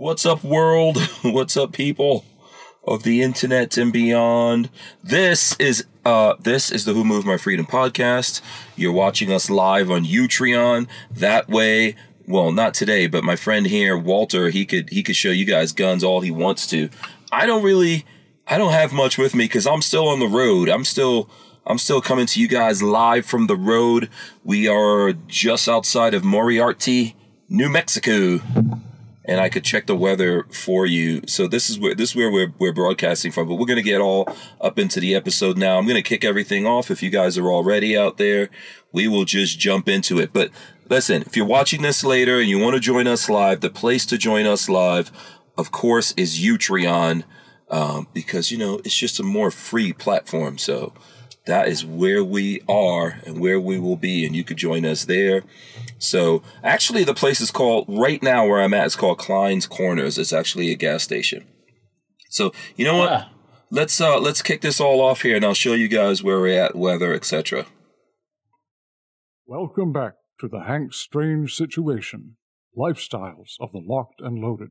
What's up, world? What's up, people of the internet and beyond? This is uh this is the Who Moved My Freedom podcast. You're watching us live on Utreon. That way, well, not today, but my friend here, Walter, he could he could show you guys guns all he wants to. I don't really I don't have much with me because I'm still on the road. I'm still I'm still coming to you guys live from the road. We are just outside of Moriarty, New Mexico and I could check the weather for you. So this is where this is where we're we're broadcasting from. But we're gonna get all up into the episode now. I'm gonna kick everything off. If you guys are already out there, we will just jump into it. But listen, if you're watching this later and you want to join us live, the place to join us live, of course, is Utreon, um, because you know it's just a more free platform. So that is where we are and where we will be, and you could join us there. So actually, the place is called right now where I'm at. It's called Cline's Corners. It's actually a gas station. So you know what? Ah. Let's uh let's kick this all off here, and I'll show you guys where we're at, weather, etc. Welcome back to the Hank Strange Situation Lifestyles of the Locked and Loaded.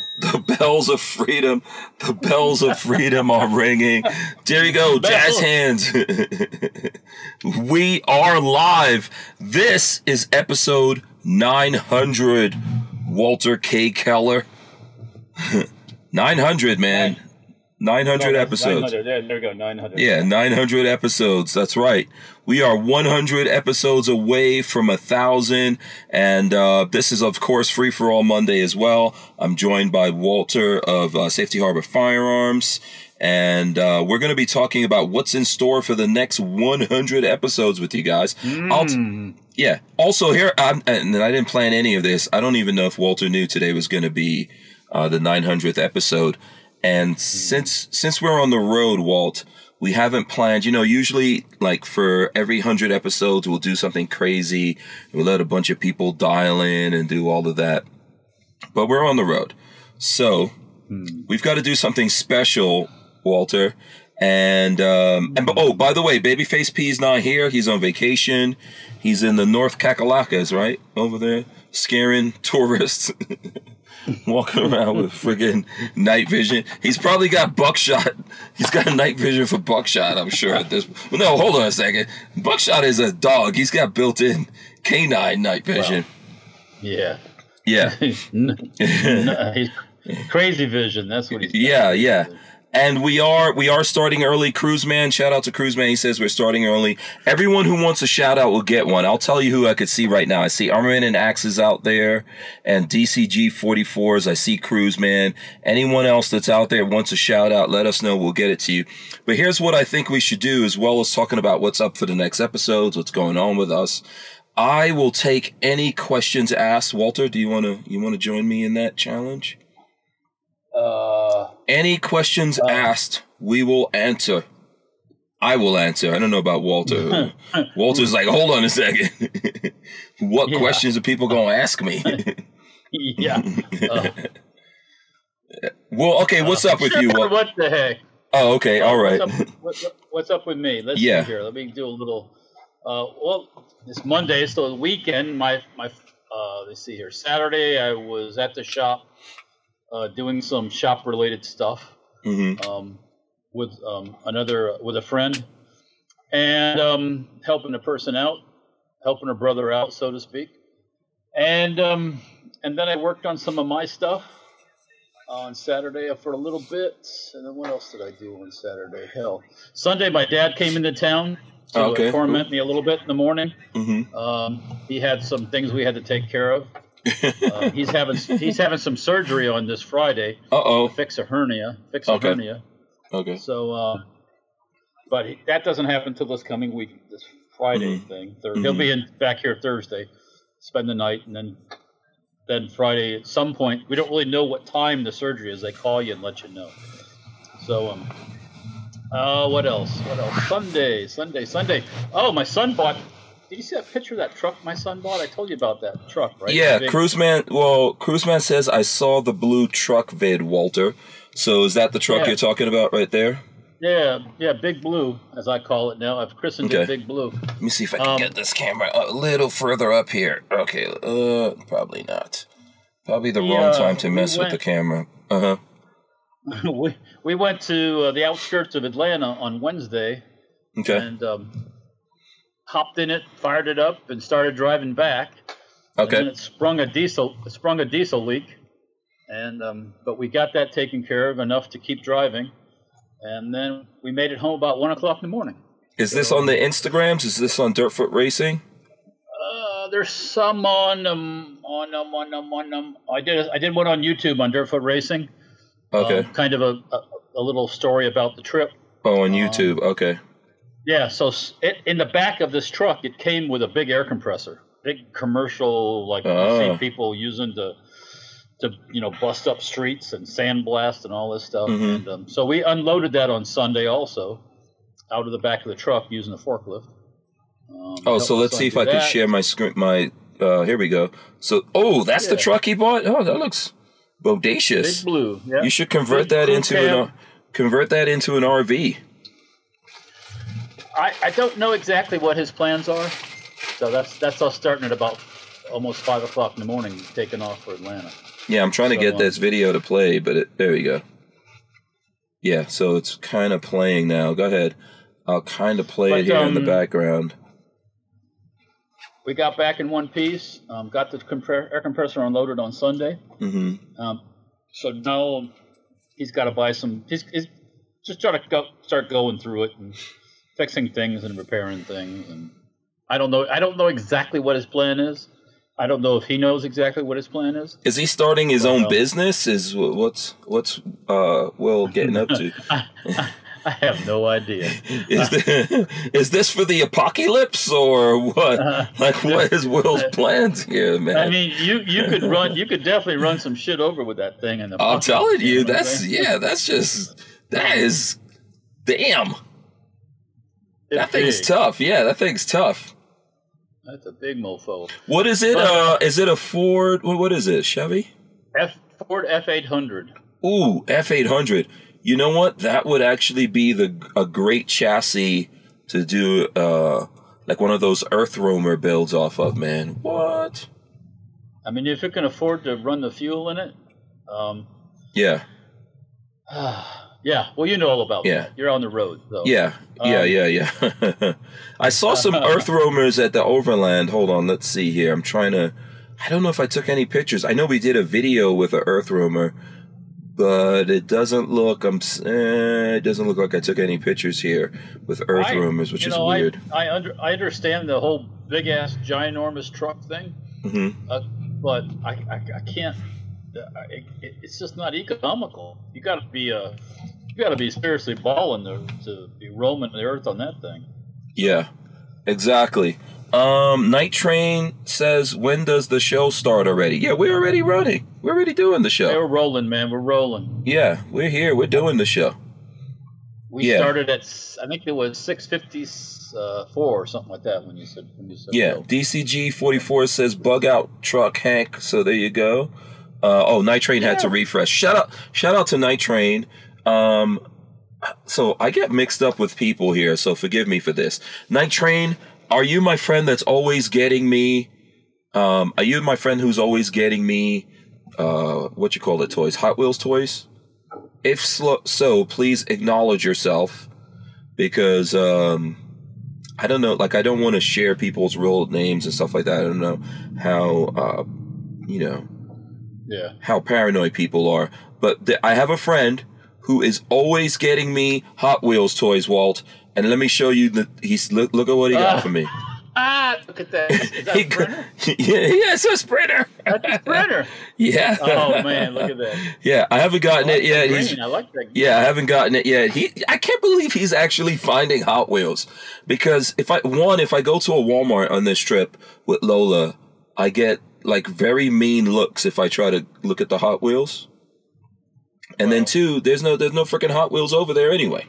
the bells of freedom. The bells of freedom are ringing. There you go, jazz hands. we are live. This is episode 900. Walter K. Keller. 900, man. 900 episodes. 900. There, there we go. 900. Yeah, 900 episodes. That's right. We are 100 episodes away from a thousand, and uh, this is of course free for all Monday as well. I'm joined by Walter of uh, Safety Harbor Firearms, and uh, we're going to be talking about what's in store for the next 100 episodes with you guys. I'll t- yeah. Also, here, I'm, and I didn't plan any of this. I don't even know if Walter knew today was going to be uh, the 900th episode. And since since we're on the road, Walt, we haven't planned. You know, usually like for every hundred episodes, we'll do something crazy. We'll let a bunch of people dial in and do all of that. But we're on the road, so we've got to do something special, Walter. And um, and oh, by the way, Babyface P is not here. He's on vacation. He's in the North Kakalacas, right over there, scaring tourists. walking around with friggin' night vision. He's probably got buckshot. He's got night vision for buckshot, I'm sure at this. Well, no, hold on a second. Buckshot is a dog. He's got built-in canine night vision. Yeah. yeah, N- n- he's crazy vision. That's what he's. yeah, yeah. And we are we are starting early. Cruise Man, shout out to Cruise Man. He says we're starting early. Everyone who wants a shout out will get one. I'll tell you who I could see right now. I see Armament and Axes out there, and DCG 44s. I see Cruise Man. Anyone else that's out there wants a shout out, let us know. We'll get it to you. But here's what I think we should do, as well as talking about what's up for the next episodes, what's going on with us. I will take any questions asked. Walter, do you want to you want to join me in that challenge? Uh, Any questions asked, we will answer. I will answer. I don't know about Walter. Walter's like, hold on a second. what Yeah. questions are people going to ask me? yeah. Uh, well, okay, what's up with you? Wal- what the heck? Oh, okay, all right. What's up, what, what- what's up with me? Let's Yeah. see here. Let me do a little. Uh, well, it's Monday, so the weekend. My my. Uh, let's see here. Saturday, I was at the shop, uh, doing some shop related stuff. hmm um, with um, another with a friend, and um, helping a person out, helping a brother out, so to speak. And um, and then I worked on some of my stuff on Saturday for a little bit. And then what else did I do on Saturday? Hell, Sunday my dad came into town to uh, Okay, torment me a little bit in the morning. hmm Um, he had some things we had to take care of. Uh, he's having he's having some surgery on this Friday. Uh oh. Fix a hernia. Fix a Okay. hernia. Okay. So, uh, but he, that doesn't happen until this coming week, this Friday Mhm. thing. Thur- He'll be in back here Thursday, spend the night, and then then Friday at some point, we don't really know what time the surgery is. They call you and let you know. So, um, uh, what else? What else? Sunday, Sunday, Sunday. Oh, my son bought. Did you see that picture of that truck my son bought? I told you about that truck, right? Yeah, big- Cruiseman. Well, Cruiseman says I saw the blue truck vid, Walter. So is that the truck Yeah. you're talking about right there? Yeah, yeah, Big Blue, as I call it now. I've christened Okay. it Big Blue. Let me see if I can Um, get this camera a little further up here. Okay, uh, probably not. Probably the We, wrong time to we mess with the camera. Uh huh. we we went to uh, the outskirts of Atlanta on Wednesday Okay. and um, hopped in it, fired it up, and started driving back. Okay. And then it sprung a diesel it sprung a diesel leak, and um, but we got that taken care of enough to keep driving, and then we made it home about one o'clock in the morning. Is this on the Instagrams? Is this on Dirtfoot Racing? Uh, there's some on um on um on um on um. I did I did one on YouTube on Dirtfoot Racing. Okay. um, kind of a, a a little story about the trip. oh, on YouTube. Okay. Yeah, so it, in the back of this truck, it came with a big air compressor, big commercial like you Oh. see people using to to you know bust up streets and sandblast and all this stuff. Mhm. And um, so we unloaded that on Sunday also, out of the back of the truck using a forklift. Um, Oh, so let's see if I can share my screen. My uh, here we go. So, oh, that's the truck he bought. Oh, that looks bodacious. Big blue. Yeah. You should convert Big that into cab. an uh, convert that into an RV. I, I don't know exactly what his plans are, so that's that's us starting at about almost five o'clock in the morning, taking off for Atlanta. Yeah, I'm trying to get um, this video to play, but it, there we go. Yeah, so it's kind of playing now. Go ahead. I'll kind of play it But, here in the um, background. We got back in one piece. Um, got the compre- air compressor unloaded on Sunday. Mm-hmm. Um, so now he's got to buy some. He's, he's just trying to go, start going through it and fixing things and repairing things. And I don't know. I don't know exactly what his plan is. I don't know if he knows exactly what his plan is. Is he starting his own business? Is what's what's uh Will getting up to? I have no idea. Is this, is this for the apocalypse or what? Like, what is Will's plans here, man? I mean, you you could run. You could definitely run some shit over with that thing. And I'm telling you, that's yeah, that's just that is damn. That thing's tough. Yeah, that thing's tough. That's a big mofo. What is it? But- Uh, is it a Ford? What, what is it? Chevy? F Ford F eight hundred. Ooh, F eight hundred. You know what? That would actually be the a great chassis to do uh like one of those Earth Roamer builds off of, man. What? I mean, if you can afford to run the fuel in it, um, Yeah, yeah. Well, you know all about Yeah. that. You're on the road, so yeah, yeah, Um, yeah, yeah. I saw some Earth Roamers at the Overland. Hold on, let's see here. I'm trying to. I don't know if I took any pictures. I know we did a video with an Earth Roamer, but it doesn't look. I'm. Eh, it doesn't look like I took any pictures here with Earth I- Roamers, which is know, weird. I I, under, I understand the whole big ass ginormous truck thing, hmm uh, but I, I, I can't. uh, It, it, it's just not economical. You got to be a you got to be seriously balling to, to be roaming the earth on that thing. Yeah, exactly. Um, Night Train says, "When does the show start already?" Yeah, we're already running. We're already doing the Hey, we're rolling, man. We're rolling. Yeah, we're here. We're doing the show. We Yeah. started at I think it was six fifty four or something like that when you said when you said Yeah, go. DCG forty four says, "Bug out truck, Hank." So there you go. Uh, oh, Night Train had to refresh. Shout out, shout out to Night Train. Um, so I get mixed up with people here, so forgive me for this. Night Train, are you my friend that's always getting me? Um, are you my friend who's always getting me? Uh, what you call it? Toys, Hot Wheels toys. If so, please acknowledge yourself because um, I don't know. Like, I don't want to share people's real names and stuff like that. I don't know how uh, you know yeah. how paranoid people are. But th- I have a friend who is always getting me Hot Wheels toys, Walt. And let me show you the he's look, look at what he got Ah. for me. Ah, look at that. Is that He yeah, yeah, it's a sprinter. That's a printer. yeah. Oh man, look at that. Yeah, I haven't gotten I it yet. He's. I like that. yeah, I haven't gotten it yet. He, I can't believe he's actually finding Hot Wheels because if I one, if I go to a Walmart on this trip with Lola, I get like very mean looks if I try to look at the Hot Wheels. And then two, there's no there's no freaking Hot Wheels over there anyway.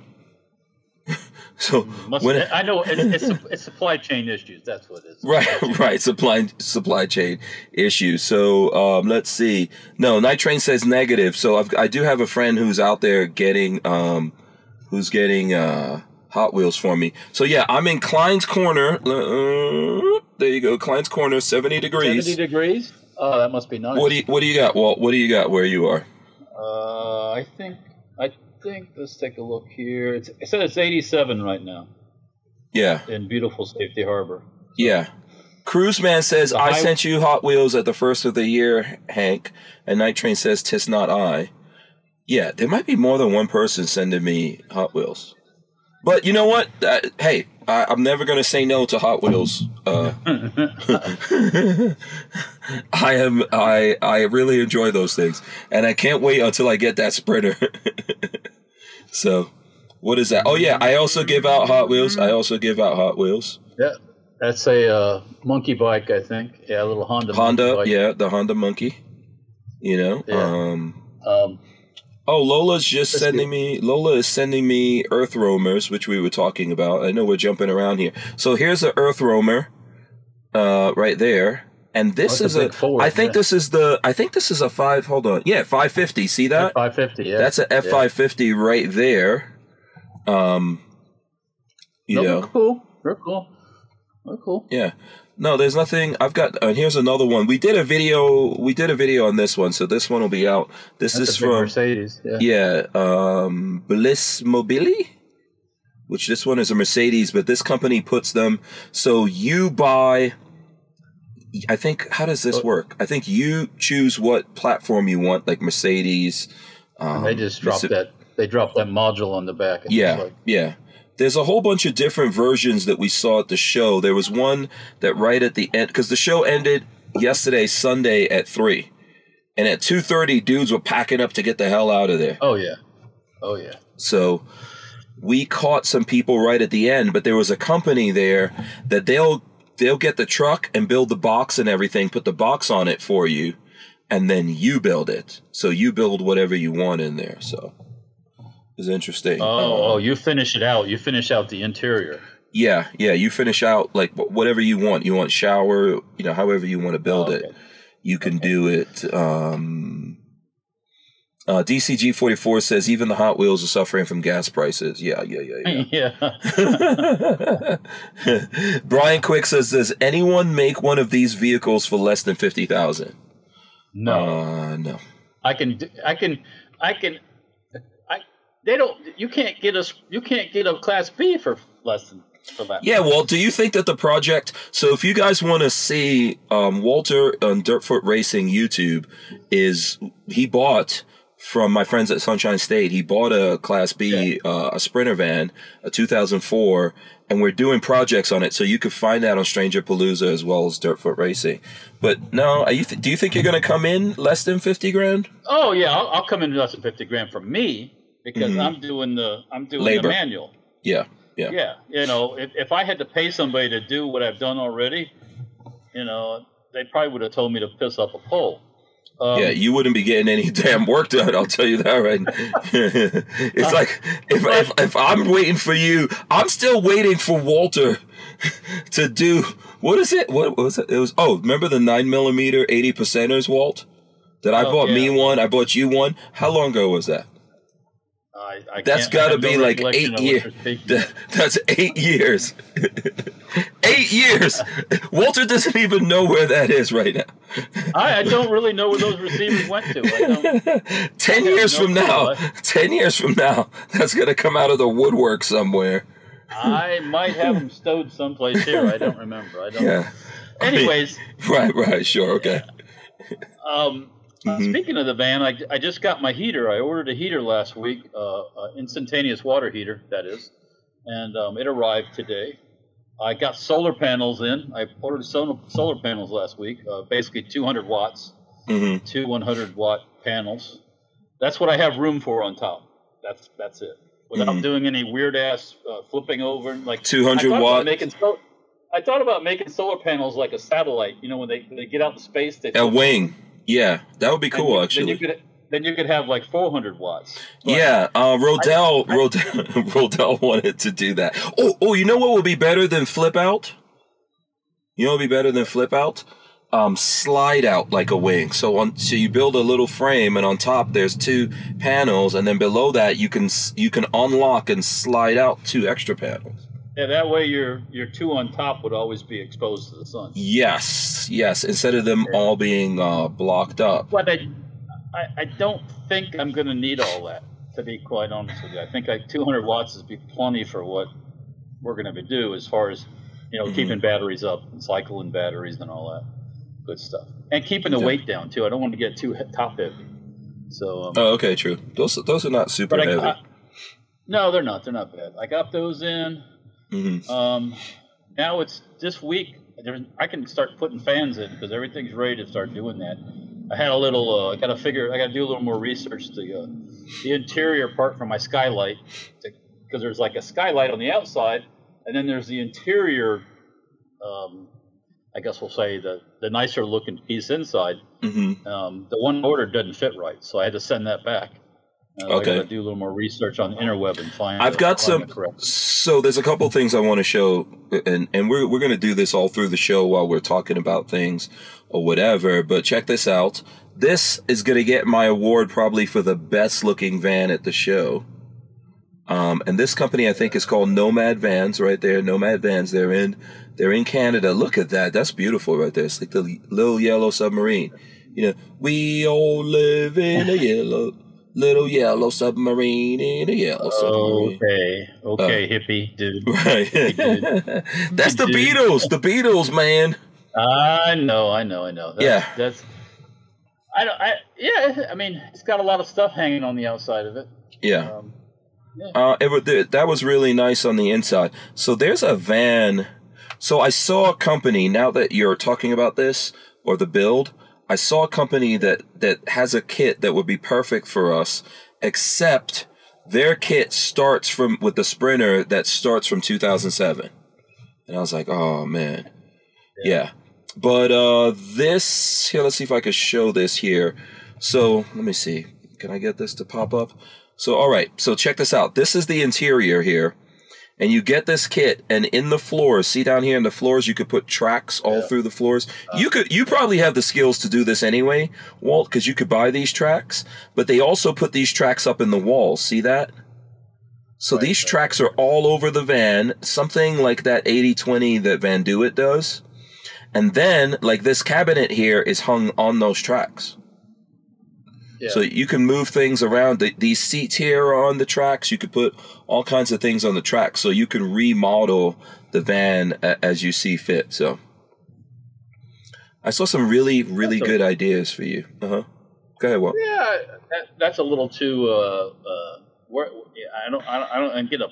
so Must, when I know it, it's it's supply chain issues. That's what it is. right right supply supply chain issues. So um, let's see. No, Night Train says negative. So I've, I do have a friend who's out there getting um, who's getting uh, Hot Wheels for me. So yeah, I'm in Cline's Corner. Uh, there you go, Cline's Corner, seventy degrees. Seventy degrees. Oh, that must be nice. What do you What do you got, Walt? What do you got where you are? Uh, I think I think let's take a look here. It's, it said it's 87 right now Yeah, in beautiful Safety Harbor. yeah. Cruise Man says, The I sent you Hot Wheels at the first of the year, Hank. And Night Train says, Tis not I. Yeah, there might be more than one person sending me Hot Wheels. But you know what? Uh, hey, I, I'm never going to say no to Hot Wheels. Uh, I am. I I really enjoy those things, and I can't wait until I get that Sprinter. so, what is that? Oh yeah, I also give out Hot Wheels. I also give out Hot Wheels. Yeah, that's a uh, monkey bike, I think. Yeah, a little Honda. Honda, yeah, the Honda Monkey. You know. Yeah. Um. Um, Oh, Lola's just Let's sending me. Lola is sending me Earth Roamers, which we were talking about. I know we're jumping around here. So here's an Earth Roamer, uh, right there. And this Oh, is a a. Ford, I think yeah. this is the. I think this is a five. Hold on. Yeah, five fifty. See that? 550. Yeah, That's a F five fifty right there. Um. You No, know. cool. Cool. Cool. Yeah. No, there's nothing. I've got. And here's another one. We did a video. We did a video on this one, so this one will be out. This That's is from. Mercedes. Yeah. Yeah, um, Bliss Mobili, which this one is a Mercedes, but this company puts them so you buy. I think how does this Oh. work? I think you choose what platform you want, like Mercedes. Um, they just dropped Mitsu- that. They dropped that module on the back. Yeah, like- yeah. There's a whole bunch of different versions that we saw at the show. There was one that right at the end, because the show ended yesterday, Sunday at three, and at two thirty, dudes were packing up to get the hell out of there. oh yeah. Oh yeah. So we caught some people right at the end, but there was a company there that they'll they'll get the truck and build the box and everything, put the box on it for you, and then you build it. So you build whatever you want in there. So it's interesting. Oh, Uh, oh, you finish it out. You finish out the interior. yeah, yeah. You finish out like whatever you want. You want shower, you know, however you want to build Oh, it, you can do it. Um, uh, DCG forty four says even the Hot Wheels are suffering from gas prices. Yeah, yeah, yeah, yeah. yeah. Brian Quick says, "Does anyone make one of these vehicles for less than fifty thousand? no. uh, no. I can, I can, I can, I. They don't. You can't get us. You can't get a Class B for less than for that. Yeah, well, do you think that the project? So, if you guys want to see um, Walter on Dirtfoot Racing YouTube, is he bought from my friends at Sunshine State? He bought a Class B, uh, a Sprinter van, a 2004, and we're doing projects on it. So you could find that on Stranger Palooza as well as Dirtfoot Racing. But no, are you th- do you think you're going to come in less than fifty grand? Oh yeah, I'll, I'll come in less than fifty grand for me because Mhm. I'm doing the I'm doing Labor. the manual. Yeah, yeah, Yeah, you know, if if I had to pay somebody to do what I've done already, you know, they probably would have told me to piss up a pole. Um, yeah, you wouldn't be getting any damn work done. I'll tell you that right. it's like if, if if I'm waiting for you, I'm still waiting for Walter to do what is it? What was it? It was oh, remember the nine millimeter eighty percenters, Walt? That I Oh, bought me one, I bought you one. How long ago was that? I, I That's got to have no be like eight years. you're speaking of. That's eight years. eight years. Walter doesn't even know where that is right now. I, I don't really know where those receivers went to. I don't, Ten years no from now, I- ten years from now, that's gonna come out of the woodwork somewhere. I might have them stowed someplace here. I don't remember. I don't. Yeah. I mean, Anyways, right, right, sure, okay. um, uh, Mhm. speaking of the van, I, I just got my heater. I ordered a heater last week, uh, uh, instantaneous water heater, that is, and um, it arrived today. I got solar panels in. I ordered solar, solar panels last week, uh, basically 200 watts, hmm two 100 watt panels. That's what I have room for on top. That's that's it. Without Mhm. doing any weird ass uh, flipping over like 200 I thought about watt. Making so- I thought about making solar panels like a satellite. You know, when they, they get out in space, they A wing. Yeah, that would be cool you- actually. Then you could then you could have like 400 watts. But- Yeah, uh, Rodell, Rodell, Rodell wanted to do that. Oh, oh, you know what would be better than flip out? You know what would be better than flip out? Um, slide out like a wing. So on, so you build a little frame, and on top there's two panels, and then below that you can you can unlock and slide out two extra panels. Yeah, that way your your two on top would always be exposed to the sun. Yes, yes. Instead of them all being uh, blocked up. But I, I, I don't think I'm going to need all that. To be quite honest with you, I think like 200 watts is be plenty for what we're going to do as far as you know Mhm. keeping batteries up and cycling batteries and all that good stuff, and keeping the Okay. weight down too. I don't want to get too top heavy. So, um, Oh, okay, true. Those those are not super but I, heavy. I, no, they're not. They're not bad. I got those in. Hmm Um, now it's this week. I can start putting fans in because everything's ready to start doing that. I had a little. Uh, I got to figure. I got to do a little more research. The uh, the interior part for my skylight, because there's like a skylight on the outside, and then there's the interior. Um, I guess we'll say the the nicer looking piece inside. hmm Um, the one order doesn't fit right, so I had to send that back. Uh, I Okay. to do a little more research on the interweb and find. I've got find some. So there's a couple things I want to show, and and we're we're gonna do this all through the show while we're talking about things or whatever. But check this out. This is gonna get my award probably for the best looking van at the show. Um, and this company I think is called Nomad Vans, right there. Nomad Vans. They're in they're in Canada. Look at that. That's beautiful right there. It's like the little yellow submarine. You know, we all live in a yellow little yellow submarine in a yellow submarine. Okay, Uh. okay, hippie dude. Right. That's the Dude. Beatles. The Beatles, man. I know, I know, I know. That's, Yeah. that's. I don't. I yeah. I mean, it's got a lot of stuff hanging on the outside of it. Yeah. Um, Uh, it, that was really nice on the inside. So there's a van. So I saw a company. Now that you're talking about this or the build, I saw a company that that has a kit that would be perfect for us. Except their kit starts from with the Sprinter that starts from 2007, and I was like, oh man, yeah. But uh, this here, let's see if I can show this here. So let me see. Can I get this to pop up? So all right. So check this out. This is the interior here, and you get this kit, and in the floors, see down here in the floors, you could put tracks all Yeah. through the floors. Uh-huh. you could, you probably have the skills to do this anyway, Walt, because you could buy these tracks. But they also put these tracks up in the walls. See that? So Right, these right. tracks are all over the van, something like that 80-20 that VanDoIt does. And then, like this cabinet here is hung on those tracks. yeah. So you can move things around. The, these seats here are on the tracks. You could put all kinds of things on the track. So you can remodel the van a, as you see fit. So I saw some really, really That's a- good ideas for you. Uh huh. Go ahead, Walt. yeah, that, that's a little too. Uh, uh, where, I don't. I don't. I don't I get a.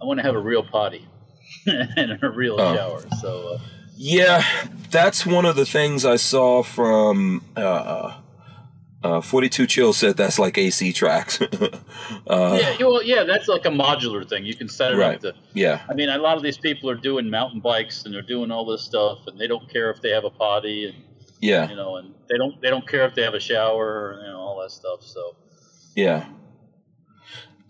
I want to have a real potty and a real Oh. shower. So. Uh, Yeah, that's one of the things I saw from uh, uh, 42 Chill said that's like AC tracks. uh, yeah, well, yeah, that's like a modular thing. You can set it Right. up to. yeah, I mean, a lot of these people are doing mountain bikes and they're doing all this stuff, and they don't care if they have a potty, and yeah, you know, and they don't they don't care if they have a shower, and you know, all that stuff. So, yeah.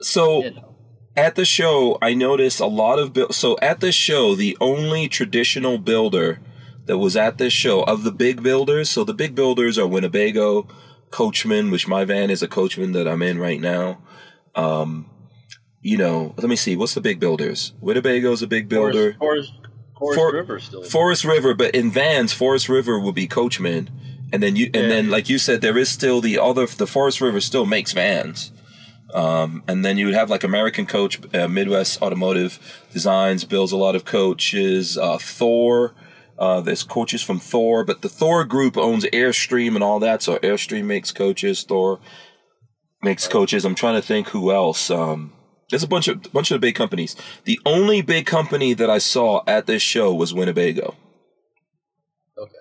So you know, at the show, I noticed a lot of build. So at the show, the only traditional builder that was at this show of the big builders. So the big builders are Winnebago, Coachmen, which my van is a Coachmen that I'm in right now. Um, you know, let me see. What's the big builders? Winnebago's a big builder. Forest, Forest, Forest For- River still. Forest River, but in vans, Forest River will be Coachmen, and then you, and Yeah. then like you said, there is still the other. The Forest River still makes vans, um, and then you would have like American Coach, uh, Midwest Automotive Designs builds a lot of coaches. Uh, Thor, uh, there's coaches from Thor, but the Thor group owns Airstream and all that, so Airstream makes coaches. Thor makes coaches. I'm trying to think who else. Um, there's a bunch of bunch of big companies. The only big company that I saw at this show was Winnebago. okay.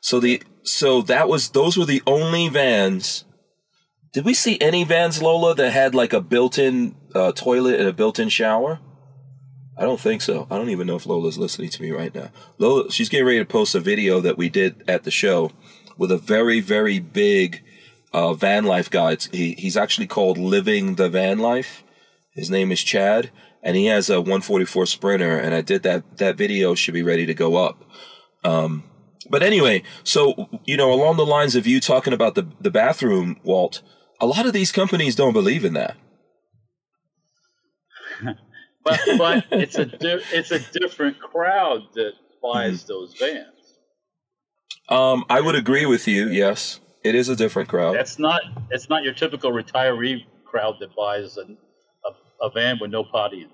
So the so that was those were the only vans. Did we see any vans Lola that had like a built-in uh, toilet and a built-in shower? I don't think so. I don't even know if Lola's listening to me right now. Lola, she's getting ready to post a video that we did at the show with a very, very big uh, van life guy. It's- He, he's actually called Living the Van Life. His name is Chad, and he has a 144 Sprinter. And I did that. That video should be ready to go up. Um, but anyway, so you know, along the lines of you talking about the the bathroom, Walt, a lot of these companies don't believe in that. But but it's a di- it's a different crowd that buys Mm-hmm. those vans. Um, I would agree with you. Yes, it is a different crowd. That's not it's not your typical retiree crowd that buys a a, a van with no potty in.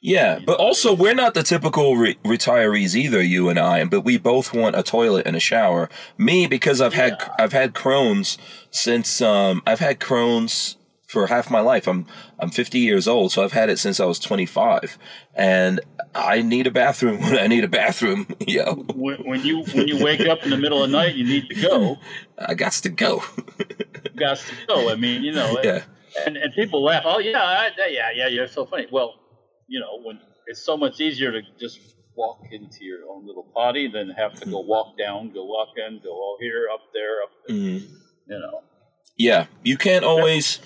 Yeah, but also we're not the typical re- retirees either. You and I, but we both want a toilet and a shower. Me, because I've had Yeah. I've had Crohn's since um I've had Crohn's for half my life. I'm I'm 50 years old, so I've had it since I was 25, and I need a bathroom when I need a bathroom. Yo, When, when you when you wake up in the middle of the night, you need to go. I got to go. Got to go. I mean, you know, yeah, and and people laugh. Oh yeah, I, yeah, yeah. You're so funny. Well, you know, when it's so much easier to just walk into your own little potty than have to go walk down, go walk in, go all here, up there, up. There, Mhm. You know. yeah. You can't always.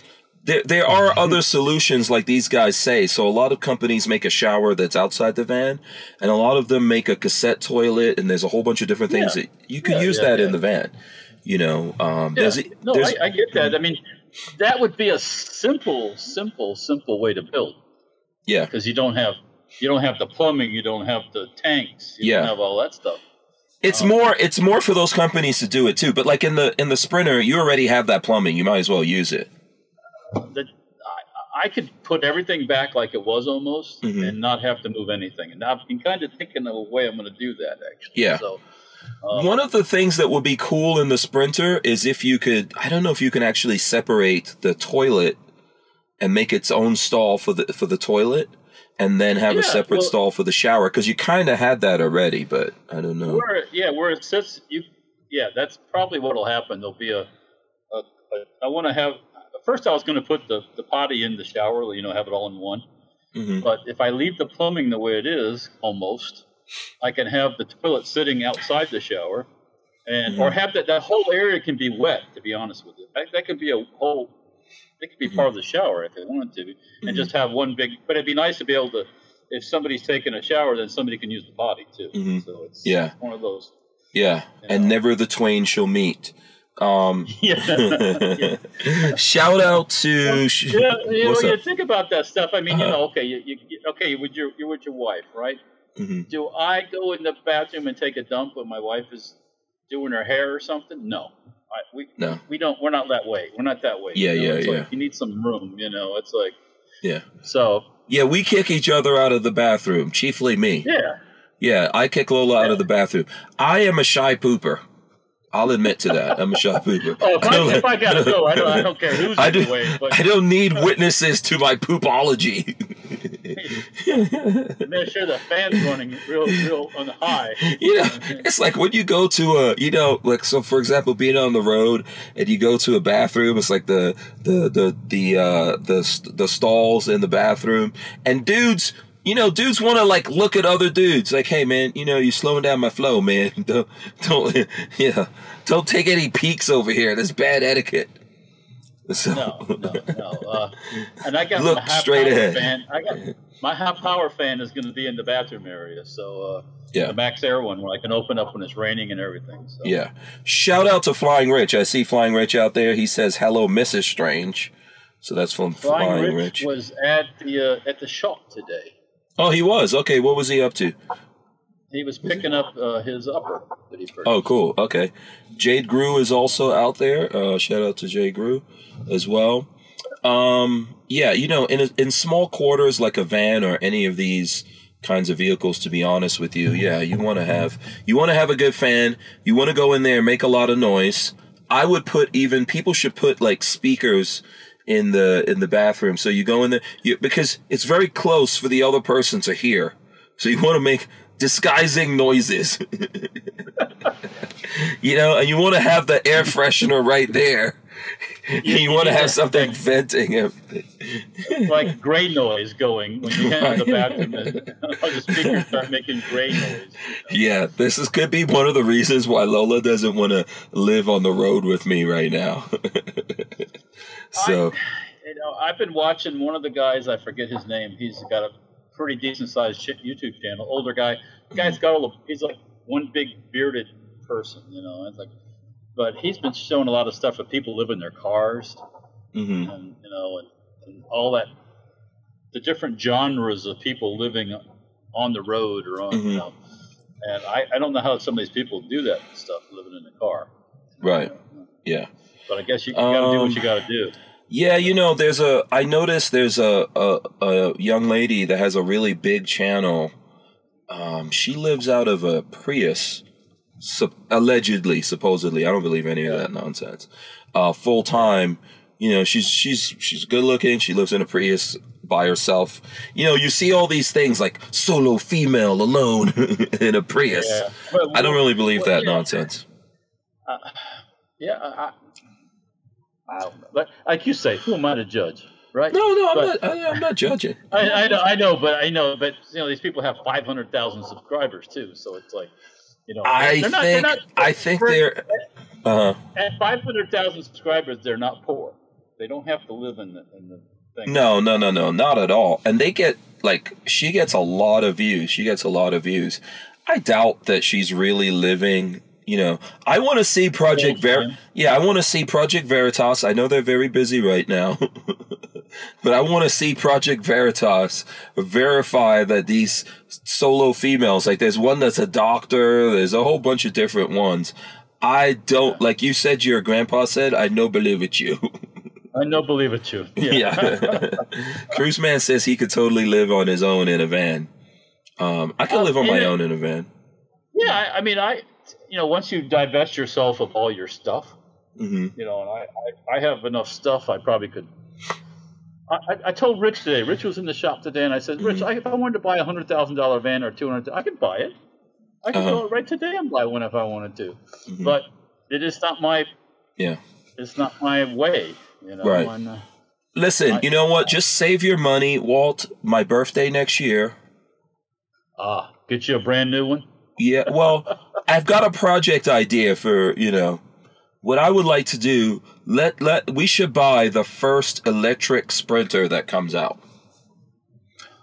There, there are other solutions like these guys say. So a lot of companies make a shower that's outside the van, and a lot of them make a cassette toilet, and there's a whole bunch of different things Yeah. that you could Yeah, use yeah, that in the van. You know, um, there's, no, there's I, I get that. I mean, that would be a simple, simple, simple way to build yeah, because you don't have you don't have the plumbing, you don't have the tanks, you Yeah. don't have all that stuff. it's more it's more for those companies to do it too. But like in the in the Sprinter, you already have that plumbing. You might as well use it. That I, I could put everything back like it was almost Mhm. and not have to move anything. And I've been kind of thinking of a way I'm going to do that actually. Yeah. So, um, One of the things that would be cool in the Sprinter is if you could, I don't know if you can actually separate the toilet and make its own stall for the for the toilet and then have a separate well- stall for the shower because you kind of had that already, but I don't know. where, yeah, where it sits, you, yeah, that's probably what'll happen. There'll be a, a, a I want to have. First, I was going to put the, the potty in the shower, you know, have it all in one. hmm But if I leave the plumbing the way it is, almost, I can have the toilet sitting outside the shower, and or have that that whole area can be wet. To be honest with you, that, that could be a whole. It could be part of the shower if they wanted to, and just have one big. But it'd be nice to be able to, if somebody's taking a shower, then somebody can use the potty too. Mhm. So it's Yeah. one of those. Yeah, and never the twain shall meet. Um, Yeah. shout out to Yeah, you know, you think about that stuff. I mean, you Uh-huh. know, okay, you, you you- okay, you're with your you're with your wife, right? Mhm. Do I go in the bathroom and take a dump when my wife is doing her hair or something? No, I, we No. we don't. We're not that way. We're not that way. Yeah, you know? yeah, it's yeah. Like you need some room. You know, it's like Yeah, so. yeah, we kick each other out of the bathroom. Chiefly me. Yeah, Yeah, I kick Lola out of the bathroom. I am a shy pooper. I'll admit to that. I'm a shy pooper. Oh, if I, if I gotta go, I don't, I don't care who's I in the do- way, but I don't need witnesses to my poopology. make sure the fan's running real, real on the high. you know, it's like when you go to a, you know, like so. For example, being on the road and you go to a bathroom, it's like the the the the uh, the the stalls in the bathroom, and dudes. You know, dudes want to like look at other dudes. Like, hey, man, you know, you're slowing down my flow, man. Don't, don't, yeah, don't take any peeks over here. That's bad etiquette. So, No, no, no. Uh, and I got Look my high straight power ahead. fan. I got my high power fan is going to be in the bathroom area, so uh, Yeah. the MaxxAir one where I can open up when it's raining and everything. So. Yeah. Shout out to Flying Rich. I see Flying Rich out there. He says, "Hello, Mrs. Strange." So that's from Flying, Flying, Rich, Rich. was at the uh, at the shop today. Oh, he was. Okay, what was he up to? He was picking up uh, his upper that he purchased. Oh, cool. Okay. Jade Grew is also out there. Uh, shout out to Jade Grew as well. Um, yeah, you know, in a, in small quarters like a van or any of these kinds of vehicles to be honest with you, yeah, you want to have you want to have a good fan. You want to go in there make a lot of noise. I would put even people should put like speakers in the in the bathroom so you go in there you, because it's very close for the other person to hear. So you want to make disguising noises. you know, and you want to have the air freshener right there. you, want to have something venting him. like gray noise going when you enter the bathroom. And the speakers start making gray noise. Yeah, this is could be one of the reasons why Lola doesn't want to live on the road with me right now. so, I, you know, I've been watching one of the guys. I forget his name. He's got a pretty decent sized YouTube channel. Older guy. The guy's got all the. He's like one big bearded person. You know, it's like but he's been showing a lot of stuff of people living in their cars, mhm. and you know, and, and all that, the different genres of people living on the road or on, Mhm. you know. And I, I don't know how some of these people do that stuff living in a car. right, yeah. But I guess you, you got to do Um, what you got to do. Yeah, you know, there's a. I noticed there's a, a a young lady that has a really big channel. Um, she lives out of a Prius, sup- allegedly, supposedly. I don't believe any of that nonsense. Uh, Full time, you know, she's she's she's good looking. She lives in a Prius by herself. You know, you see all these things like solo female alone in a Prius. Yeah. But- I don't really believe well, that yeah. nonsense. Yeah, I, I, don't know. But like you say, who am I to judge, right? No, no, I'm not. I, I'm not judging. I, I know, I know, but I know, but you know, these people have five hundred thousand subscribers too, so it's like, you know, I they're not, think they're not, I think for- they're. Uh, at five hundred thousand subscribers, they're not poor. They don't have to live in the in the thing. No, no, no, no, not at all. And they get like she gets a lot of views. She gets a lot of views. I doubt that she's really living. You know, I want to see Project Ver. Yeah, I want to see Project Veritas. I know they're very busy right now, but I want to see Project Veritas verify that these solo females, like there's one that's a doctor. There's a whole bunch of different ones. I don't like you said. Your grandpa said, "I no believe it you." I know, believe it you. Yeah. Cruise Man says he could totally live on his own in a van. Um, I could Uh, live on my yeah. own in a van. yeah. I, I mean, I, you know, once you divest yourself of all your stuff, hmm you know, and I, I, I have enough stuff, I probably could. I, I- told Rich today. Rich was in the shop today, and I said, Rich, I, if I wanted to buy a hundred thousand dollar van or two hundred, I could buy it. I could Uh-huh. go right today and buy one if I wanted to. Mhm. But it is not my, Yeah. it's not my way. You know, Right. and, uh, Listen, I- you know what? Just save your money, Walt. My birthday next year. ah, get you a brand new one. Yeah. Well, I've got a project idea for you know what I would like to do. Let let we should buy the first electric sprinter that comes out.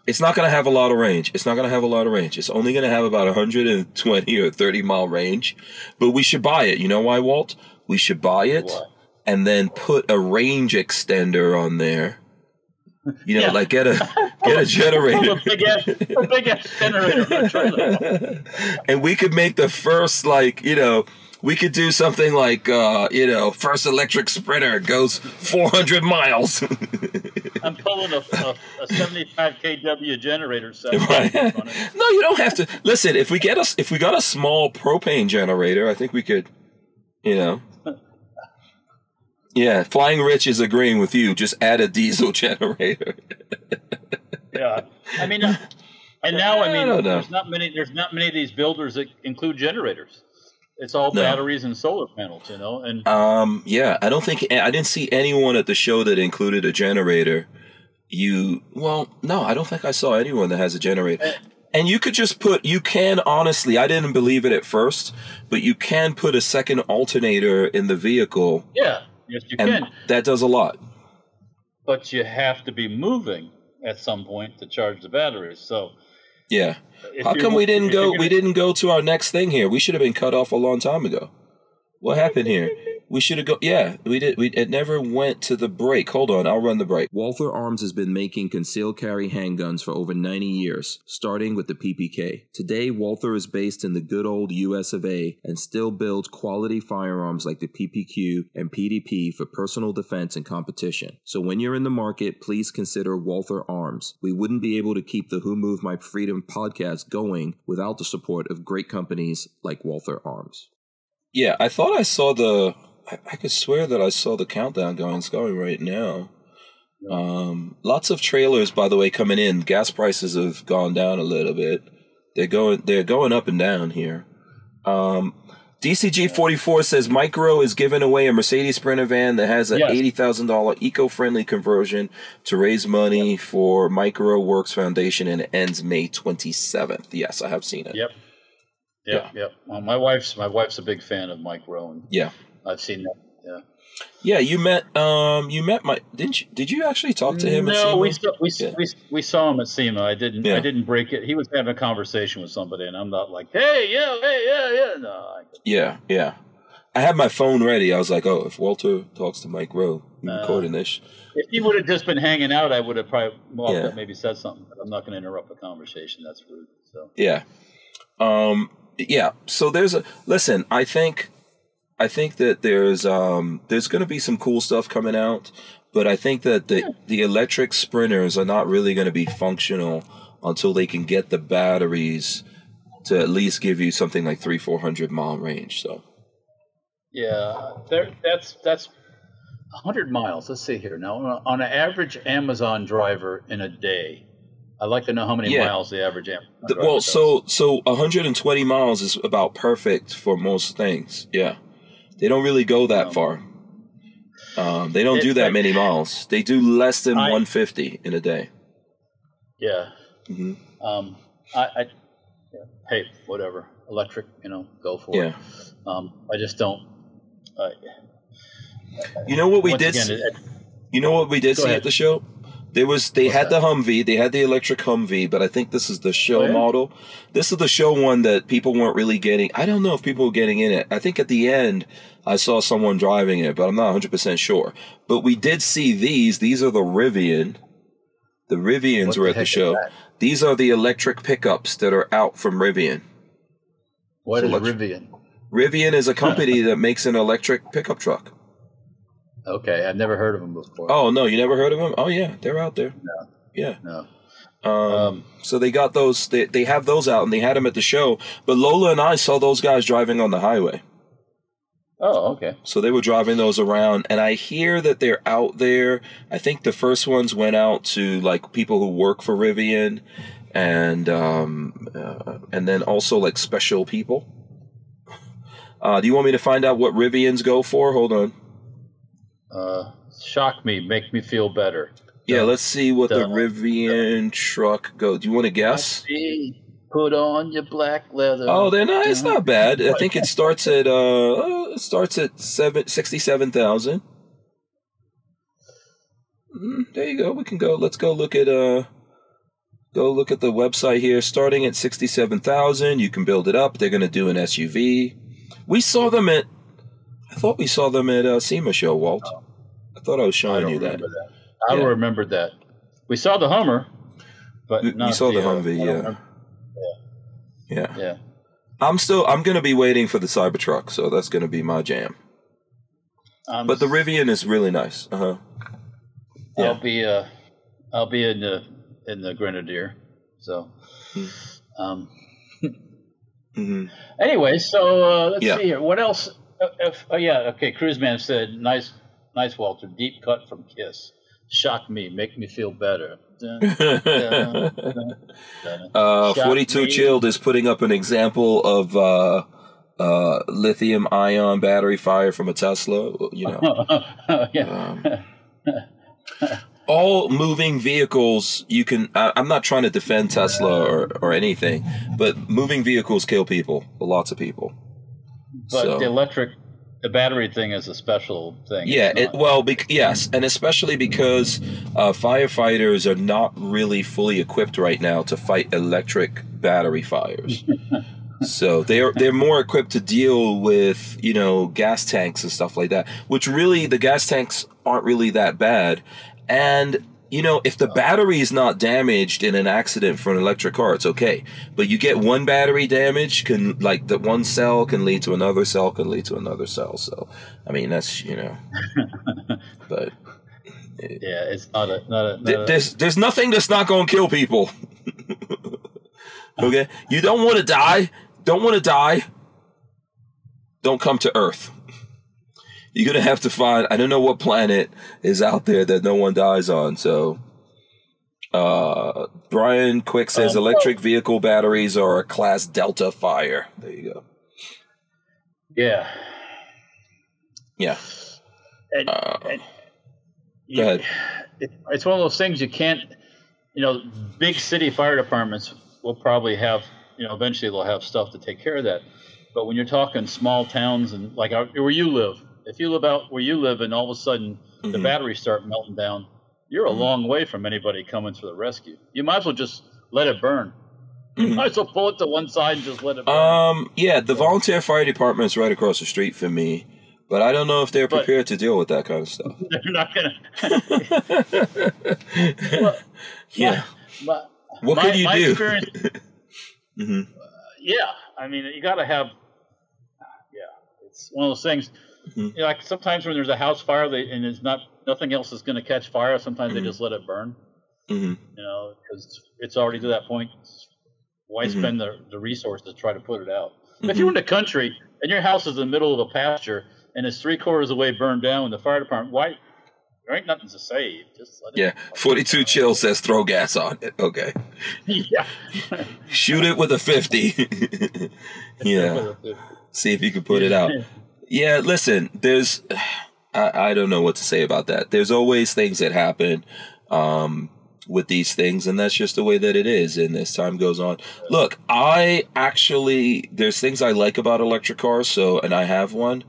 It's not going to have a lot of range. It's not going to have a lot of range. It's only going to have about 120 or 30 mile range. But we should buy it. You know why, Walt? We should buy it Why? and then put a range extender on there. You know, Yeah. like get a get a generator. a big ass, a big ass generator on a trailer. and we could make the first like you know we could do something like uh you know first electric sprinter goes 400 miles I'm pulling a, a, a 75 kW generator set. Right. no you don't have to listen if we get us if we got a small propane generator i think we could you know yeah flying rich is agreeing with you just add a diesel generator Yeah, I mean, uh, and now I I mean, don't there's not many. There's not many of these builders that include generators. It's all No. batteries and solar panels, you know. And Um, yeah, I don't think I didn't see anyone at the show that included a generator. You, well, no, I don't think I saw anyone that has a generator. And you could just put, you can honestly, I didn't believe it at first, but you can put a second alternator in the vehicle, yeah, yes, you and can, that does a lot. but you have to be moving at some point to charge the batteries. So, Yeah. if How come we didn't go? gonna- We didn't go to our next thing here. We should have been cut off a long time ago. What happened here? We should have go. Yeah, we did. We it never went to the break. Hold on, I'll run the break. Walther Arms has been making concealed carry handguns for over 90 years, starting with the PPK. Today, Walther is based in the good old US of A and still builds quality firearms like the PPQ and PDP for personal defense and competition. So when you're in the market, please consider Walther Arms. We wouldn't be able to keep the Who Moved My Freedom podcast going without the support of great companies like Walther Arms. Yeah, I thought I saw the. I, I could swear that I saw the countdown going. It's going right now. Um, lots of trailers, by the way, coming in. Gas prices have gone down a little bit. They're going. They're going up and down here. Um, DCG44 says Mike Rowe is giving away a Mercedes Sprinter van that has an Yes. $80,000 eco-friendly conversion to raise money for mikeroweWORKS Foundation and it ends May 27th. Yes, I have seen it. Yep. Yep. Yep. Well, my wife's my wife's a big fan of Mike Rowe, and Yeah. I've seen that. Yeah. Yeah, you met um you met my didn't you did you actually talk to him at No, we saw, we, Yeah. we we saw him at SEMA. I didn't Yeah. I didn't break it. He was having a conversation with somebody, and I'm not like, hey, yeah, hey, yeah, yeah. No, I, Yeah, yeah. I had my phone ready. I was like, "Oh, if Walter talks to Mike Rowe, we Uh, recording this." if he would have just been hanging out, I would have probably well, Yeah. maybe said something. But I'm not going to interrupt the conversation. That's rude. So Yeah. Um yeah, so there's a listen, I think I think that there's um there's going to be some cool stuff coming out, but I think that the the electric sprinters are not really going to be functional until they can get the batteries to at least give you something like 3 400 mile range, so yeah, there. That's that's. 100 miles. Let's see here. Now, on, an average Amazon driver in a day, I'd like to know how many Yeah. miles the average Amazon The- driver well, does. so so 120 miles is about perfect for most things. Yeah, they don't really go that Um, far. Um, they don't it's do that like- many miles. They do less than I- 150 in a day. Yeah. Mhm. Um, I, I yeah, hey, whatever, electric, you know, go for Yeah. it. Um, I just don't. Uh, You know what we did? again, it- you know what we did see ahead. at the show? There was they had the Humvee, they had the electric Humvee, but I think this is the show Oh, yeah? model. This is the show one that people weren't really getting. I don't know if people were getting in it. I think at the end I saw someone driving it, but I'm not 100 percent sure. But we did see these. These are the Rivian. The Rivians What were the at the show. These are the electric pickups that are out from Rivian. what so is Rivian? Rivian is a company that makes an electric pickup truck. Okay, I've never heard of them before. Oh no, you never heard of them? Oh yeah, they're out there. Yeah. no. Um, Um, so they got those. They they have those out, and they had them at the show. But Lola and I saw those guys driving on the highway. Oh, okay. So they were driving those around, and I hear that they're out there. I think the first ones went out to like people who work for Rivian, and um, uh, and then also like special people. Uh, do you want me to find out what Rivians go for? Hold on. Uh, shock me, make me feel better. Yeah, let's see what the Duh. Rivian truck go. Do you want to guess? Put on your black leather. Oh, they're not. It's not bad. I think it starts at uh, starts at seven sixty-seven thousand. Mm, there you go. We can go. Let's go look at uh, go look at the website here. Starting at sixty-seven thousand, you can build it up. They're gonna do an SUV. We saw them at. I thought we saw them at uh, SEMA show, Walt. I thought I was I showing don't you that. that. I Yeah. remembered that. We saw the Hummer, but We- not saw the uh, Humvee, I don't yeah. Yeah, Yeah. I'm still. I'm gonna be waiting for the Cybertruck, so that's gonna be my jam. I'm But the Rivian is really nice. Uh huh. yeah. I'll be uh, I'll be in the in the Grenadier. So, Um. mm-hmm. anyway, so uh, let's Yeah. see here. What else? Uh, if, oh yeah, okay. Cruise man said, "Nice, nice, Walter. Deep cut from Kiss. Shock me, make me feel better." Uh, 42 me. Chilled is putting up an example of uh, uh, lithium ion battery fire from a Tesla. You know, yeah. um, all moving vehicles, you can. I, I'm not trying to defend Tesla or, or anything, but moving vehicles kill people, lots of people. But so- the electric, the battery thing is a special thing. Yeah, it, well, bec- yes, and especially because uh, firefighters are not really fully equipped right now to fight electric battery fires. so they're they're more equipped to deal with you know gas tanks and stuff like that. Which really the gas tanks aren't really that bad, and you know if the oh. battery is not damaged in an accident for an electric car, it's okay. But you get one battery damage can like that one cell can lead to another cell can lead to another cell. So I mean that's you know, but yeah, it's not a not a. Not th- there's there's nothing that's not going to kill people. okay, you don't want to die. Don't want to die. Don't come to Earth. You're gonna have to find. I don't know what planet is out there that no one dies on. So, uh, Brian Quick says Um, electric vehicle batteries are a class Delta fire. There you go. Yeah. Yeah. And, Uh, and go ahead. It, it's one of those things you can't, you know, big city fire departments will probably have, you know, eventually they'll have stuff to take care of that. But when you're talking small towns and like where you live, if you live out where you live and all of a sudden the Mhm. batteries start melting down, you're a Mhm. long way from anybody coming to the rescue. You might as well just let it burn. You Mhm. might as well pull it to one side and just let it burn. Um, yeah, the volunteer fire department is right across the street from me, but I don't know if they're But- prepared to deal with that kind of stuff. They're not gonna. yeah. My, What could you my do? Experience, hmm yeah, I mean, you got to have. Yeah, it's one of those things. Mhm. You know, like sometimes when there's a house fire, they, and it's not nothing else is going to catch fire. Sometimes Mhm. they just let it burn. hmm You know, because it's already to that point. Why Mhm. spend the the resources to try to put it out? If Mhm. you're in the country and your house is in the middle of a pasture and it's three quarters of the way burned down, with the fire department, why? There ain't nothing to save. Just let it. Yeah, 42 chill says throw gas on it. Okay. yeah. Shoot it with a 50. yeah. See if you can put it out. Yeah, listen, there's I, I don't know what to say about that. There's always things that happen um with these things and that's just the way that it is and as time goes on. Look, I actually there's things I like about electric cars, so and I have one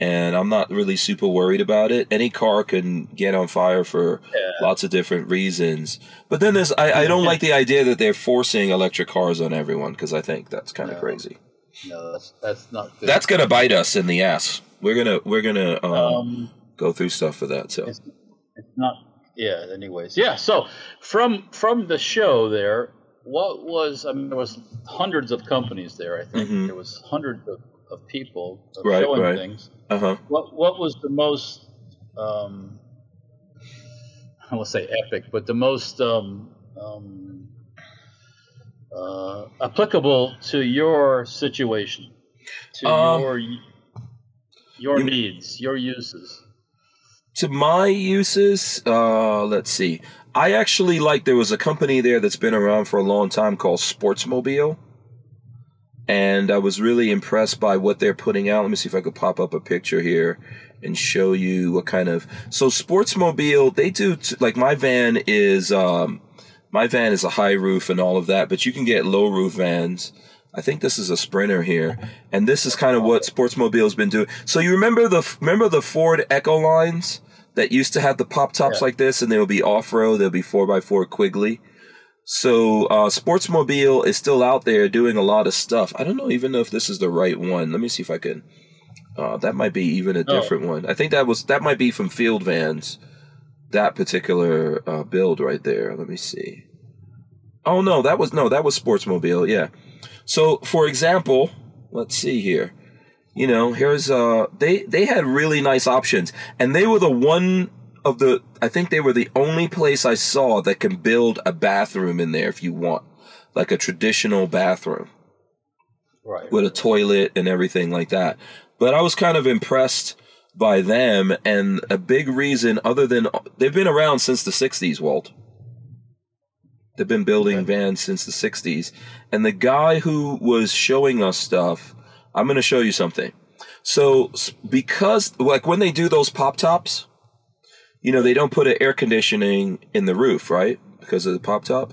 and I'm not really super worried about it. Any car can get on fire for Yeah. lots of different reasons. But then there's I, I don't like the idea that they're forcing electric cars on everyone because I think that's kind of No. crazy. No, that's that's not good. That's gonna bite us in the ass. We're gonna we're gonna um, um, go through stuff for that. So it's, it's not. Yeah. Anyways, yeah. So from from the show there, what was I mean, there was hundreds of companies there. I think Mhm. there was hundreds of, of people of Right, showing right. things. uh huh. What what was the most um, I will say epic, but the most um, um, uh, applicable to your situation, to Um, your your you- needs, your uses. To my uses, uh, let's see. I actually like there was a company there that's been around for a long time called Sportsmobile. And I was really impressed by what they're putting out. Let me see if I could pop up a picture here and show you what kind of. So Sportsmobile, they do t- like my van is um, my van is a high roof and all of that, but you can get low roof vans. I think this is a Sprinter here, and this is kind of what Sportsmobile's been doing. So you remember the remember the Ford Econolines that used to have the pop tops Yeah. like this, and they would be off road. They'll be four x four Quigley. So uh, Sportsmobile is still out there doing a lot of stuff. I don't know even know if this is the right one. Let me see if I can. Uh, that might be even a Oh. different one. I think that was that might be from Field Vans. That particular uh, build right there. Let me see. Oh no, that was no, that was Sportsmobile. Yeah. So for example, let's see here. You know, here's uh they they had really nice options and they were the one of the I think they were the only place I saw that can build a bathroom in there if you want. Like a traditional bathroom Right. with a toilet and everything like that. But I was kind of impressed by them and a big reason other than they've been around since the 60s, Walt. They've been building Okay. vans since the 60s. And the guy who was showing us stuff, I'm going to show you something. So, because, like, when they do those pop tops, you know, they don't put an air conditioning in the roof, right? Because of the pop top?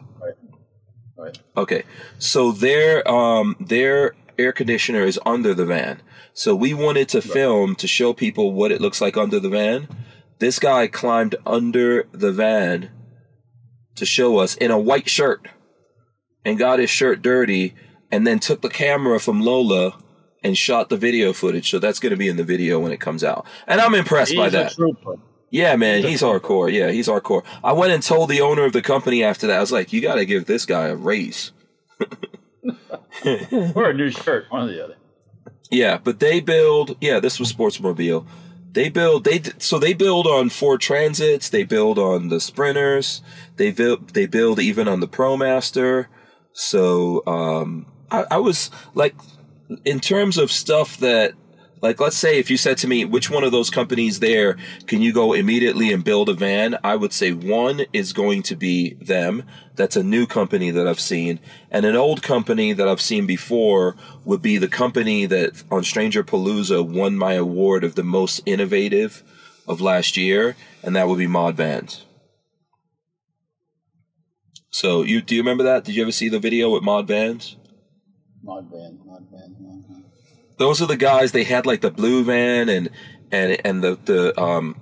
Right. Okay, so their um their air conditioner is under the van. So we wanted to film to show people what it looks like under the van. This guy climbed under the van to show us in a white shirt and got his shirt dirty and then took the camera from Lola and shot the video footage. So that's going to be in the video when it comes out. And I'm impressed He's by that. Yeah, man, he's hardcore. Yeah, he's hardcore. I went and told the owner of the company after that. I was like, "You got to give this guy a raise." or a new shirt, one or the other. Yeah, but they build. Yeah, this was Sportsmobile. They build. They so they build on Ford Transits. They build on the Sprinters. They build. They build even on the ProMaster. So um, I, I was like, in terms of stuff that Like, let's say if you said to me, which one of those companies there can you go immediately and build a van? I would say one is going to be them. That's a new company that I've seen. And an old company that I've seen before would be the company that on Stranger Palooza won my award of the most innovative of last year. And that would be Mod Vans. So you do you remember that? Did you ever see the video with Mod Vans? Mod van, mod van, mod those are the guys they had like the blue van and and and the the um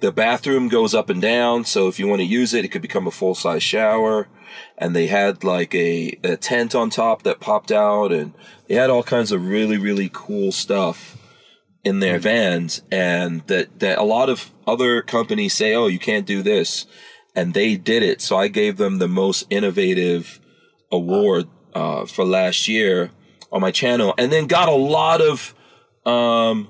the bathroom goes up and down so if you want to use it it could become a full size shower. And they had like a, a tent on top that popped out and they had all kinds of really really cool stuff in their vans and that that a lot of other companies say oh you can't do this and they did it. So i gave them the most innovative award uh, for last year on my channel and then got a lot of um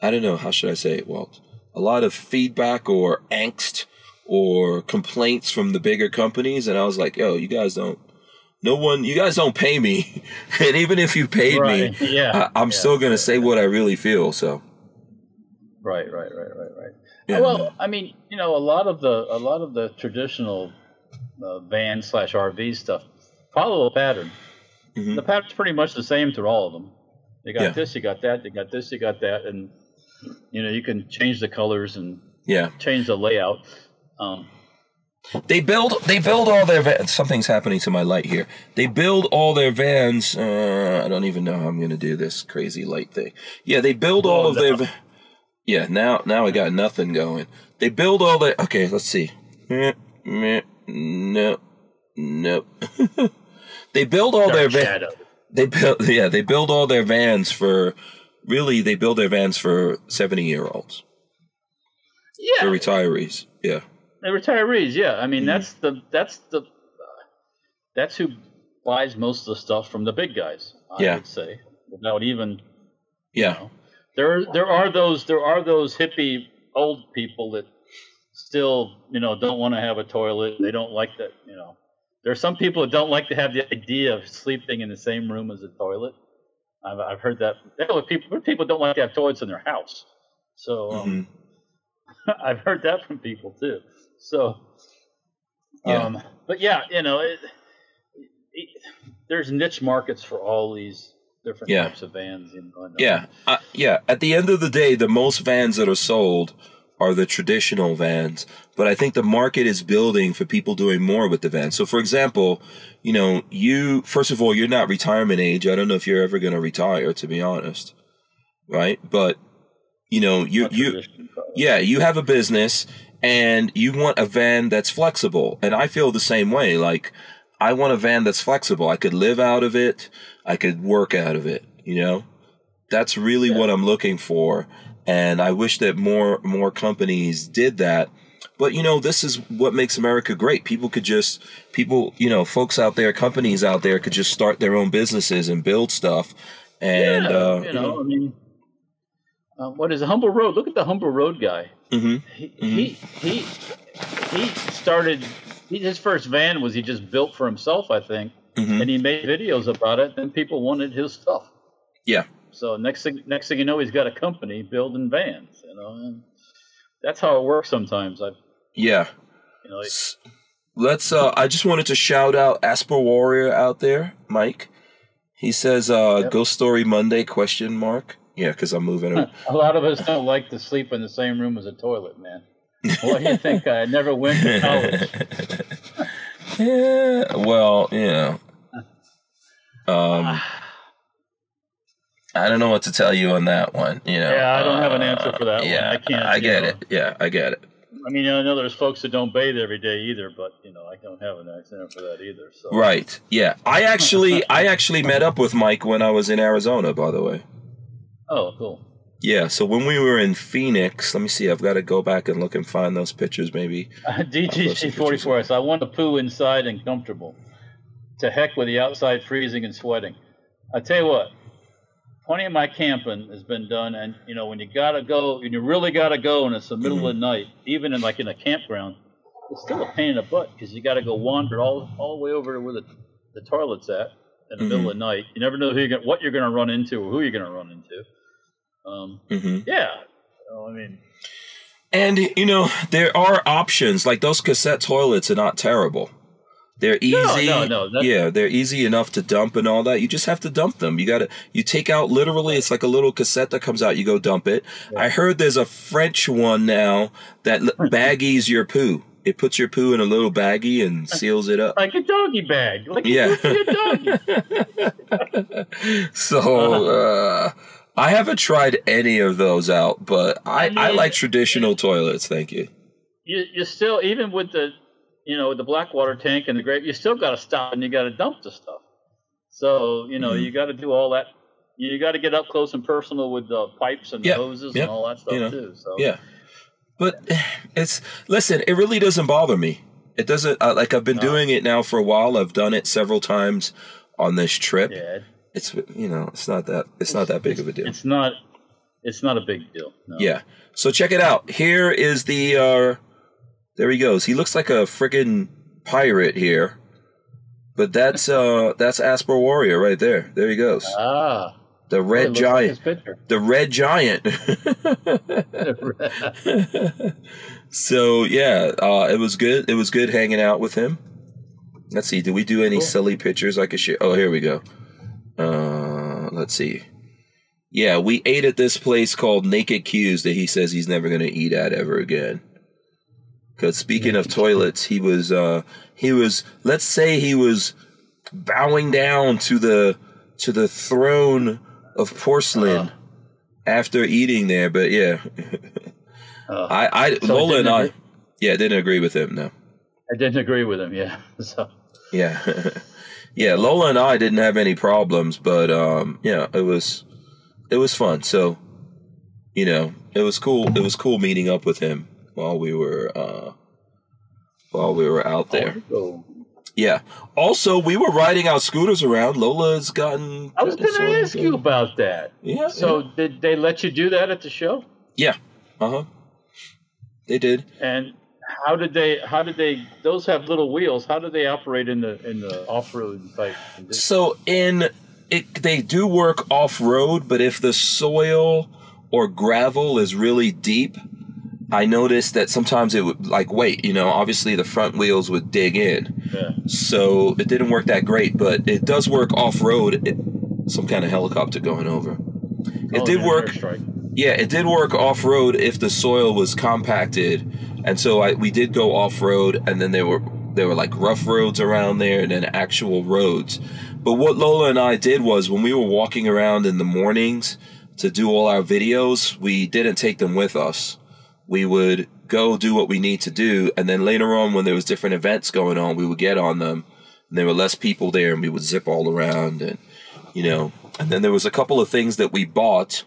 i don't know how should i say it walt a lot of feedback or angst or complaints from the bigger companies and i was like yo you guys don't no one you guys don't pay me and even if you paid Right, me yeah, I, i'm yeah, still gonna yeah, say what i really feel so Right, right, right, right, right. Yeah, well. I mean, you know, a lot of the a lot of the traditional uh, van slash RV stuff follow a pattern. Mhm. The pattern's pretty much the same through all of them. You got this, you got that, you got this, you got that, and you know you can change the colors and yeah change the layout. Um, They build they build all their vans. Something's happening to my light here. They build all their vans. Uh, I don't even know how I'm going to do this crazy light thing. Yeah, they build all Oh, of their. no. Yeah, now now I got nothing going. They build all their. Okay, let's see. No, no. they build all their vans. They build yeah. They build all their vans for. Really, they build their vans for seventy year olds, Yeah, for retirees. Yeah, the retirees. Yeah, I mean Mhm. that's the that's the that's who buys most of the stuff from the big guys. I Yeah. would say without even yeah, there there are those there are those hippie old people that still you know don't want to have a toilet they don't like that you know there are some people that don't like to have the idea of sleeping in the same room as a toilet i've, I've heard that there are people people don't like to have toilets in their house so um, Mhm. i've heard that from people too so Yeah. um but yeah you know it, it, there's niche markets for all these different Yeah. types of vans and whatnot. Yeah, uh, yeah. At the end of the day, the most vans that are sold are the traditional vans, but I think the market is building for people doing more with the vans. So, for example, you know, you first of all, you're not retirement age. I don't know if you're ever going to retire, to be honest, right? But you know, you you yeah, you have a business and you want a van that's flexible. And I feel the same way. Like, I want a van that's flexible. I could live out of it, I could work out of it, you know? That's really Yeah. what I'm looking for. And I wish that more more companies did that. But you know, this is what makes America great. People could just people, you know, folks out there, companies out there could just start their own businesses and build stuff. And yeah, uh, you know, I mean, uh, what is a humble road? Look at the humble road guy. mhm. He he he he started. He, his first van was he just built for himself, I think, Mhm. and he made videos about it. And people wanted his stuff. yeah. So next thing next thing you know, he's got a company building vans. You know, and that's how it works sometimes. I Yeah. you know. Like, Let's. Uh, I just wanted to shout out Asper Warrior out there, Mike. He says, uh, Yep. "Ghost Story Monday?" Question mark. Yeah, because I'm moving. A lot of us don't like to sleep in the same room as a toilet, man. What do you think? I never went to college. yeah. Well, yeah. Um, I don't know what to tell you on that one. You know. Yeah, I don't have an answer for that one. Yeah, I can't, I get know. it. Yeah, I get it. I mean, I know there's folks that don't bathe every day either, but you know, I don't have an answer for that either. So Right. Yeah. I actually, I actually met up with Mike when I was in Arizona. By the way. Oh, cool. Yeah, so when we were in Phoenix, let me see. I've got to go back and look and find those pictures. Maybe. Uh, DGC 44. So I want to poo inside and comfortable. To heck with the outside freezing and sweating. I tell you what, plenty of my camping has been done, and you know when you gotta go, and you really gotta go, and it's the middle of the night, even in like in a campground, it's still a pain in the butt because you got to go wander all all the way over to where the the toilet's at in the middle of the night. You never know who you're gonna, what you're to run into or who you're to run into. Um, hmm yeah. So, I mean, And you know there are options like those cassette toilets are not terrible. They're easy. no, no, that's- yeah, they're easy enough to dump and all that. You just have to dump them. You got to you take out literally. It's like a little cassette that comes out. You go dump it. I heard there's a French one now that baggies your poo. It puts your poo in a little baggie and seals it up. like a doggy bag. Like Yeah. a doggy. So uh, I haven't tried any of those out, but I, I, I like traditional toilets. Thank you. you you still even with the you know with the black water tank and the grape, you still got to stop and you got to dump the stuff. So you know Mhm. you got to do all that. You got to get up close and personal with the pipes and Yeah, hoses yeah, and all that stuff you know, too. So Yeah, but it's listen. It really doesn't bother me. It doesn't uh, like I've been No. doing it now for a while. I've done it several times on this trip. yeah, It's you know it's not that it's not that big of a deal. it's not it's not a big deal. No. Yeah. So check it out. Here is the. uh There he goes. He looks like a friggin' pirate here. But that's uh that's Asper Warrior right there. There he goes. Ah, The red giant. picture. the red giant. so yeah, uh, it was good. It was good hanging out with him. Let's see. Did we do any Cool. silly pictures I could share? Oh, here we go. Uh, let's see. Yeah, we ate at this place called Naked Q's that he says he's never going to eat at ever again. Because speaking of toilets, he was uh, he was let's say he was bowing down to the to the throne of porcelain Uh. after eating there. But yeah, Uh, I, I So Lola and I, yeah, didn't agree with him. No, I didn't agree with him. Yeah. So yeah, yeah. Lola and I didn't have any problems, but um, yeah, it was it was fun. So you know, it was cool. It was cool meeting up with him while we were uh, while we were out there. Oh, Yeah. Also, we were riding our scooters around. Lola's gotten. I was going to ask you about that. Yeah. So did they let you do that at the show? yeah. Uh huh. They did. And how did they? How did they? Those have little wheels. How do they operate in the in the off road type? conditions? So in it, they do work off road, but if the soil or gravel is really deep, I noticed that sometimes it would like wait. You know, obviously the front wheels would dig in, Yeah. so it didn't work that great. But it does work off road. Some kind of helicopter going over. It Oh, did yeah, work. Yeah, it did work off road if the soil was compacted, and so I we did go off road, and then there were there were like rough roads around there, and then actual roads. But what Lola and I did was when we were walking around in the mornings to do all our videos, we didn't take them with us. We would go do what we need to do, and then later on when there was different events going on, we would get on them, and there were less people there, and we would zip all around, and you know. And then there was a couple of things that we bought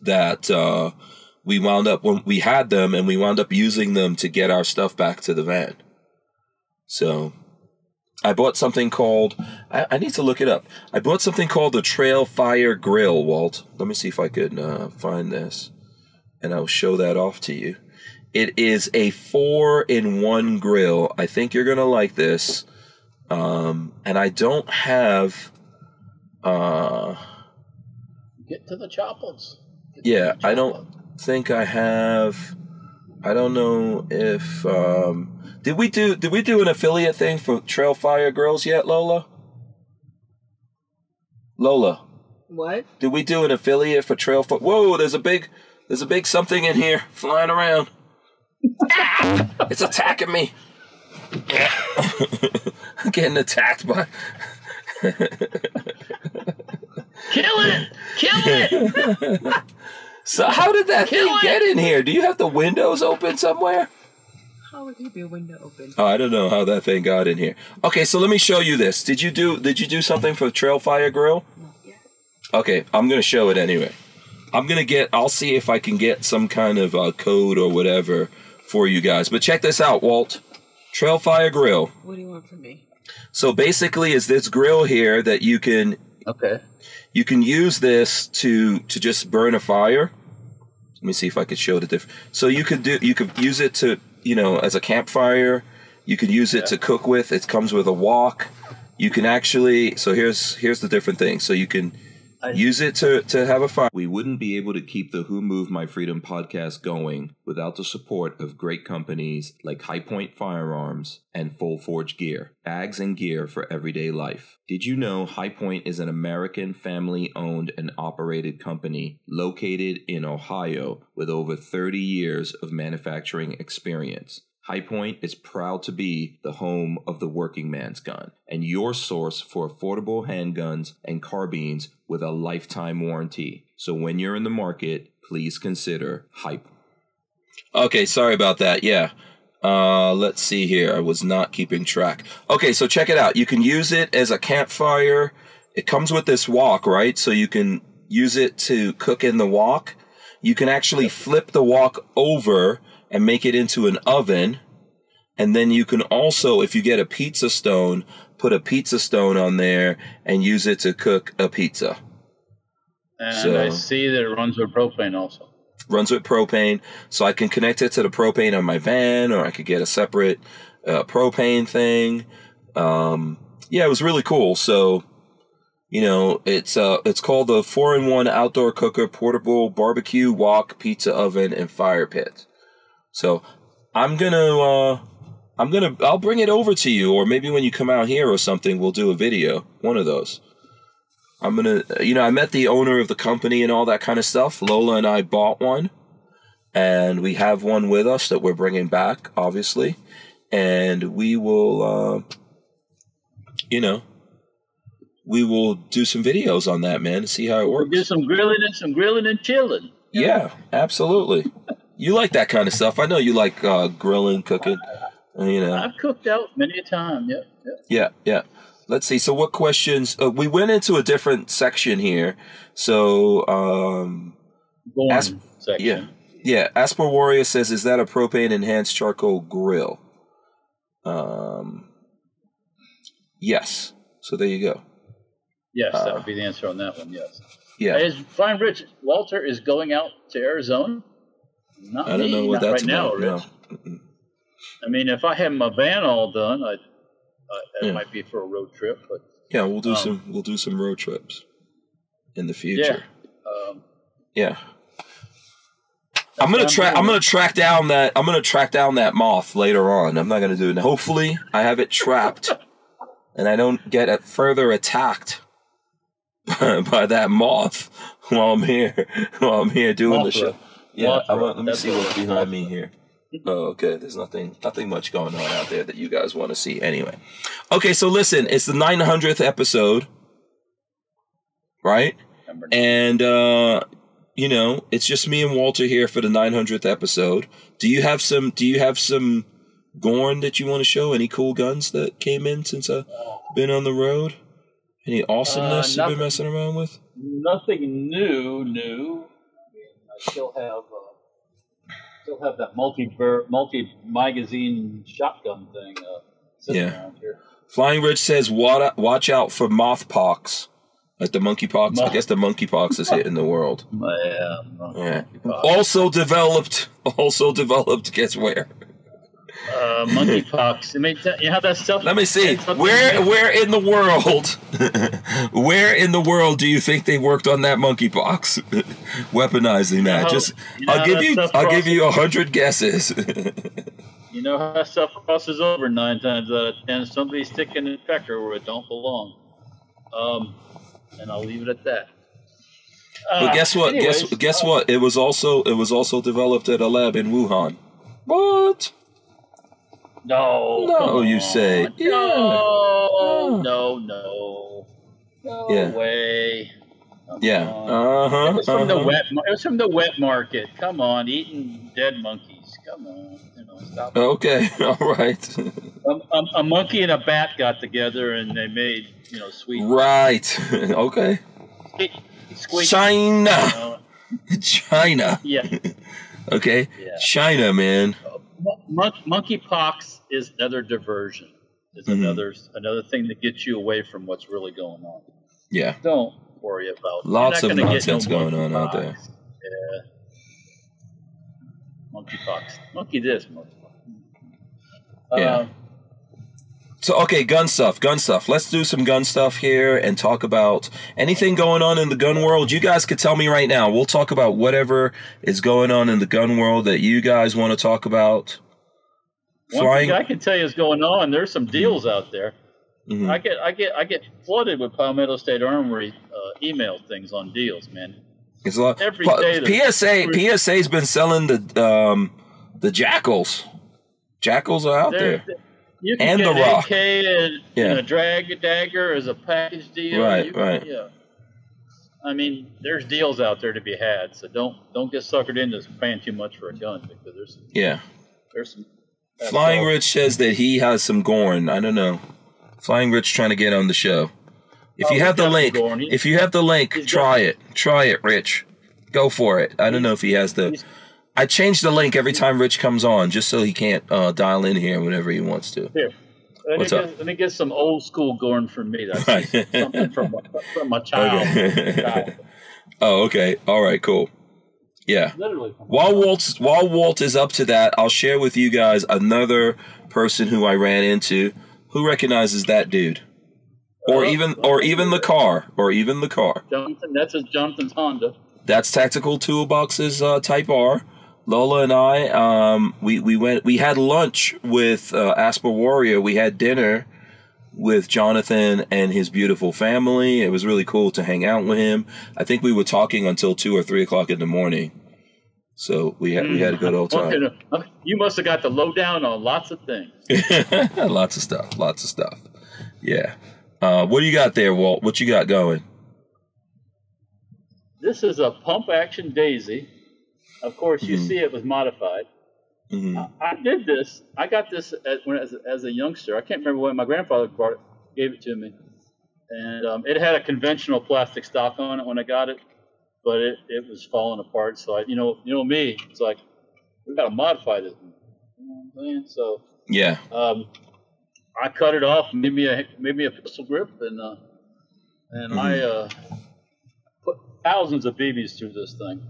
that uh, we wound up when we had them and we wound up using them to get our stuff back to the van. So I bought something called I, I need to look it up. I bought something called the Trail Fire Grill, Walt. Let me see if I could uh, find this, and I'll show that off to you. It is a four in one grill. I think you're gonna like this. Um, and I don't have. Uh, Get to the choppers. Get to yeah, the I don't think I have. I don't know if um, did we do did we do an affiliate thing for Trail Fire Grills yet, Lola? Lola, What? did we do an affiliate for Trail Fire? Whoa, there's a big there's a big something in here flying around. Ah! it's attacking me. I'm getting attacked by. Kill it! Kill it! So how did that Kill thing it! get in here? Do you have the windows open somewhere? How would there be a window open? Oh, I don't know how that thing got in here. Okay, so let me show you this. Did you do did you do something for Trail Fire Grill? Not yet. Okay, I'm gonna show it anyway. I'm gonna get. I'll see if I can get some kind of uh, code or whatever for you guys. But check this out, Walt. Trail Fire Grill. What do you want from me? So basically, is this grill here that you can Okay. you can use this to to just burn a fire. Let me see if I could show the difference. So you could do you could use it to you know as a campfire. You could use it to cook with. It comes with a wok. You can actually so here's here's the different things. So you can I- Use it to, to have a fire. We wouldn't be able to keep the Who Moved My Freedom podcast going without the support of great companies like Hi-Point Firearms and Full Forge Gear, bags and gear for everyday life. Did you know Hi-Point is an American family owned and operated company located in Ohio with over 30 years of manufacturing experience? Hi-Point is proud to be the home of the working man's gun and your source for affordable handguns and carbines with a lifetime warranty. So when you're in the market, please consider Hype. Okay, sorry about that. Yeah. Uh, let's see here. I was not keeping track. Okay, so check it out. You can use it as a campfire. It comes with this wok, right? So you can use it to cook in the wok. You can actually flip the wok over and make it into an oven. And then you can also, if you get a pizza stone, put a pizza stone on there and use it to cook a pizza. And So- I see that it runs with propane also. Runs with propane, so I can connect it to the propane on my van, or I could get a separate uh, propane thing. Um, yeah, it was really cool. So, you know, it's uh, it's called the four in one outdoor cooker, portable barbecue, wok, pizza oven, and fire pit. So, I'm gonna uh, I'm gonna I'll bring it over to you, or maybe when you come out here or something, we'll do a video. One of those. I'm gonna, you know, I met the owner of the company and all that kind of stuff. Lola and I bought one, and we have one with us that we're bringing back, obviously, and we will, uh, you know, we will do some videos on that, man, and see how it We'll do some grilling and some grilling and chilling. Yeah, absolutely. You like that kind of stuff. I know you like uh, grilling, cooking. uh, You know, I've cooked out many a time. Yep. yep. Yeah, yeah. Let's see. So, what questions? Uh, we went into a different section here. So, um, Born Ask- section. yeah, yeah. Asper Warrior says, "Is that a propane enhanced charcoal grill?" Um, yes. So there you go. Yes, Uh, that would be the answer on that one. Yes. Yeah. Is Fine Rich Walter is going out to Arizona? Not I don't me, know what that's right now, about. Rich. No. I mean, if I had my van all done, I, I it Yeah. might be for a road trip, but Yeah, we'll do Um, some. We'll do some road trips in the yeah. future. Um, Yeah. I'm gonna track. I'm gonna track down that. I'm gonna track down that moth later on. I'm not gonna do it. Hopefully, I have it trapped, and I don't get further attacked by that moth while I'm here. While I'm here doing the show. Yeah. I want, let me see what's behind me here. Oh, okay. There's nothing, nothing much going on out there that you guys want to see. Anyway, okay. So listen, it's the 900th episode, right? And uh you know, it's just me and Walter here for the 900th episode. Do you have some do you have some Gorn that you want to show? Any cool guns that came in since I've been on the road? Any awesomeness you've been messing around with? nothing new, new. Still have uh, still have that multi multi magazine shotgun thing uh, sitting Yeah. around here. Flying Rich says watch out for mothpox. Like the monkeypox. I guess the monkeypox is hitting the world. Yeah. Yeah. Also developed also developed guess where? Uh, monkeypox. I mean, you know that stuff. Let me see. Where where in the world where in the world do you think they worked on that monkeypox? Weaponizing that. how- Just you know I'll give you I'll give you a hundred guesses. You know how that stuff crosses over nine times out of ten. Somebody's sticking an infector where it don't belong. Um, and I'll leave it at that. but Uh, guess what? anyways, guess guess uh, what? It was also it was also developed at a lab in Wuhan. What? No. No, come you say. No. Yeah. No. No. No Yeah. way. Come Yeah. Uh huh. It was from the wet. It was from the wet market. Come on, eating dead monkeys. Come on, you know, stop. Okay. All right. A, a, a monkey and a bat got together and they made, you know, sweet. right. okay. Squeak, squeak, you China. know. China. Yeah. Okay. Yeah. China, man. Mon- monkeypox is another diversion. It's Mhm. another another thing that gets you away from what's really going on. Yeah. Don't worry about. Lots of nonsense going on out there. Yeah. Monkeypox. Monkey this. Monkey. Yeah. Um, So okay, gun stuff, gun stuff. Let's do some gun stuff here and talk about anything going on in the gun world. You guys could tell me right now. We'll talk about whatever is going on in the gun world that you guys want to talk about. One Flying. thing I can tell you is going on. There's some deals out there. Mhm. I get I get I get flooded with Palmetto State Armory uh, email things on deals, man. It's a lot. Every day PSA PSA's been selling the um the JAKLs. JAKLs are out There- there. You can And get the Rock. AK and, Yeah. and a drag dagger as a package deal. Right, You right. Yeah. I mean, there's deals out there to be had, so don't don't get suckered into paying too much for a gun because there's Yeah. there's some. Flying. Rich says that he has some Gorn. I don't know. Flying Rich trying to get on the show. If Oh, you have the link, if you have the link, try it. Try it, Rich. Go for it. I don't know if he has the. I change the link every time Rich comes on, just so he can't uh, dial in here whenever he wants to. Here, let What's me up? get, let me get some old school Gorn from me. That's Right. something from from a child. Okay. Oh, okay. All right. Cool. Yeah. Literally. While Walt while Walt is up to that, I'll share with you guys another person who I ran into who recognizes that dude, or Uh, even or even the car, or even the car. Jonathan, that's a Jonathan's Honda. That's Tactical Toolboxes uh, Type R. Lola and I, um, we we went we had lunch with uh, Asper Warrior. We had dinner with Jonathan and his beautiful family. It was really cool to hang out with him. I think we were talking until two or three o'clock in the morning. So we had we had a good old time. You must have got the lowdown on lots of things. lots of stuff. Lots of stuff. Yeah. Uh, what do you got there, Walt? What you got going? This is a pump action Daisy. Of course, you Mhm. see it was modified. hmm I did this. I got this as, when, as, as a youngster. I can't remember when my grandfather brought it, gave it to me, and um, it had a conventional plastic stock on it when I got it, but it, it was falling apart. So I, you know, you know me. It's like we got to modify this. You know what I'm saying? So Yeah. um, I cut it off, made me a made me a pistol grip, and uh, and I uh, put thousands of BBs through this thing.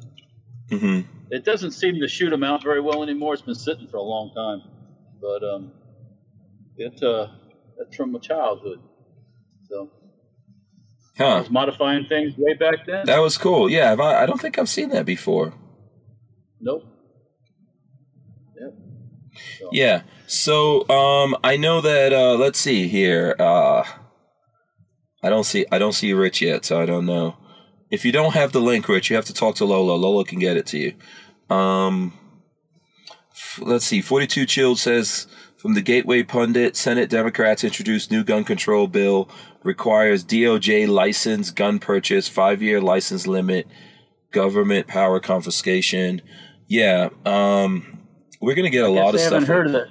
Hmm It doesn't seem to shoot them out very well anymore. It's been sitting for a long time, but um, it uh, it's from my childhood. So I Huh. was modifying things way back then. That was cool. Yeah. I, I don't think I've seen that before. nope. Yep. So, Yeah. So um I know that uh let's see here. Uh I don't see I don't see Rich yet, so I don't know. If you don't have the link, Rich, you have to talk to Lola. Lola can get it to you. Um f- let's see. 42 Chilled says from the Gateway Pundit, Senate Democrats introduce new gun control bill requires DOJ license gun purchase, 5-year license limit, government power confiscation. Yeah, um we're going to get a lot of I stuff. haven't heard of that.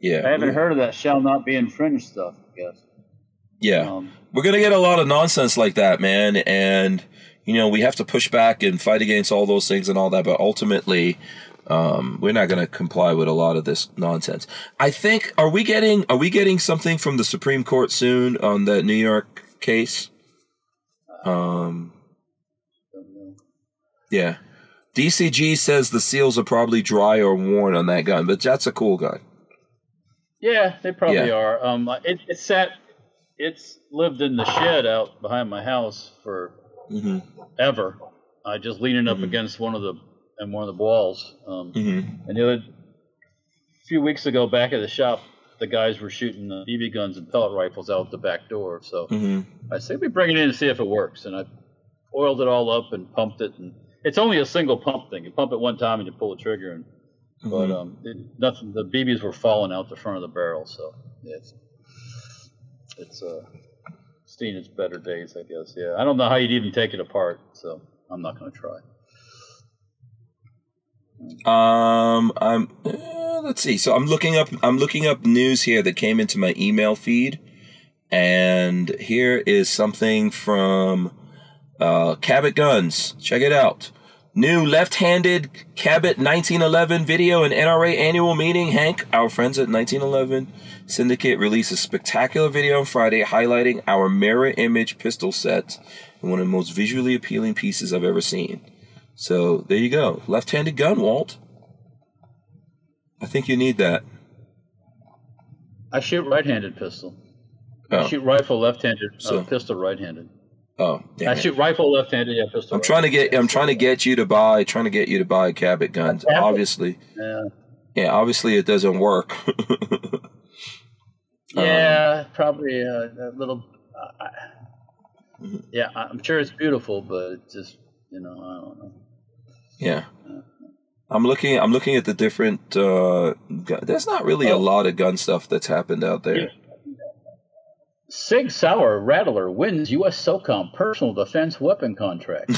Yeah. I haven't we're- heard of that. Shall not be infringed stuff. I guess. Yeah. Um, We're going to get a lot of nonsense like that, man. And, you know, we have to push back and fight against all those things and all that. But ultimately, um, we're not going to comply with a lot of this nonsense. I think, are we getting, are we getting something from the Supreme Court soon on that New York case? Um, yeah. DCG says the seals are probably dry or worn on that gun, but that's a cool gun. Yeah, they probably Yeah. are. Um, it, it's sat, it's lived in the shed out behind my house for hmm ever. I just leaning up Mhm. against one of the and one of the walls. Um, hmm and the other a few weeks ago, back at the shop, the guys were shooting BB guns and pellet rifles out the back door. So hmm I said we bring it in and see if it works. And I oiled it all up and pumped it. And it's only a single pump thing. You pump it one time and you pull the trigger. And but Mhm. um, it, nothing. The BBs were falling out the front of the barrel. So it's it's uh, seen its better days, I guess. Yeah, I don't know how you'd even take it apart. So I'm not going to try. Um, I'm. eh, let's see. So I'm looking up. I'm looking up news here that came into my email feed, and here is something from uh, Cabot Guns. Check it out. New left-handed Cabot 1911 video and NRA annual meeting. Hank, our friends at 1911 Syndicate, released a spectacular video on Friday highlighting our mirror image pistol set and one of the most visually appealing pieces I've ever seen. So there you go. Left-handed gun, Walt. I think you need that. I shoot right-handed pistol. I Oh, shoot rifle left-handed, So- uh, pistol right-handed. Oh, damn I it. shoot rifle left-handed, yeah, pistol. I'm trying to get. I'm trying to get you to buy. Trying to get you to buy Cabot guns. Cabot? Obviously, Yeah, yeah. Obviously, it doesn't work. Um, yeah, probably uh, a little. Uh, I- Mhm. yeah, I'm sure it's beautiful, but just you know, I don't know. Yeah. I'm looking. I'm looking at the different. Uh, gun, there's not really a Oh. lot of gun stuff that's happened out there. Sig Sauer Rattler wins U.S. SOCOM personal defense weapon contract.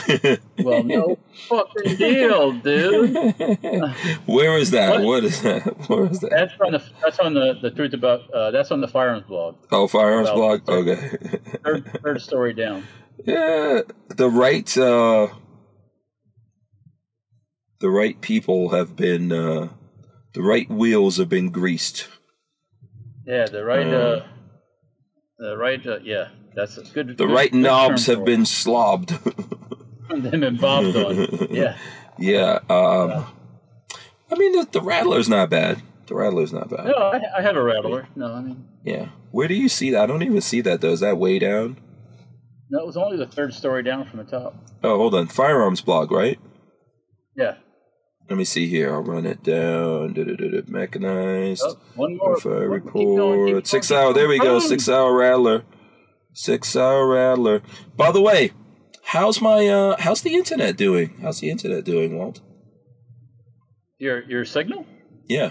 well, no fucking deal, dude. Where is that? What? what is that? Where is that? That's on the that's on the the truth about uh, that's on the firearms blog. Oh, firearms blog. Okay. Third, third story down. yeah, the right. Uh, the right people have been. Uh, the right wheels have been greased. Yeah, the right Uh. The right uh, yeah, that's a good. The good- right good knobs have been slobbed. them and bobbed on. Yeah, yeah. Um, I mean, the, the Rattler's not bad. The Rattler's not bad. no, I, I have a rattler. No, I mean Yeah. Where do you see that? I don't even see that though. Is that way down? no, it was only the third story down from the top. Oh, hold on. Firearms blog, right? Yeah. Let me see here. I'll run it down. Du-du-du-du. Mechanized. Oh, one more. Fire One- keep report. going, keep Six going, hour. There we go. SIG Sauer Rattler. SIG Sauer Rattler. By the way, how's my uh how's the internet doing? How's the internet doing, Walt? Your your signal? Yeah.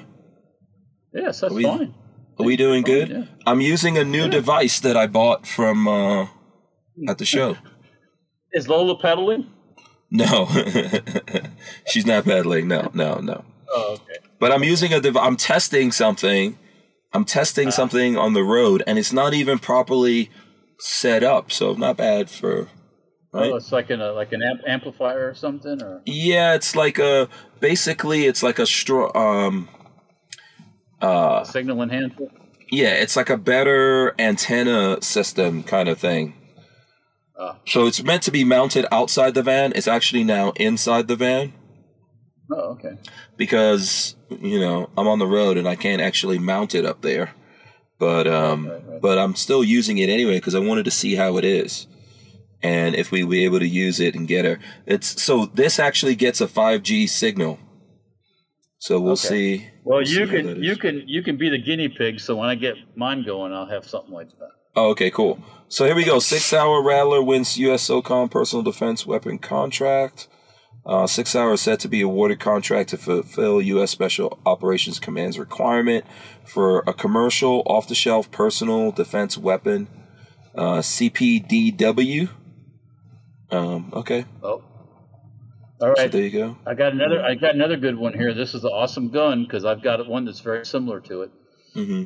Yes, that's Are we- fine. Are we doing Fine, good? yeah. I'm using a new device that I bought from uh at the show. Is Lola pedaling? No. She's not pedaling. No, no, no. Oh, okay. But I'm using a dev- I'm testing something. I'm testing Ah. something on the road and it's not even properly set up. So not bad for right? Oh, it's like an uh, like an amp- amplifier or something, or Yeah, it's like a basically it's like a straw um uh signal enhancer. yeah, it's like a better antenna system kind of thing. Ah. So it's meant to be mounted outside the van. It's actually now inside the van Oh, okay. because you know I'm on the road and I can't actually mount it up there. But um, Right, right. but I'm still using it anyway because I wanted to see how it is, and if we were able to use it and get her. It's so this actually gets a 5G signal. So we'll Okay. see. Well, we'll you how can you can you can be the guinea pig. So when I get mine going, I'll have something like that. Oh, okay, cool. So here we go. SIG Sauer Rattler wins U.S. SOCOM personal defense weapon contract. Uh, SIG Sauer's set to be awarded contract to fulfill U.S. Special Operations Command's requirement for a commercial off the shelf personal defense weapon, uh, CPDW. Um, okay, Oh, all so there you go. I got another. I got another good one here. This is an awesome gun because I've got one that's very similar to it. hmm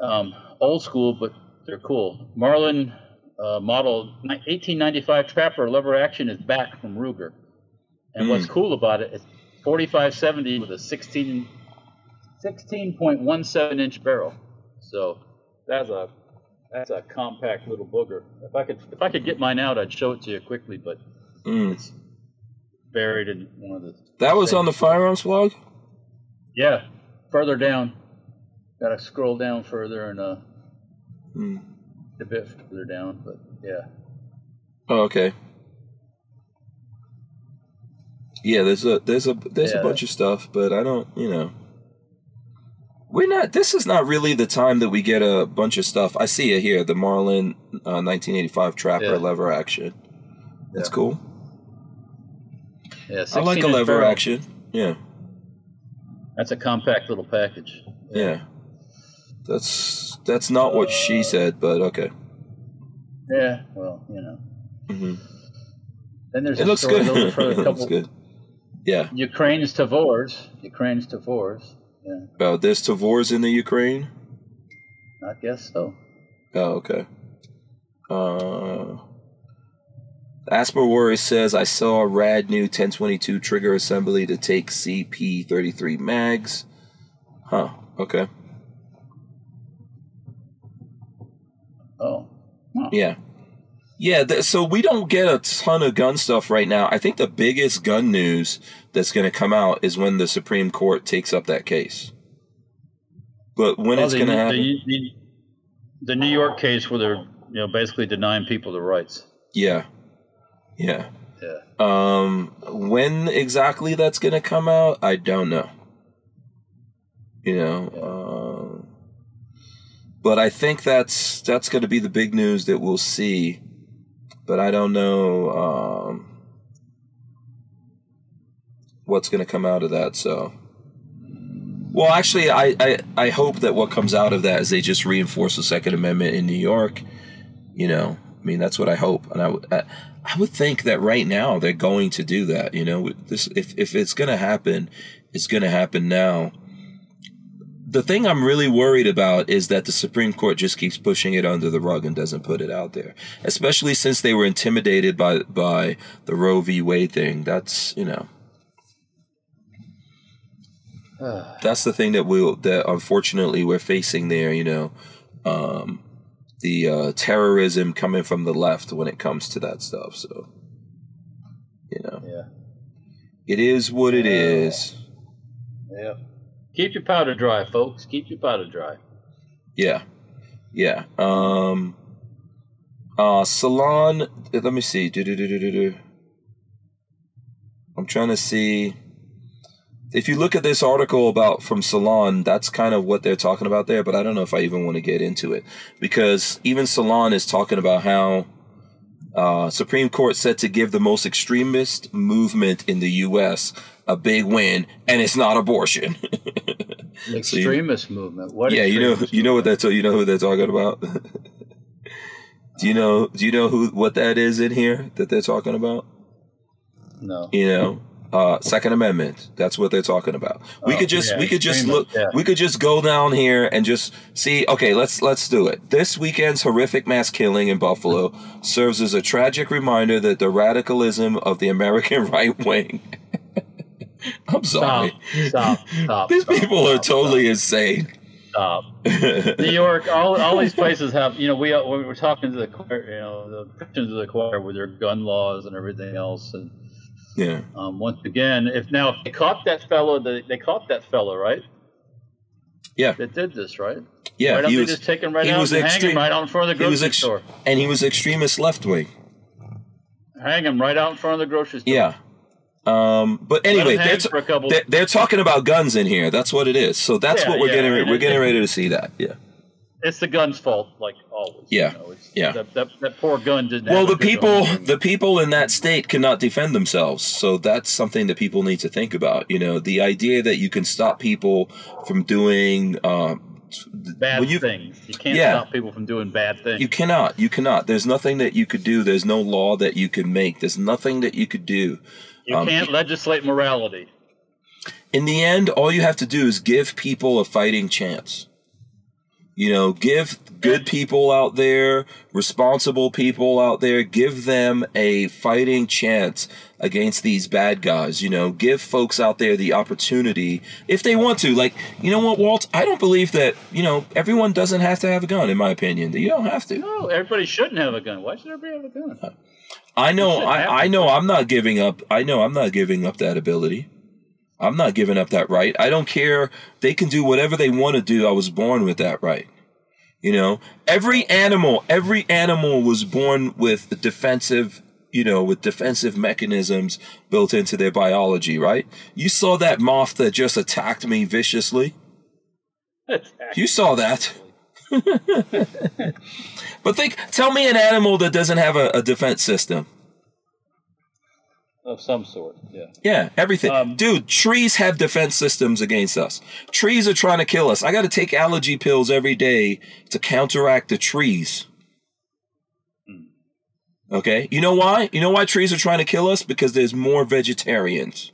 Um, old school, but they're cool. Marlin uh, model 1895 Trapper lever action is back from Ruger, and what's cool about it is 4570 with a 16 16.17 inch barrel. So that's a that's a compact little booger. If I could if I could get mine out, I'd show it to you quickly, but Mm. it's buried in one of the. That was on the firearms blog. Yeah, further down. Got to scroll down further and uh, Hmm. a bit further down, but yeah. Oh, okay. Yeah, there's a there's a there's a Yeah. bunch of stuff, but I don't, you know. We're not. This is not really the time that we get a bunch of stuff. I see it here, the Marlin uh, 1985 Trapper Yeah. lever action. That's Yeah. cool. Yeah, I like a lever barrel. action. Yeah, That's a compact little package. yeah. That's that's not what she said, but okay. Yeah, well, you know. hmm Then there's It a looks good. it looks couple good. Yeah. Ukraine's Tavors. Ukraine's Tavors. Yeah, Oh, there's Tavors in the Ukraine. I guess so. Oh, okay. Uh, Asper Warrior says, I saw a rad new 1022 trigger assembly to take CP33 mags. Huh, okay. Oh. Huh. Yeah. Yeah, th- so we don't get a ton of gun stuff right now. I think the biggest gun news that's going to come out is when the Supreme Court takes up that case. But when it's going to happen, the, the, the New York case where they're you know basically denying people their rights. yeah, yeah. Yeah. Um, when exactly that's going to come out, I don't know. You know, um, but I think that's that's going to be the big news that we'll see. But I don't know um, what's going to come out of that. So, well, actually, I, I I hope that what comes out of that is they just reinforce the Second Amendment in New York. You know, I mean, that's what I hope, and I would. I, I would think that right now they're going to do that. You know, this if if it's going to happen, it's going to happen now. The thing I'm really worried about is that the Supreme Court just keeps pushing it under the rug and doesn't put it out there, especially since they were intimidated by by the Roe v. Wade thing. That's you know, that's the thing that we will that unfortunately we're facing there. You know, um, the uh, terrorism coming from the left when it comes to that stuff. So, you know, Yeah. it is what it is. Yeah. Keep your powder dry, folks. Keep your powder dry. Yeah, yeah. Um, uh, Salon. Let me see. Do-do-do-do-do-do. I'm trying to see. If you look at this article about from Salon, that's kind of what they're talking about there. But I don't know if I even want to get into it because even Salon is talking about how uh, Supreme Court set to give the most extremist movement in the U.S. a big win, and it's not abortion. you- Extremist movement. What? yeah, you know, extremist you know what movement? that's. You know who they're talking about. do you know? Do you know who what that is in here that they're talking about? No. You know, uh, Second Amendment. That's what they're talking about. We Oh, could just yeah, we could just look. yeah. We could just go down here and just see. Okay, let's let's do it. This weekend's horrific mass killing in Buffalo serves as a tragic reminder that the radicalism of the American right wing. I'm sorry. Stop. Stop. Stop. These stop, people are stop, totally insane. Stop. New York, all, all these places have, you know, we, we were talking to the choir, you know, the Christians of the choir with their gun laws and everything else. And Yeah. um, once again, if now if they caught that fellow, they, they caught that fellow, right? Yeah. That did this, right? Yeah, Why don't he was. just take him right he out was and hang extreme- him right out in front of the he grocery ex- store? and he was extremist left wing. Hang him right out in front of the grocery store. Yeah. Um, but anyway, they're, they're, they're talking about guns in here. That's what it is. So that's Yeah, what we're yeah, getting. We're getting ready to see that. Yeah. It's the gun's fault, like always. Yeah, You know, yeah. That, that, that poor gun didn't. Well, the people, gun. the people in that state cannot defend themselves. So that's something that people need to think about. You know, the idea that you can stop people from doing. Um, bad you- things. You can't Yeah. stop people from doing bad things. You cannot. You cannot. There's nothing that you could do. There's no law that you can make. There's nothing that you could do. You Um, can't legislate morality. in the end, all you have to do is give people a fighting chance. You know, give good people out there, responsible people out there, give them a fighting chance against these bad guys. You know, give folks out there the opportunity if they want to. Like, you know what, Walt? I don't believe that, you know, everyone doesn't have to have a gun, in my opinion. You don't have to. No, everybody shouldn't have a gun. Why should everybody have a gun? I know, I, I know I'm not giving up. I know I'm not giving up that ability. I'm not giving up that right. I don't care. They can do whatever they want to do. I was born with that right. You know, every animal, every animal was born with defensive, you know, with defensive mechanisms built into their biology, right? You saw that moth that just attacked me viciously. You saw that. but think, tell me an animal that doesn't have a, a defense system. Of some sort, yeah. Yeah, everything. Um, Dude, trees have defense systems against us. Trees are trying to kill us. I got to take allergy pills every day to counteract the trees. Okay? You know why? You know why trees are trying to kill us? Because there's more vegetarians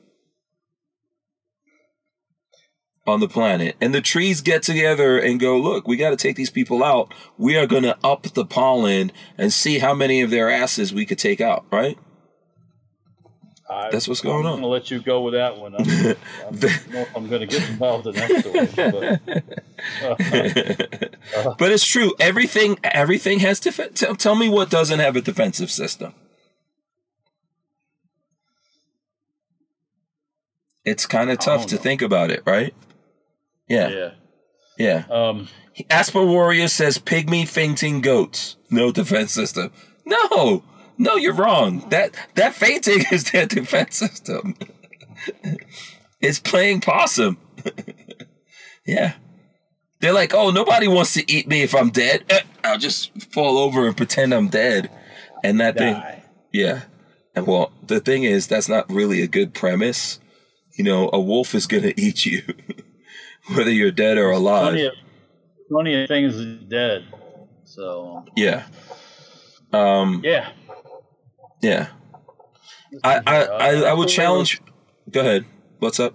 on the planet. And the trees get together and go, look, we got to take these people out. We are going to up the pollen and see how many of their asses we could take out, right? I, That's what's going on. I'm going to let you go with that one. I'm, I don't know if I'm going to get involved in that story. But, uh, uh. But it's true. Everything everything has def- tell, tell me what doesn't have a defensive system. It's kind of tough to know. think about it, right? Yeah. yeah. Yeah. Um, Asper Warrior says pygmy fainting goats. No defense system. No, no, you're wrong. That that fainting is their defense system. it's playing possum. yeah. They're like, oh, nobody wants to eat me if I'm dead. Eh, I'll just fall over and pretend I'm dead. And that thing, yeah. And well, the thing is, that's not really a good premise. You know, a wolf is going to eat you, whether you're dead or alive. Plenty of, plenty of things is dead. So Yeah. Um, yeah. yeah. I, I, I, I would challenge. Go ahead. What's up?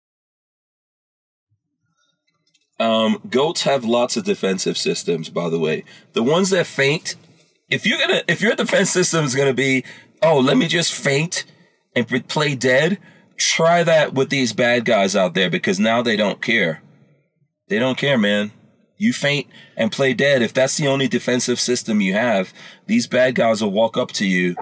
Um, goats have lots of defensive systems, by the way. The ones that faint, if you're gonna, if your defense system is gonna be, oh, let me just faint and play dead, try that with these bad guys out there because now they don't care. They don't care, man. You faint and play dead. If that's the only defensive system you have, these bad guys will walk up to you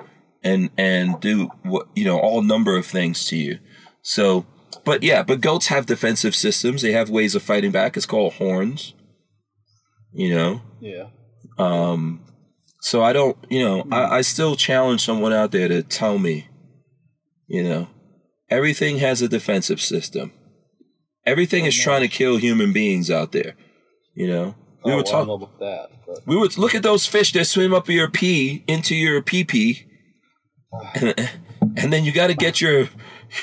and and do what you know all number of things to you. So, but yeah, but goats have defensive systems. They have ways of fighting back. It's called horns. You know, Yeah. um, so I don't, you know, I, I still challenge someone out there to tell me, you know, everything has a defensive system. Everything is trying to kill human beings out there. You know, we oh, were well, I talking. about that. But We would look at those fish that swim up your pee into your pee pee, and, and then you got to get your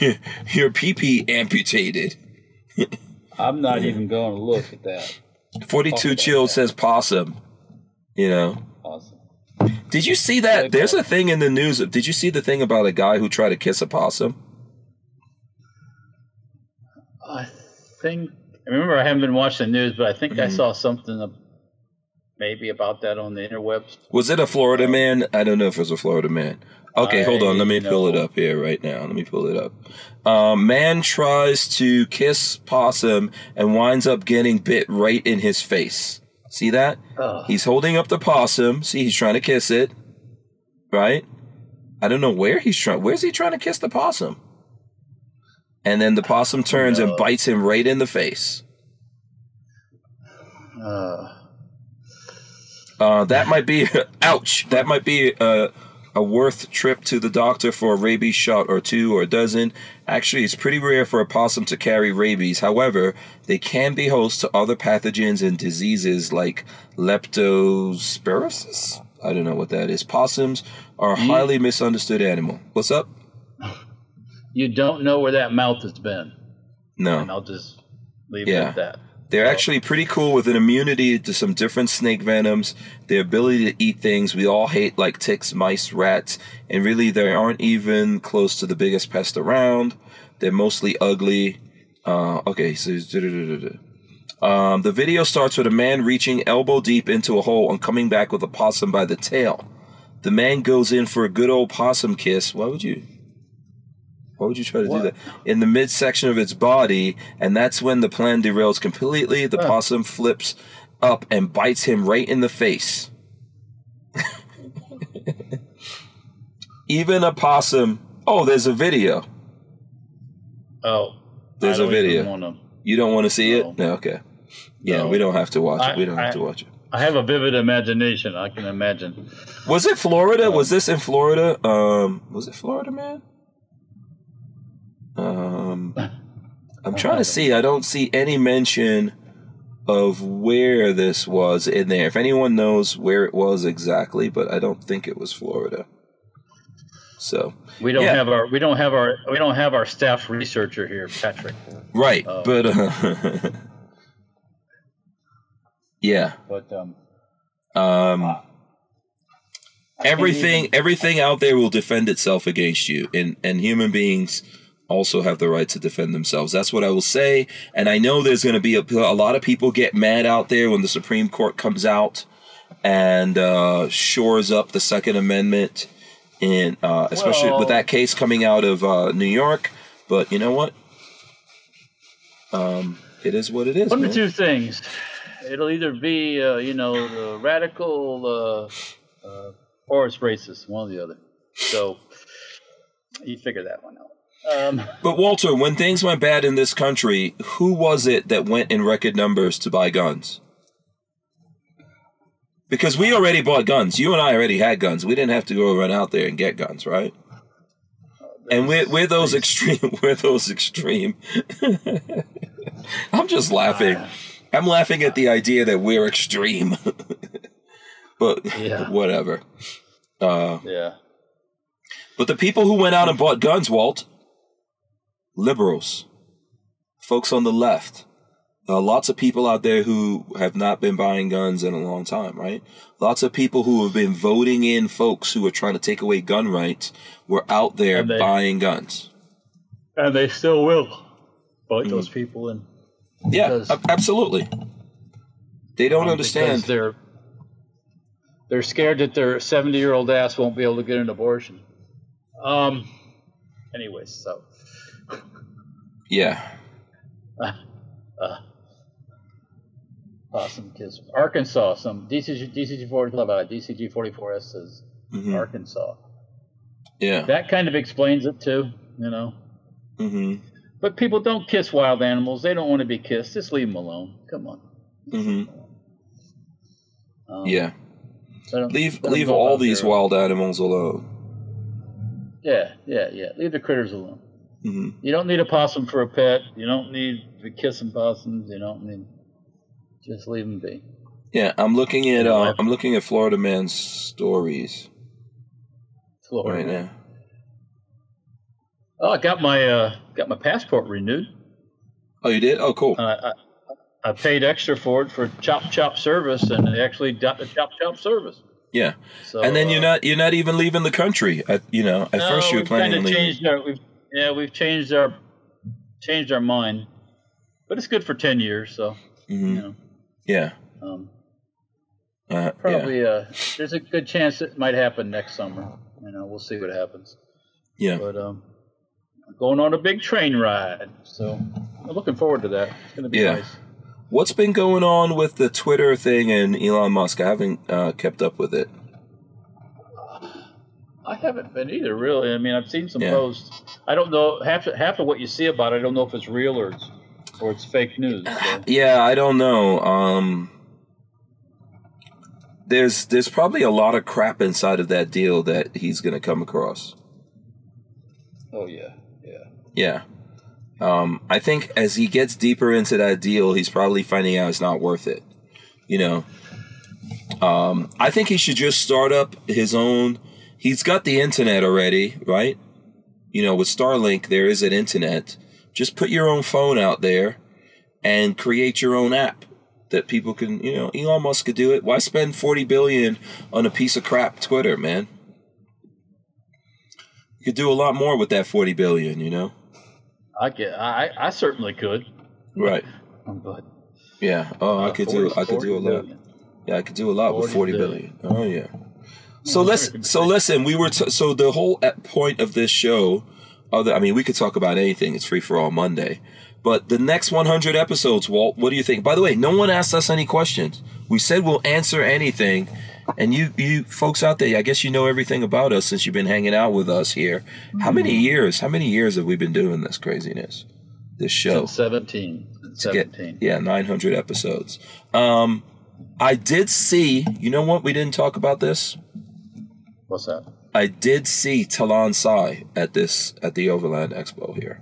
your pee pee amputated. I'm not even going to look at that. Forty two chilled says possum. You know, Awesome. did you see that? There's a thing in the news. Did you see the thing about a guy who tried to kiss a possum? I think. I remember I haven't been watching the news, but I think Mm-hmm. I saw something maybe about that on the interwebs. Was it a Florida man? I don't know if it was a Florida man. Okay, hold on. Let me pull it up here right now. Let me pull it up. Um, man tries to kiss possum and winds up getting bit right in his face. See that? Ugh. He's holding up the possum. See, he's trying to kiss it. Right? I don't know where he's trying. Where's he trying to kiss the possum? And then the possum turns and bites him right in the face. Uh, Uh, that might be ouch. That might be a, a worth trip to the doctor for a rabies shot or two or a dozen. Actually, it's pretty rare for a possum to carry rabies. However, they can be host to other pathogens and diseases like leptospirosis. I don't know what that is. Possums are a highly misunderstood animal. What's up? you don't know where that mouth has been, No. and I'll just leave Yeah. it at that. They're actually pretty cool with an immunity to some different snake venoms, their ability to eat things we all hate, like ticks, mice, rats, and really they aren't even close to the biggest pest around. They're mostly ugly. Uh, okay, so um, the video starts with a man reaching elbow deep into a hole and coming back with a possum by the tail. The man goes in for a good old possum kiss. Why would you? Why would you try to do that? In the midsection of its body, and that's when the plan derails completely. The possum flips up and bites him right in the face. Even a possum. Oh, there's a video. Oh, There's I a video. wanna- You don't want to see No. it? No, okay. Yeah, No. we don't have to watch it. I- We don't have to watch it. I have a vivid imagination. I can imagine. Was it Florida? was this in Florida? Um, was it Florida, man? Um, I'm trying to see. I don't see any mention of where this was in there. If anyone knows where it was exactly, but I don't think it was Florida. So We don't Yeah. have our we don't have our we don't have our staff researcher here, Patrick. right, Oh. but uh, yeah. But um, Um, everything everything out there will defend itself against you, and and human beings also have the right to defend themselves. That's what I will say. And I know there's going to be a, a lot of people get mad out there when the Supreme Court comes out and uh, shores up the Second Amendment in uh, especially Well- with that case coming out of uh, New York. But you know what? Um, it is what it is. One man. of two things. It'll either be, uh, you know, the radical uh, uh, or it's racist, one or the other. So you figure that one out. Um, But Walter, when things went bad in this country, who was it that went in record numbers to buy guns? Because we already bought guns. You and I already had guns. We didn't have to go run out there and get guns, right? And we're, we're those extreme. We're those extreme. I'm just laughing. I'm laughing at the idea that we're extreme. but Yeah. whatever. Uh, yeah. but the people who went out and bought guns, Walt, liberals, folks on the left, uh, lots of people out there who have not been buying guns in a long time, right? Lots of people who have been voting in folks who are trying to take away gun rights were out there they- buying guns. And they still will vote Mm. those people in. Yeah, absolutely. They don't um, understand. They're, they're scared that their 70 year old ass won't be able to get an abortion. Um. Anyways, so. Yeah. Awesome kids. Arkansas, some DCG, DCG 44, DCG 44S says hmm Arkansas. Yeah. That kind of explains it too, you know. hmm But people don't kiss wild animals. They don't want to be kissed. Just leave them alone. Come on. hmm Um, Yeah. Leave leave all these wild animals alone. Yeah, yeah, yeah. Leave the critters alone. Hmm You don't need a possum for a pet. You don't need to kiss some possums. You don't need. Just leave them be. Yeah, I'm looking at uh, I'm looking at Florida Man's stories Florida. right now. Oh, I got my uh, got my passport renewed. Oh, you did? Oh, cool. Uh, I, I paid extra for it for chop chop service, and they actually got the chop chop service. yeah, So, and then you're uh, not you're not even leaving the country. At, you know, at no, first you were planning kinda changed our, we've, yeah, we've changed our changed our mind, but it's good for ten years. So hmm you know, Yeah, um, uh, yeah, probably uh, there's a good chance it might happen next summer. You know, we'll see what happens. yeah. But um, going on a big train ride, so I'm looking forward to that. It's going to be Yeah. nice. What's been going on with the Twitter thing and Elon Musk? I haven't uh, kept up with it. I haven't been either, really. I mean, I've seen some Yeah. posts. I don't know half half of what you see about it. I don't know if it's real or it's or it's fake news. So. Yeah, I don't know. Um, there's there's probably a lot of crap inside of that deal that he's going to come across. Oh yeah, yeah. Yeah. Um, I think as he gets deeper into that deal, he's probably finding out it's not worth it. You know, um, I think he should just start up his own. He's got the internet already, right? You know, with Starlink, there is an internet. Just put your own phone out there and create your own app that people can, you know, Elon Musk could do it. Why spend 40 billion on a piece of crap Twitter, man? You could do a lot more with that 40 billion, you know? I get. I I certainly could. Right. But Yeah. Oh, I uh, could do. I could do a lot. billion. Yeah, I could do a lot with 40 forty billion. Oh yeah. So Yeah, listen. So listen. We were t- so the whole e- point of this show. Other, I mean, we could talk about anything. It's free for all Monday. But the next 100 episodes, Walt, what do you think? By the way, no one asked us any questions. We said we'll answer anything. And you, you folks out there, I guess you know everything about us since you've been hanging out with us here. How many years? How many years have we been doing this craziness? This show Since Seventeen. to get- Seventeen. yeah, 900 episodes. Um, I did see, you know what? We didn't talk about this. What's that? I did see Talon Sai at this at the Overland Expo here.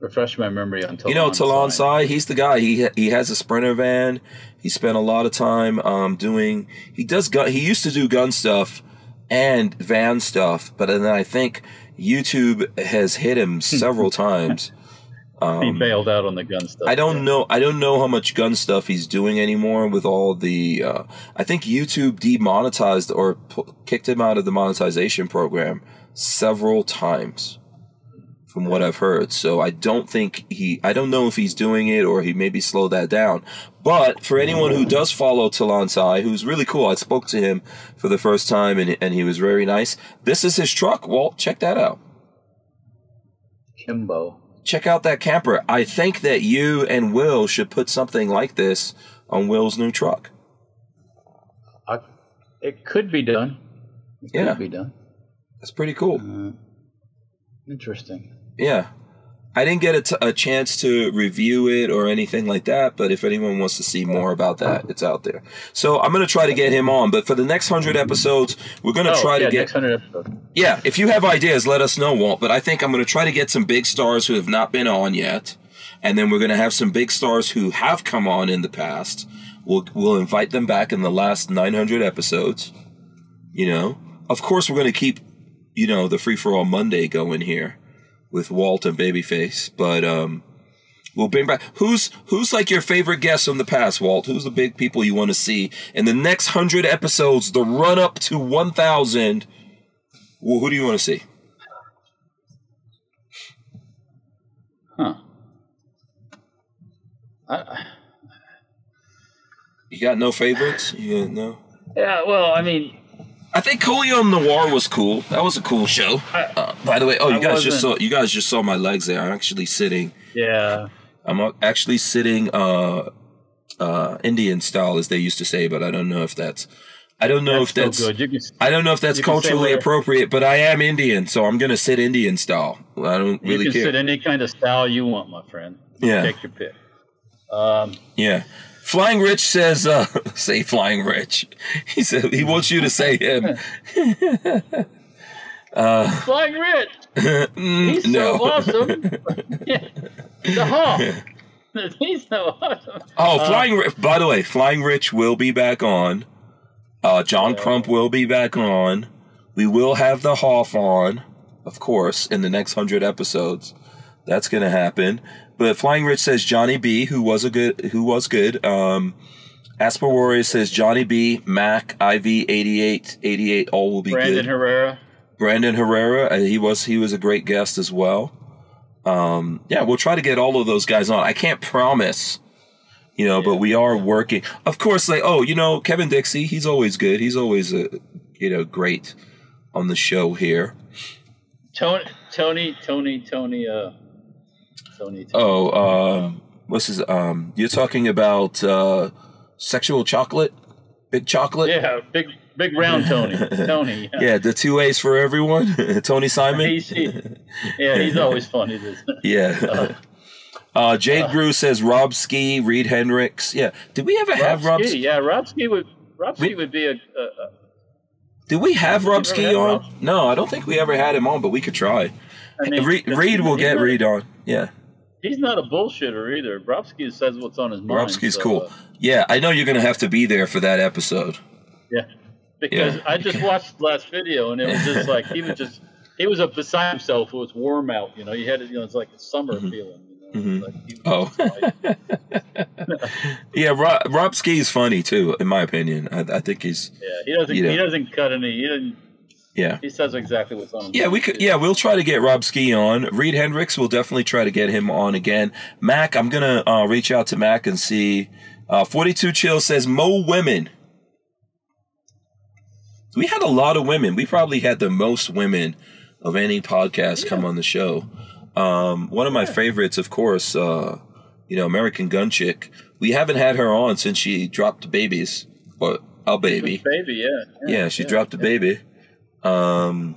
Refresh my memory on Talon. you know Talon Sai. Sai, he's the guy. He he has a sprinter van. He spent a lot of time um, doing. He does gun. He used to do gun stuff and van stuff, but then I think YouTube has hit him several times. He bailed out on the gun stuff. Um, I don't yeah. know. I don't know how much gun stuff he's doing anymore with all the. Uh, I think YouTube demonetized or pu- kicked him out of the monetization program several times from what I've heard. So I don't think he, I don't know if he's doing it or he maybe slowed that down. But for anyone who does follow Talon Sai, who's really cool, I spoke to him for the first time and, and he was very nice. This is his truck, Walt. Check that out. Kimbo. Check out that camper. I think that you and Will should put something like this on Will's new truck. I, it could be done. It Yeah. could be done. That's pretty cool. Uh, interesting. Yeah. I didn't get a, t- a chance to review it or anything like that, but if anyone wants to see more about that, it's out there. So I'm going to try to get him on, but for the next 100 episodes, we're going to Oh, try yeah, to get hundred. Yeah, if you have ideas, let us know, Walt. But I think I'm going to try to get some big stars who have not been on yet, and then we're going to have some big stars who have come on in the past. We'll we'll invite them back in the last 900 episodes. You know, of course, we're going to keep you know the free for all Monday going here with Walt and Babyface, but um. We'll bring back who's who's like your favorite guest from the past, Walt? Who's the big people you want to see in the next hundred episodes, the run up to one thousand? Well, who do you want to see? Huh. I, You got no favorites? You got no. yeah, well, I mean, I think Colion Noir was cool. That was a cool show. Uh, by the way, oh, you I guys just saw you guys just saw my legs there. I'm actually sitting. yeah. I'm actually sitting uh, uh, Indian style, as they used to say, but I don't know if that's. I don't know That's if that's. so good. You can, I don't know if that's You can say culturally appropriate, but I am Indian, so I'm gonna sit Indian style. I don't really. you can care. sit any kind of style you want, my friend. Yeah. Take your pick. Um, Yeah. Flying Rich says, uh, say Flying Rich. He said he wants you to say him. uh, Flying Rich. He's no. so awesome. Yeah. The Hawk. He's so awesome. Oh, Flying Rich. By the way, Flying Rich will be back on. Uh, John Crump will be back on. We will have the Hoff on, of course, in the next hundred episodes. That's gonna happen. But Flying Rich says Johnny B, who was a good, who was good. Um, Asper Warrior says Johnny B, Mac, IV, 88, 88, all will be Brandon good. Herrera. Brandon Herrera, uh, he was he was a great guest as well. Um, yeah, we'll try to get all of those guys on. I can't promise, you know, but we are working. Of course, like oh, you know, Kevin Dixie, he's always good. He's always uh, you know great on the show here. Tony, Tony, Tony, Tony, uh, Tony. Tony. Oh, um, what's his? Um, you're talking about uh, sexual chocolate, big chocolate. Yeah, big, big round Tony. Tony. Yeah. Yeah, the two A's for everyone. Tony Simon. He's, he, yeah, he's always funny. This. Yeah. Uh, Jade Grew says Rob Ski, Reed Hendricks. Yeah. Did we ever have Rob? Rob Ski? Yeah, Rob Ski would. Rob We- Ski would be a, a, a Did we have Rob Ski on? Rob? No, I don't think we ever had him on, but we could try. I mean, Reed, Reed will get Reed on. Yeah. He's not a bullshitter either. Rob Ski says what's on his mind. Rob Ski's so, cool. uh, Yeah, I know you're gonna have to be there for that episode. yeah, because Yeah. I just watched the last video and it was just like he was just he was up beside himself. It was warm out. You know, he had it. You know, it's like a summer feeling. You know, It's like he was Mm-hmm. Oh. Yeah, Rob, Rob Ski's funny too, in my opinion. I, I think he's yeah, he doesn't. You know. He doesn't cut any. He doesn't. Yeah. He says exactly what's on. Yeah, we could. Yeah, we'll try to get Rob Ski on. Reed Hendricks, we'll definitely try to get him on again. Mac, I'm gonna uh, reach out to Mac and see. Uh, 42 Chill says Mo women. We had a lot of women. We probably had the most women of any podcast come on the show. Um, one of my favorites, of course, uh, you know, American Gun Chick. We haven't had her on since she dropped babies, or a baby. baby. Yeah. Yeah, she dropped the baby. Um,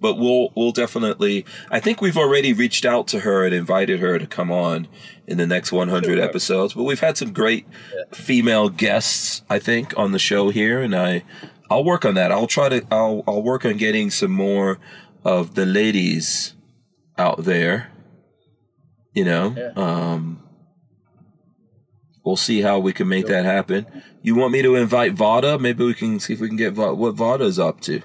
but we'll we'll definitely. I think we've already reached out to her and invited her to come on in the next 100 Sure. episodes. But we've had some great female guests, I think, on the show here, and I I'll work on that. I'll try to. I'll I'll work on getting some more of the ladies out there. You know. Yeah. Um. We'll see how we can make that happen. You want me to invite Vada? Maybe we can see if we can get Va- what Vada's up to.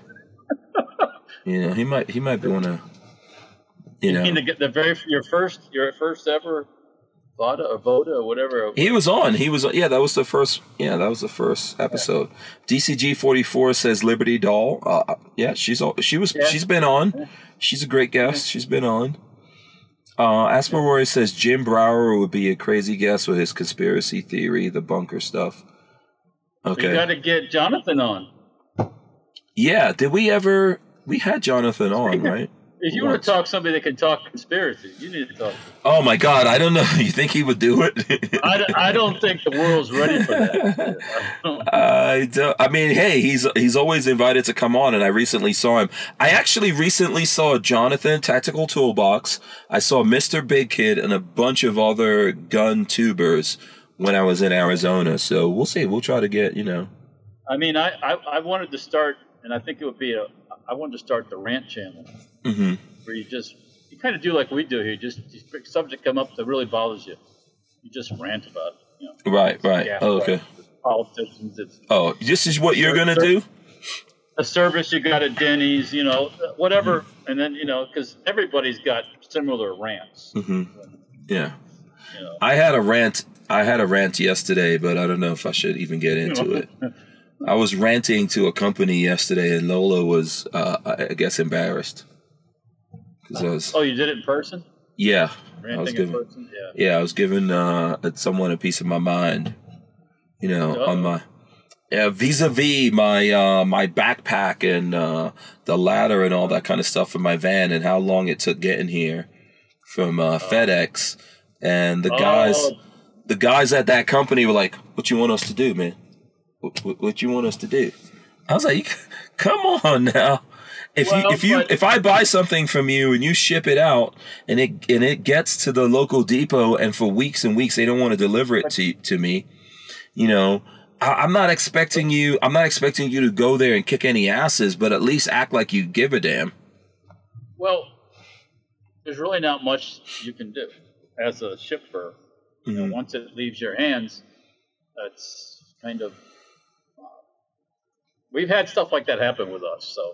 you know, he might he might be want to. You You know, mean the, the very your first your first ever Vada or Voda or whatever. He was on. He was. Yeah, that was the first. Yeah, that was the first episode. DCG forty four says Liberty Doll. Uh, yeah, she's al- she was Yeah. she's been on. She's a great guest. She's been on. Uh, Asper Roy says Jim Brower would be a crazy guest with his conspiracy theory, the bunker stuff. Okay. You got to get Jonathan on. yeah. Did we ever? We had Jonathan on, right? If you want to talk somebody that can talk conspiracy, you need to talk. Oh my God! I don't know. You think he would do it? I I don't think the world's ready for that. I don't- I don't, I mean, hey, he's he's always invited to come on, and I recently saw him. I actually recently saw Jonathan Tactical Toolbox. I saw Mister Big Kid and a bunch of other gun tubers when I was in Arizona. So we'll see. We'll try to get you know. I mean, I, I, I wanted to start, and I think it would be a. I wanted to start the rant channel hmm where you just you kind of do like we do here. Just, just pick subject come up that really bothers you. You just rant about it. You know, Right, right. Oh, okay. politicians. It's Oh, this is what you're gonna do. a service you got at Denny's. You know, whatever. Mm-hmm. And then you know, because everybody's got similar rants. Mm-hmm. Yeah. You know. I had a rant. I had a rant yesterday, but I don't know if I should even get into it. I was ranting to a company yesterday, and Lola was, uh, I guess, embarrassed because I was, Oh, you did it in person? yeah, I was person? Yeah. yeah, I was giving uh, someone a piece of my mind, you know, on Uh-oh. my, yeah, vis-a-vis my uh, my backpack and uh, the ladder and all that kind of stuff in my van, and how long it took getting here from uh, FedEx, and the guys Oh, the guys at that company were like, "What you want us to do, man? What, what, what you want us to do?" I was like, "Come on now." If you if you if I buy something from you and you ship it out and it and it gets to the local depot and for weeks and weeks they don't want to deliver it to to me, you know, I, I'm not expecting you. I'm not expecting you to go there and kick any asses, but at least act like you give a damn. Well, there's really not much you can do as a shipper. You Mm-hmm. know, once it leaves your hands, that's kind of. uh, We've had stuff like that happen with us, so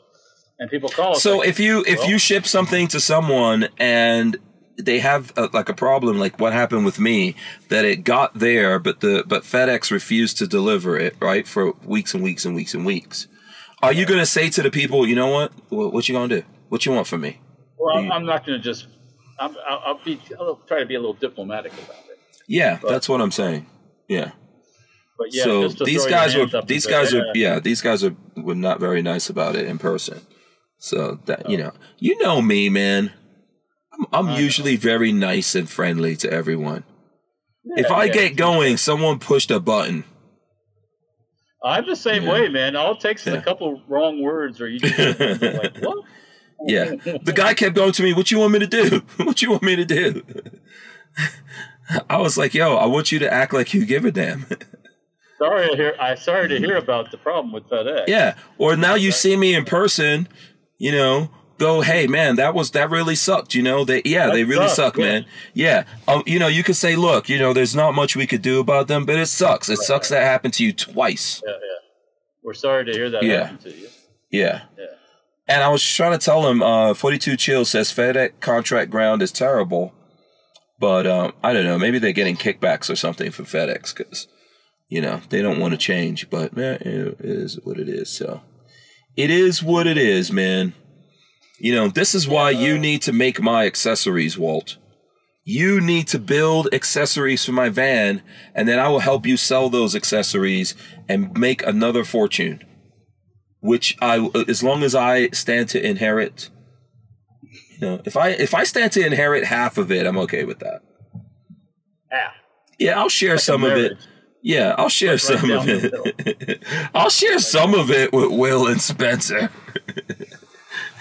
and people call us. So like, if you if well- you ship something to someone and they have a, like a problem like what happened with me that it got there but the but FedEx refused to deliver it right for weeks and weeks and weeks and weeks. Are you going to say to the people, you know what? What, what you going to do? What you want from me? well, I'm, you- I'm not going to just. I'm, I'll, I'll be. I'll try to be a little diplomatic about it. Yeah, that's what I'm saying. Yeah. But yeah, so these guys were these guys are "Eh, yeah these guys are were not very nice about it in person. So that you oh. know you know me man, I'm, I'm usually very nice and friendly to everyone. if I yeah, get going, someone pushed a button. I'm the same Yeah. way, man. All it takes is a couple wrong words, or you just like what? Yeah, the guy kept going to me. What you want me to do? What you want me to do? I was like, yo, I want you to act like you give a damn. Sorry to hear. I sorry to hear about the problem with FedEx. Yeah. Or now you see me in person, you know, go, hey man, that was that really sucked. You know, they yeah, That they really sucked, suck, yeah. man. Yeah. Um, you know, you could say, look, you know, there's not much we could do about them, but it sucks. It sucks that happened to you twice. yeah, yeah. We're sorry to hear that Yeah. happen to you. Yeah. Yeah. And I was trying to tell him, uh, 42 Chill says FedEx contract ground is terrible. But um, I don't know. Maybe they're getting kickbacks or something from FedEx because, you know, they don't want to change. But, man, it is what it is. So it is what it is, man. You know, this is why you need to make my accessories, Walt. You need to build accessories for my van, and then I will help you sell those accessories and make another fortune which I, as long as I stand to inherit, you know, if I if I stand to inherit half of it, I'm okay with that. Ah, Yeah, I'll share some of it. Yeah, I'll share Like right some of it. I'll share some of it with Will and Spencer.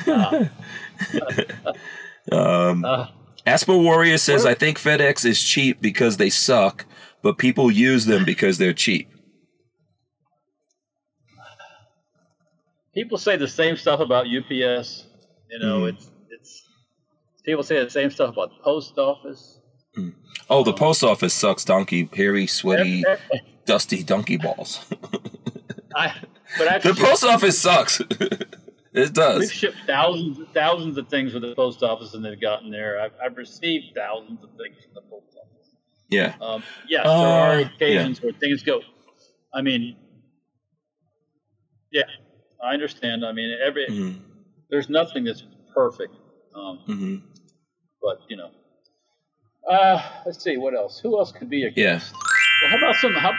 um, Uh, Asper Warrior says, "I think FedEx is cheap because they suck, but people use them because they're cheap." people say the same stuff about UPS. You know, Mhm. it's it's people say the same stuff about the post office. Oh, the post office sucks. Donkey, hairy, sweaty, dusty donkey balls. I, but I've The shipped- post office sucks. it does. We've shipped thousands, thousands of things with the post office, and they've gotten there. I've, I've received thousands of things from the post office. Yeah. Um, yes, Uh, there are yeah. occasions where things go. I mean, yeah, I understand. I mean, every hmm there's nothing that's perfect. Um, hmm but you know, uh, let's see what else. Who else could be a Yeah. guest? Well, how about some? How,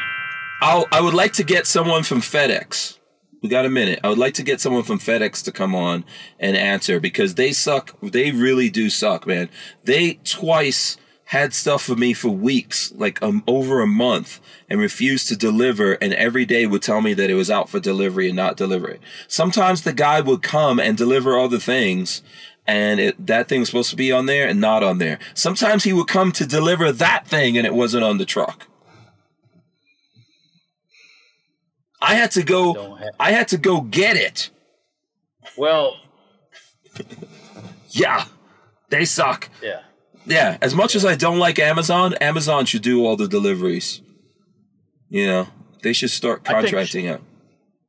I'll, I would like to get someone from FedEx. We got a minute. I would like to get someone from FedEx to come on and answer because they suck. They really do suck, man. They twice had stuff for me for weeks, like um, over a month, and refused to deliver. And every day would tell me that it was out for delivery and not deliver it. Sometimes the guy would come and deliver other things, and it, that thing was supposed to be on there and not on there. Sometimes he would come to deliver that thing and it wasn't on the truck. I had to go. Have- I had to go get it. well, Yeah, they suck. yeah. Yeah, as much as I don't like Amazon, Amazon should do all the deliveries. You know, they should start contracting out.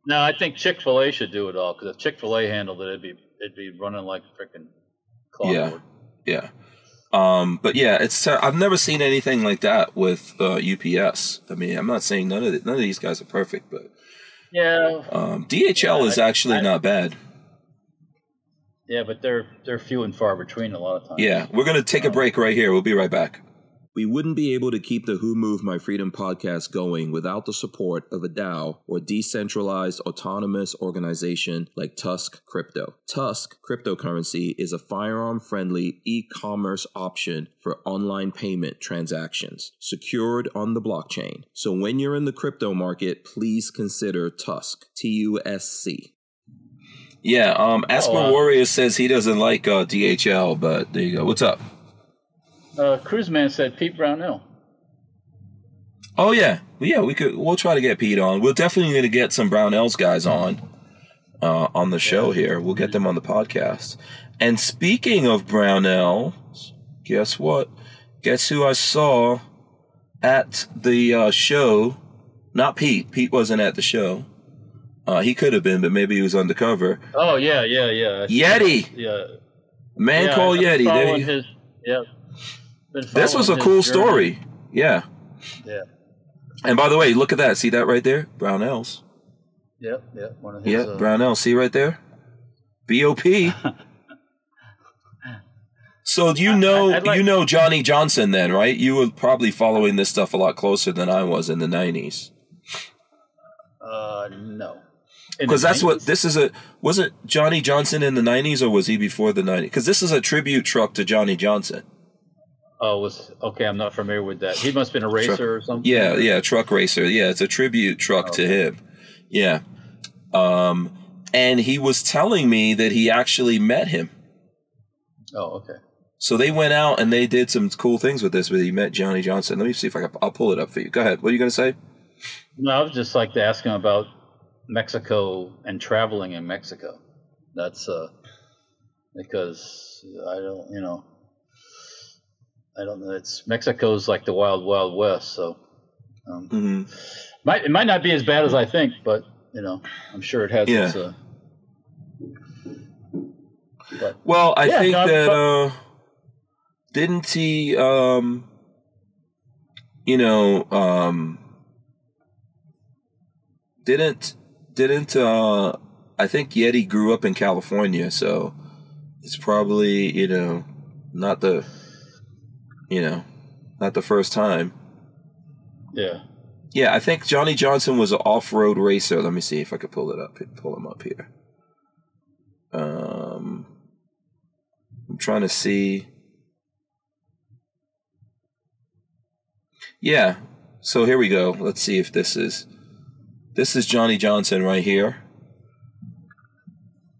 No, I think Chick Fil A should do it all because if Chick Fil A handled it, it'd be it'd be running like freaking clockwork. Yeah. Yeah. Um, but yeah, it's ter- I've never seen anything like that with uh, UPS. I mean, I'm not saying none of it, none of these guys are perfect, but Yeah, um, DHL Yeah, is I- actually I- not bad. yeah, but they're they're few and far between a lot of times. Yeah, we're going to take a break right here. We'll be right back. We wouldn't be able to keep the Who Moved My Freedom podcast going without the support of a DAO or decentralized autonomous organization like Tusk Crypto. Tusk cryptocurrency is a firearm friendly e commerce option for online payment transactions secured on the blockchain. So when you're in the crypto market, please consider Tusk, T U S C. Yeah, um, Aspen Oh, uh, Warrior says he doesn't like uh, DHL, but there you go. What's up? Uh, Cruiseman said Pete Brownell. Oh yeah, yeah. We could. We'll try to get Pete on. We're definitely going to get some Brownells guys on uh, on the show here. We'll get them on the podcast. And speaking of Brownell, guess what? Guess who I saw at the uh, show? Not Pete. Pete wasn't at the show. Uh, he could have been, but maybe he was undercover. Oh yeah, yeah, yeah. Yeti, Yeah. man yeah, called I've been Yeti. There you- his, yeah. This was a cool journey. story. Yeah. Yeah. And by the way, look at that. See that right there? Brownells. Yep. Yep. One of his. Yeah, uh, Brownell. See right there? BOP. so you know I'd like- you know Johnny Johnson then, right? You were probably following this stuff a lot closer than I was in the nineties. Uh, no. Because that's what this is a was it Johnny Johnson in the nineties or was he before the nineties? Because this is a tribute truck to Johnny Johnson. Oh, was okay. I'm not familiar with that. He must have been a racer or something. Yeah, yeah, truck racer. Yeah, it's a tribute truck to him. Yeah. Um and he was telling me that he actually met him. Oh, okay. So they went out and they did some cool things with this. But he met Johnny Johnson. Let me see if I can. I'll pull it up for you. Go ahead. What are you going to say? No, I was just like to ask him about Mexico and traveling in Mexico. That's uh, because I don't, you know, I don't know. It's Mexico's like the wild, wild west. So, um, hmm might it might not be as bad as I think, but you know, I'm sure it has Yeah. its. Uh, but Well, I Yeah, think no, that but- uh, didn't he? Um, you know, um, didn't didn't uh, I think Yeti grew up in California, so it's probably you know not the you know not the first time. yeah, Yeah, I think Johnny Johnson was an off-road racer. Let me see if I could pull it up. Pull him up here. Um, I'm trying to see. Yeah, so here we go. Let's see if this is. This is Johnny Johnson right here.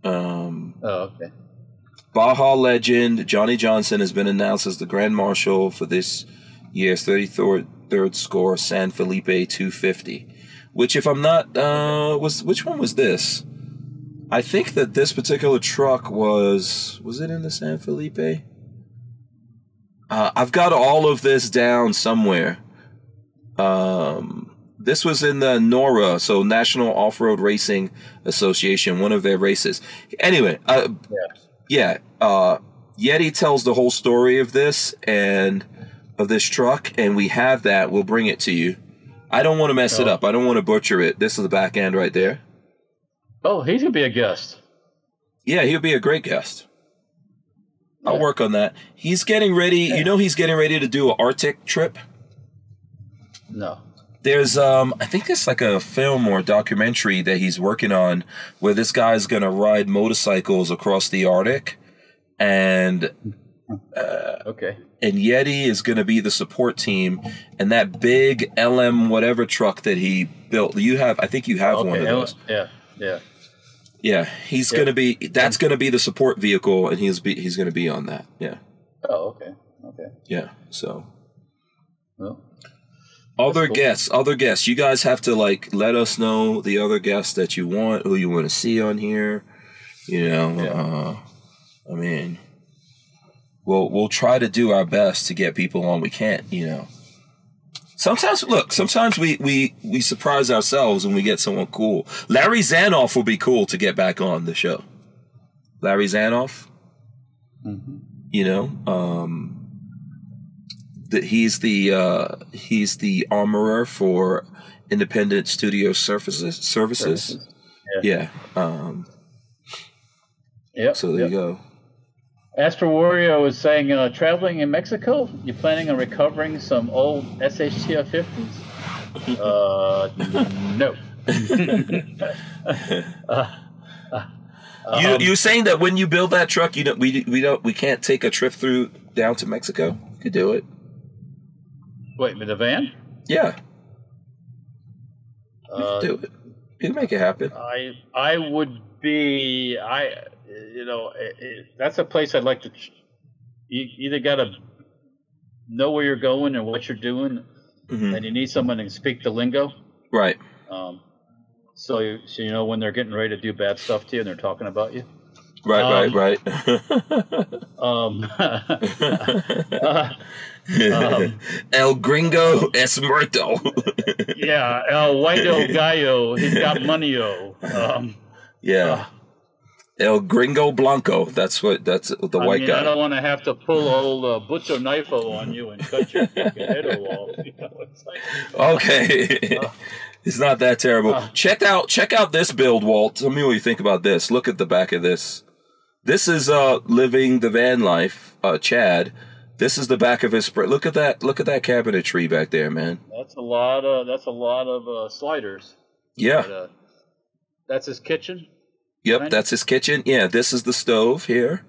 Um, oh, okay, Baja legend Johnny Johnson has been announced as the Grand Marshal for this year's 33rd third score San Felipe 250. Which, if I'm not, uh, was which one was this? I think that this particular truck was was it in the San Felipe? Uh, I've got all of this down somewhere. Um, this was in the NORA, so National Off Road Racing Association, one of their races. Anyway, uh, yeah, uh, Yeti tells the whole story of this, and of this truck, and we have that. We'll bring it to you. I don't want to mess it Oh. up. I don't want to butcher it. This is the back end right there. Oh, he's gonna be a guest. Yeah, he'll be a great guest. I'll work on that. He's getting ready. You know, he's getting ready to do an Arctic trip. No. There's, um, I think it's like a film or documentary that he's working on where this guy's gonna ride motorcycles across the Arctic, and Okay. and Yeti is gonna be the support team, and that big LM whatever truck that he built. You have, I think you have one of Okay. those. Yeah. Yeah. Yeah, he's Yeah. gonna be. That's gonna be the support vehicle, and he's be he's gonna be on that. Yeah, Oh, okay. Okay. yeah. So Well, other cool. guests, other guests. You guys have to like let us know the other guests that you want, who you want to see on here. You know, Yeah. uh, I mean, we'll we'll try to do our best to get people on. We can't, you know. Sometimes, look. Sometimes we we we surprise ourselves when we get someone cool. Larry Zanoff will be cool to get back on the show. Larry Zanoff. You know, um, that he's the uh, he's the armorer for Independent Studio Services. Services. Services. Yeah. Um, yeah. so there you go. Astro Wario was saying, uh, traveling in Mexico, you planning on recovering some old SHTF 50s? Uh, no. you Um, you saying that when you build that truck, you don't we we don't we can't take a trip through down to Mexico? You could do it. Wait, with the van? Yeah, Uh, do it. You make it happen. I I would be I you know it, it, that's a place I'd like to. ch- You either got to know where you're going and what you're doing, Mhm. and you need someone to speak the lingo. Right. Um, so you so you know when they're getting ready to do bad stuff to you and they're talking about you. Right. Um, right. Right. Um, uh, um, El Gringo es muerto. yeah, El Whiteo Gallo, he's got money-o. Um, yeah. El Gringo Blanco. That's what. That's the I white mean, I don't want to have to pull old uh, butcher knife on you and cut your fucking head off. You know, it's like, Okay. it's not that terrible. Uh. check out check out this build, Walt. Tell me what you think about this. Look at the back of this. This is uh living the van life, uh Chad. This is the back of his spread. Look at that look at that cabinetry back there, man. that's a lot of that's a lot of uh, sliders. Yeah. But, uh, that's his kitchen. Yep, Right. that's his kitchen. Yeah, this is the stove here.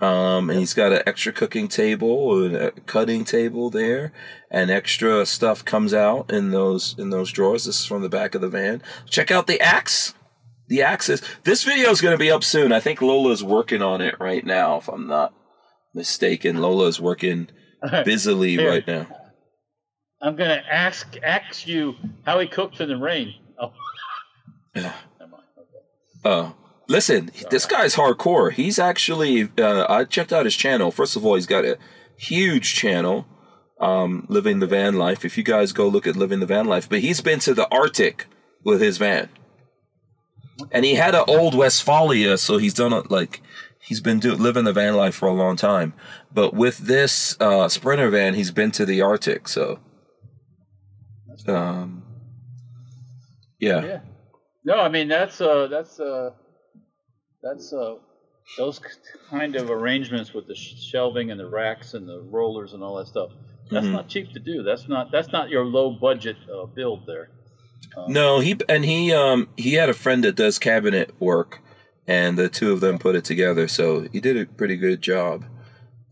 Um, and he's got an extra cooking table and a cutting table there, and extra stuff comes out in those in those drawers. This is from the back of the van. Check out the axe. The axe is. This video is going to be up soon. I think Lola's working on it right now, if I'm not mistaken. Lola's working busily Here. right now. I'm gonna ask ask you how he cooked in the rain. Oh, Yeah. Uh, listen, this guy's hardcore. He's actually, uh, I checked out his channel. First of all, he's got a huge channel, um, Living the Van Life. If you guys go look at Living the Van Life, but he's been to the Arctic with his van. And he had an old Westfalia, so he's done it like, he's been do, living the van life for a long time. But with this uh, Sprinter van, he's been to the Arctic, so. Um, yeah. Yeah. No, I mean that's uh that's uh that's uh those kind of arrangements with the shelving and the racks and the rollers and all that stuff. That's Mhm. not cheap to do. That's not that's not your low budget uh, build there. No, he and he um he had a friend that does cabinet work, and the two of them put it together. So he did a pretty good job,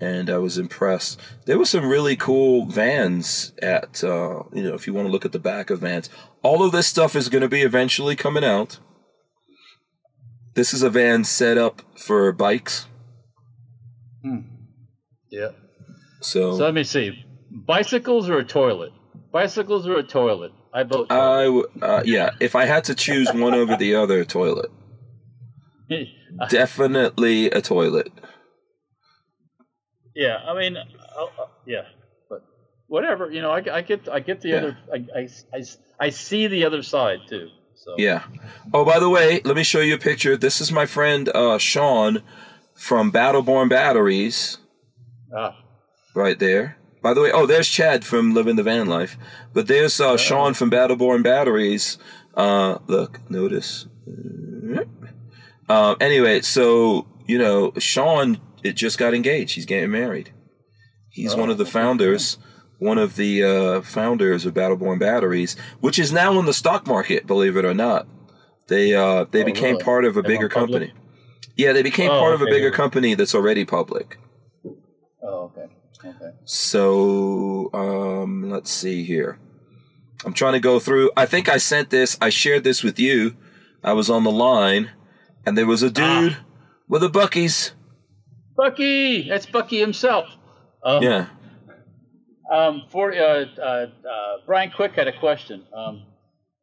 and I was impressed. There were some really cool vans at uh, you know if you want to look at the back of vans. All of this stuff is going to be eventually coming out. This is a van set up for bikes, Yeah. so, So let me see. Bicycles or a toilet? Bicycles or a toilet? I vote. I w- uh, yeah. If I had to choose one over the other, toilet. Definitely a toilet. yeah. I mean, uh, uh, yeah. But whatever. You know, I, I get I get the Yeah. other. I, I, I, I see the other side too. So Yeah. Oh, by the way, let me show you a picture. This is my friend uh, Sean from Battleborn Batteries, Ah, right there. By the way, oh, there's Chad from Living the Van Life, but there's uh, Sean from Battleborn Batteries. Uh, look, notice. Uh, anyway, so you know, Sean it just got engaged. He's getting married. He's one of the founders, one of the uh, founders of Battleborn Batteries, which is now in the stock market. Believe it or not, they uh, they Oh, became really? part of a bigger company. Yeah, they became Oh, part of a bigger company that's already public. Oh, okay. Okay. So um, let's see here. I'm trying to go through. I think I sent this. I shared this with you. I was on the line, and there was a dude with a Buc-ee's. Bucky, that's Bucky himself. Um, Yeah. Um, for uh, uh, uh, Brian Quick had a question. Um,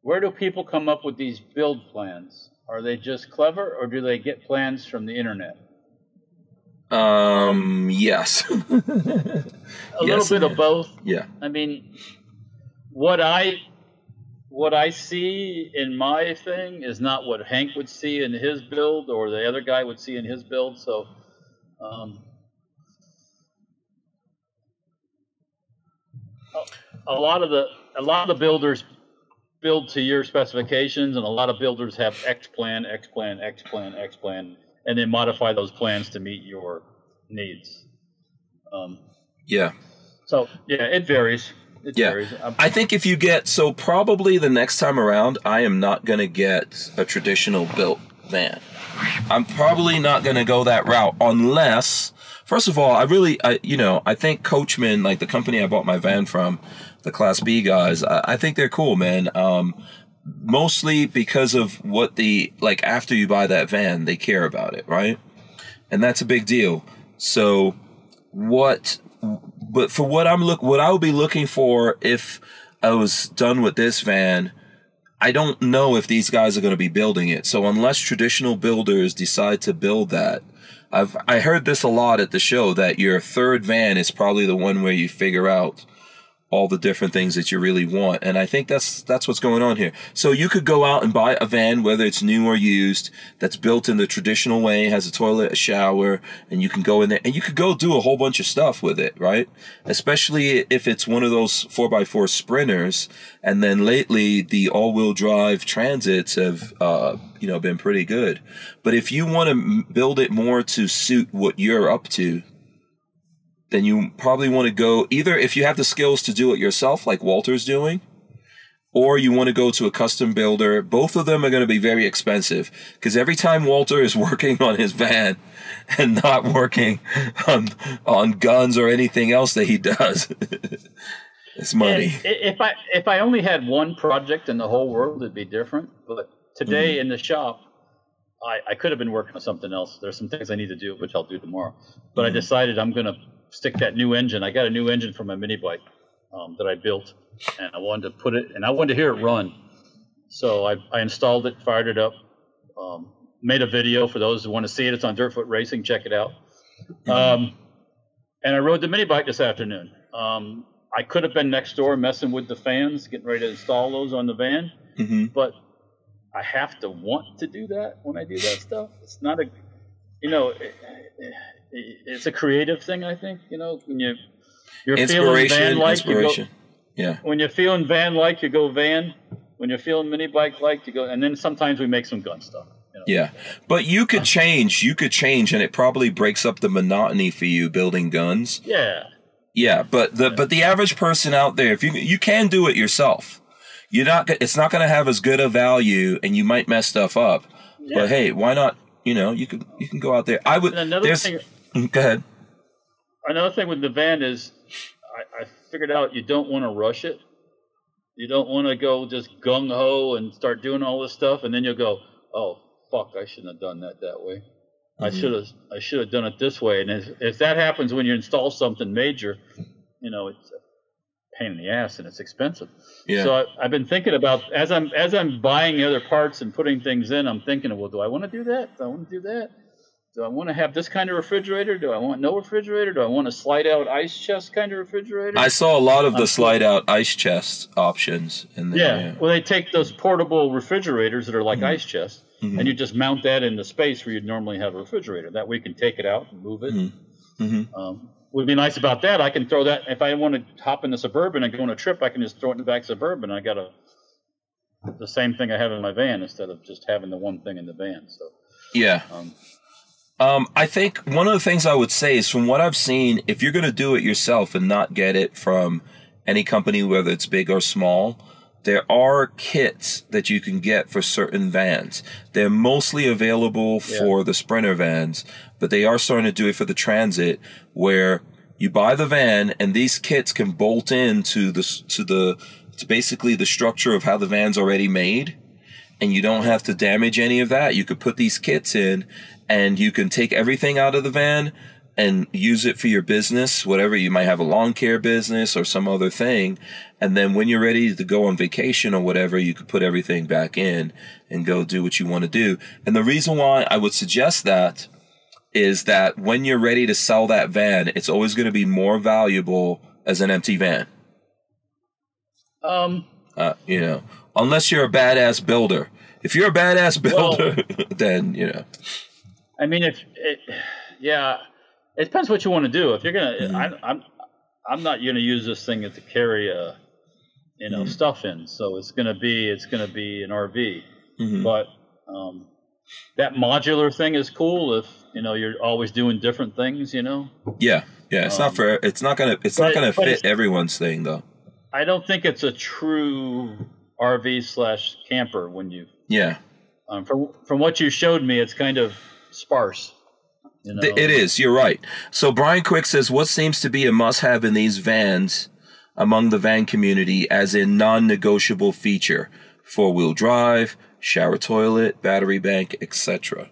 where do people come up with these build plans? Are they just clever, or do they get plans from the internet? Um. Yes. A Yes, little bit of both. yeah. I mean, what I what I see in my thing is not what Hank would see in his build, or the other guy would see in his build. So, um, a, a lot of the a lot of the builders build to your specifications, and a lot of builders have X plan, X plan, X plan, X plan, and then modify those plans to meet your needs. Um, Yeah. so yeah, it varies. It Yeah. varies. Um, I think if you get so probably the next time around, I am not gonna get a traditional built van. I'm probably not gonna go that route unless, first of all, I really, I you know, I think Coachmen, like the company I bought my van from, the Class B guys, I, I think they're cool, man. Um, mostly because of what the like after you buy that van, they care about it, right? And that's a big deal. So what but for what I'm look what I would be looking for if I was done with this van, I don't know if these guys are going to be building it. So unless traditional builders decide to build that, I've I heard this a lot at the show that your third van is probably the one where you figure out all the different things that you really want. And I think that's that's what's going on here. So you could go out and buy a van, whether it's new or used, that's built in the traditional way, has a toilet, a shower, and you can go in there and you could go do a whole bunch of stuff with it, right? Especially if it's one of those four x four sprinters. And then lately the all wheel drive transits have uh, you know, been pretty good. But if you want to build it more to suit what you're up to, then you probably want to go either if you have the skills to do it yourself, like Walter's doing, or you want to go to a custom builder. Both of them are going to be very expensive because every time Walter is working on his van and not working on on guns or anything else that he does, it's money. And If I if I only had one project in the whole world, it'd be different. But today Mm-hmm. in the shop, I, I could have been working on something else. There's some things I need to do, which I'll do tomorrow. But Mm-hmm. I decided I'm going to stick that new engine. I got a new engine for my mini bike um, that I built, and I wanted to put it, and I wanted to hear it run. So I, I installed it, fired it up, um, made a video for those who want to see it. It's on Dirtfoot Racing. Check it out. Um, and I rode the mini bike this afternoon. Um, I could have been next door messing with the fans, getting ready to install those on the van, hmm but I have to want to do that when I do that stuff. It's not a, you know, it, it, it's a creative thing. I think you know when you you're feeling van like you go. Yeah. when you're feeling van like you go van. When you're feeling mini bike like you go, and then sometimes we make some gun stuff. You know? Yeah. But you could change, you could change and it probably breaks up the monotony for you building guns. Yeah. Yeah, but the but the average person out there, if you you can do it yourself, you're not. It's not going to have as good a value, and you might mess stuff up. Yeah. But hey, why not? You know, you can you can go out there. I would. And another thing, Go ahead. another thing with the van is I, I figured out you don't want to rush it. You don't want to go just gung ho and start doing all this stuff, and then you'll go, "Oh fuck, I shouldn't have done that that way. I Mm-hmm. should have I should have done it this way." And if, if that happens when you install something major, you know it's a pain in the ass and it's expensive. Yeah. So I, I've been thinking about as I'm as I'm buying other parts and putting things in, I'm thinking, well, do I want to do that? Do I want to do that? Do I want to have this kind of refrigerator? Do I want no refrigerator? Do I want a slide out ice chest kind of refrigerator? I saw a lot of the I'm- slide out ice chest options in there. yeah. Well, they take those portable refrigerators that are like ice chests, Mhm. and you just mount that in the space where you'd normally have a refrigerator. That way, you can take it out and move it. Mhm. Mhm. Um, would be nice about that. I can throw that if I want to hop in the suburban and go on a trip. I can just throw it in the back suburban. I got a the same thing I have in my van instead of just having the one thing in the van. So Yeah. um, Um, I think one of the things I would say is from what I've seen, if you're going to do it yourself and not get it from any company, whether it's big or small, there are kits that you can get for certain vans. They're mostly available for the Sprinter vans, but they are starting to do it for the Transit where you buy the van and these kits can bolt into the, to the, to basically the structure of how the van's already made and you don't have to damage any of that. You could put these kits in and you can take everything out of the van and use it for your business, whatever you might have a lawn care business or some other thing. And then when you're ready to go on vacation or whatever, you could put everything back in and go do what you want to do. And the reason why I would suggest that is that when you're ready to sell that van, it's always going to be more valuable as an empty van. um, Uh, you know, unless you're a badass builder. If you're a badass Well- builder, then you know. I mean, if it, yeah, it depends what you want to do. If you're gonna, Mm-hmm. I, I'm, I'm not gonna use this thing to carry a, you know, Mm-hmm. stuff in. So it's gonna be, it's gonna be an RV. Mhm. But um, that modular thing is cool. If you know you're always doing different things, you know. Yeah, yeah. It's not Um, for. It's not gonna. It's not gonna fit everyone's thing though. I don't think it's a true RV slash camper when you, Yeah, um, from from what you showed me, it's kind of sparse. You know? It is. You're right. So Brian Quick says, "What seems to be a must-have in these vans among the van community, as in non-negotiable feature: four-wheel drive, shower toilet, battery bank, etc."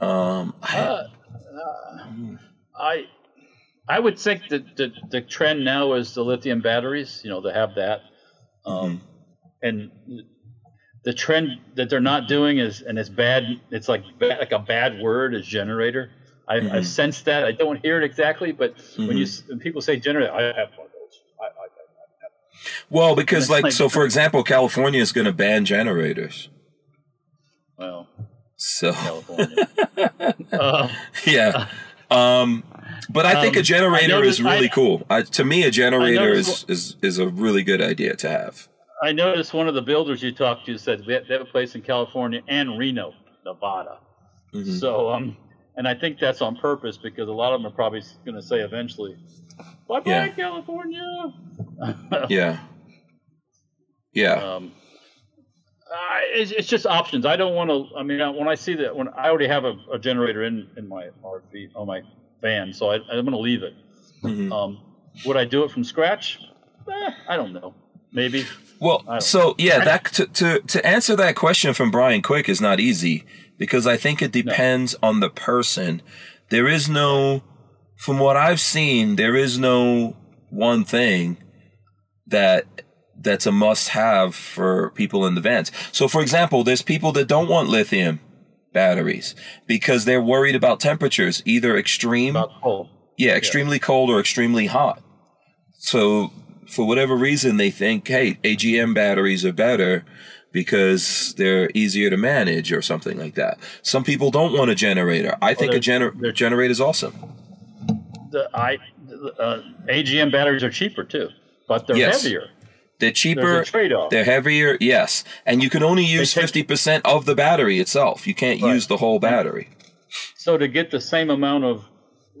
Um, I- I I would think that the, the trend now is the lithium batteries, you know, to have that. Um, And the trend that they're not doing is, and it's bad, it's like ba- like a bad word is generator. I've, I've sensed that. I don't hear it exactly, but when you when people say generator, I have one of those. I, I, well, because like, like- so, for example, California is going to ban generators. Well, So California. uh, yeah. Um, but I think Um, a generator is really I- cool. I, to me, a generator is, is is a really good idea to have. I noticed one of the builders you talked to said they have a place in California and Reno, Nevada. Mhm. So, um, and I think that's on purpose because a lot of them are probably going to say eventually, "Bye bye, Yeah. California." Yeah. Yeah. um, I, it's, it's just options. I don't want to. I mean, when I see that, when I already have a, a generator in in my RV on my van, so I, I'm going to leave it. Mhm. Um, would I do it from scratch? Eh, I don't know. Maybe. Well, so yeah, that to, to to answer that question from Brian Quick is not easy because I think it depends on the person. There is no, from what I've seen, there is no one thing that that's a must-have for people in the vans. So, for example, there's people that don't want lithium batteries because they're worried about temperatures, either extreme About coal. yeah, extremely cold or extremely hot. So for whatever reason, they think, hey, AGM batteries are better because they're easier to manage or something like that. Some people don't want a generator. I think a gener- generator is awesome. The, I uh, AGM batteries are cheaper too, but they're Yes. heavier. They're cheaper. Trade-off. They're heavier, yes. And you can only use 50% of the battery itself. You can't Right. use the whole battery. So to get the same amount of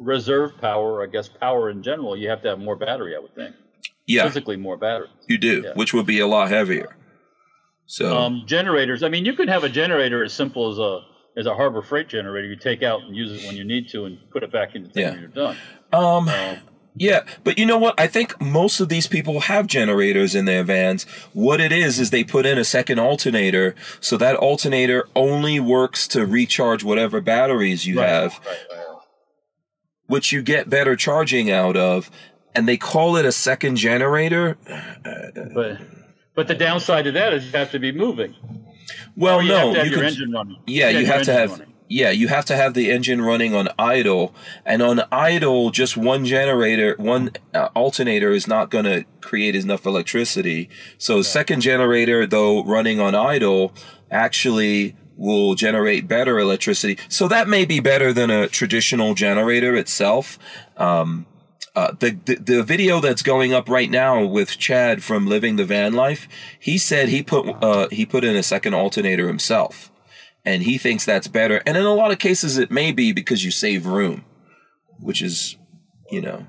reserve power, I guess power in general, you have to have more battery. I would think Yeah, physically more battery. you do, yeah. which would be a lot heavier. So, Um, generators. I mean, you could have a generator as simple as a as a Harbor Freight generator. You take out and use it when you need to, and put it back in the thing Yeah. when you're done. um, Um, Yeah, but you know what? I think most of these people have generators in their vans. What it is is they put in a second alternator, so that alternator only works to recharge whatever batteries you right, have, right, right. which you get better charging out of, and they call it a second generator. But but the downside to that is you have to be moving. Well, Or you no, have have you your engine running. Yeah, you have to have running. yeah, you have to have the engine running on idle, and on idle, just one generator, one uh, alternator is not going to create enough electricity. So, second generator, though running on idle, actually will generate better electricity. So that may be better than a traditional generator itself. Um, uh, the, the the video that's going up right now with Chad from Living the Van Life, he said he put uh, he put in a second alternator himself, and he thinks that's better. And in a lot of cases, it may be because you save room, which is, you know,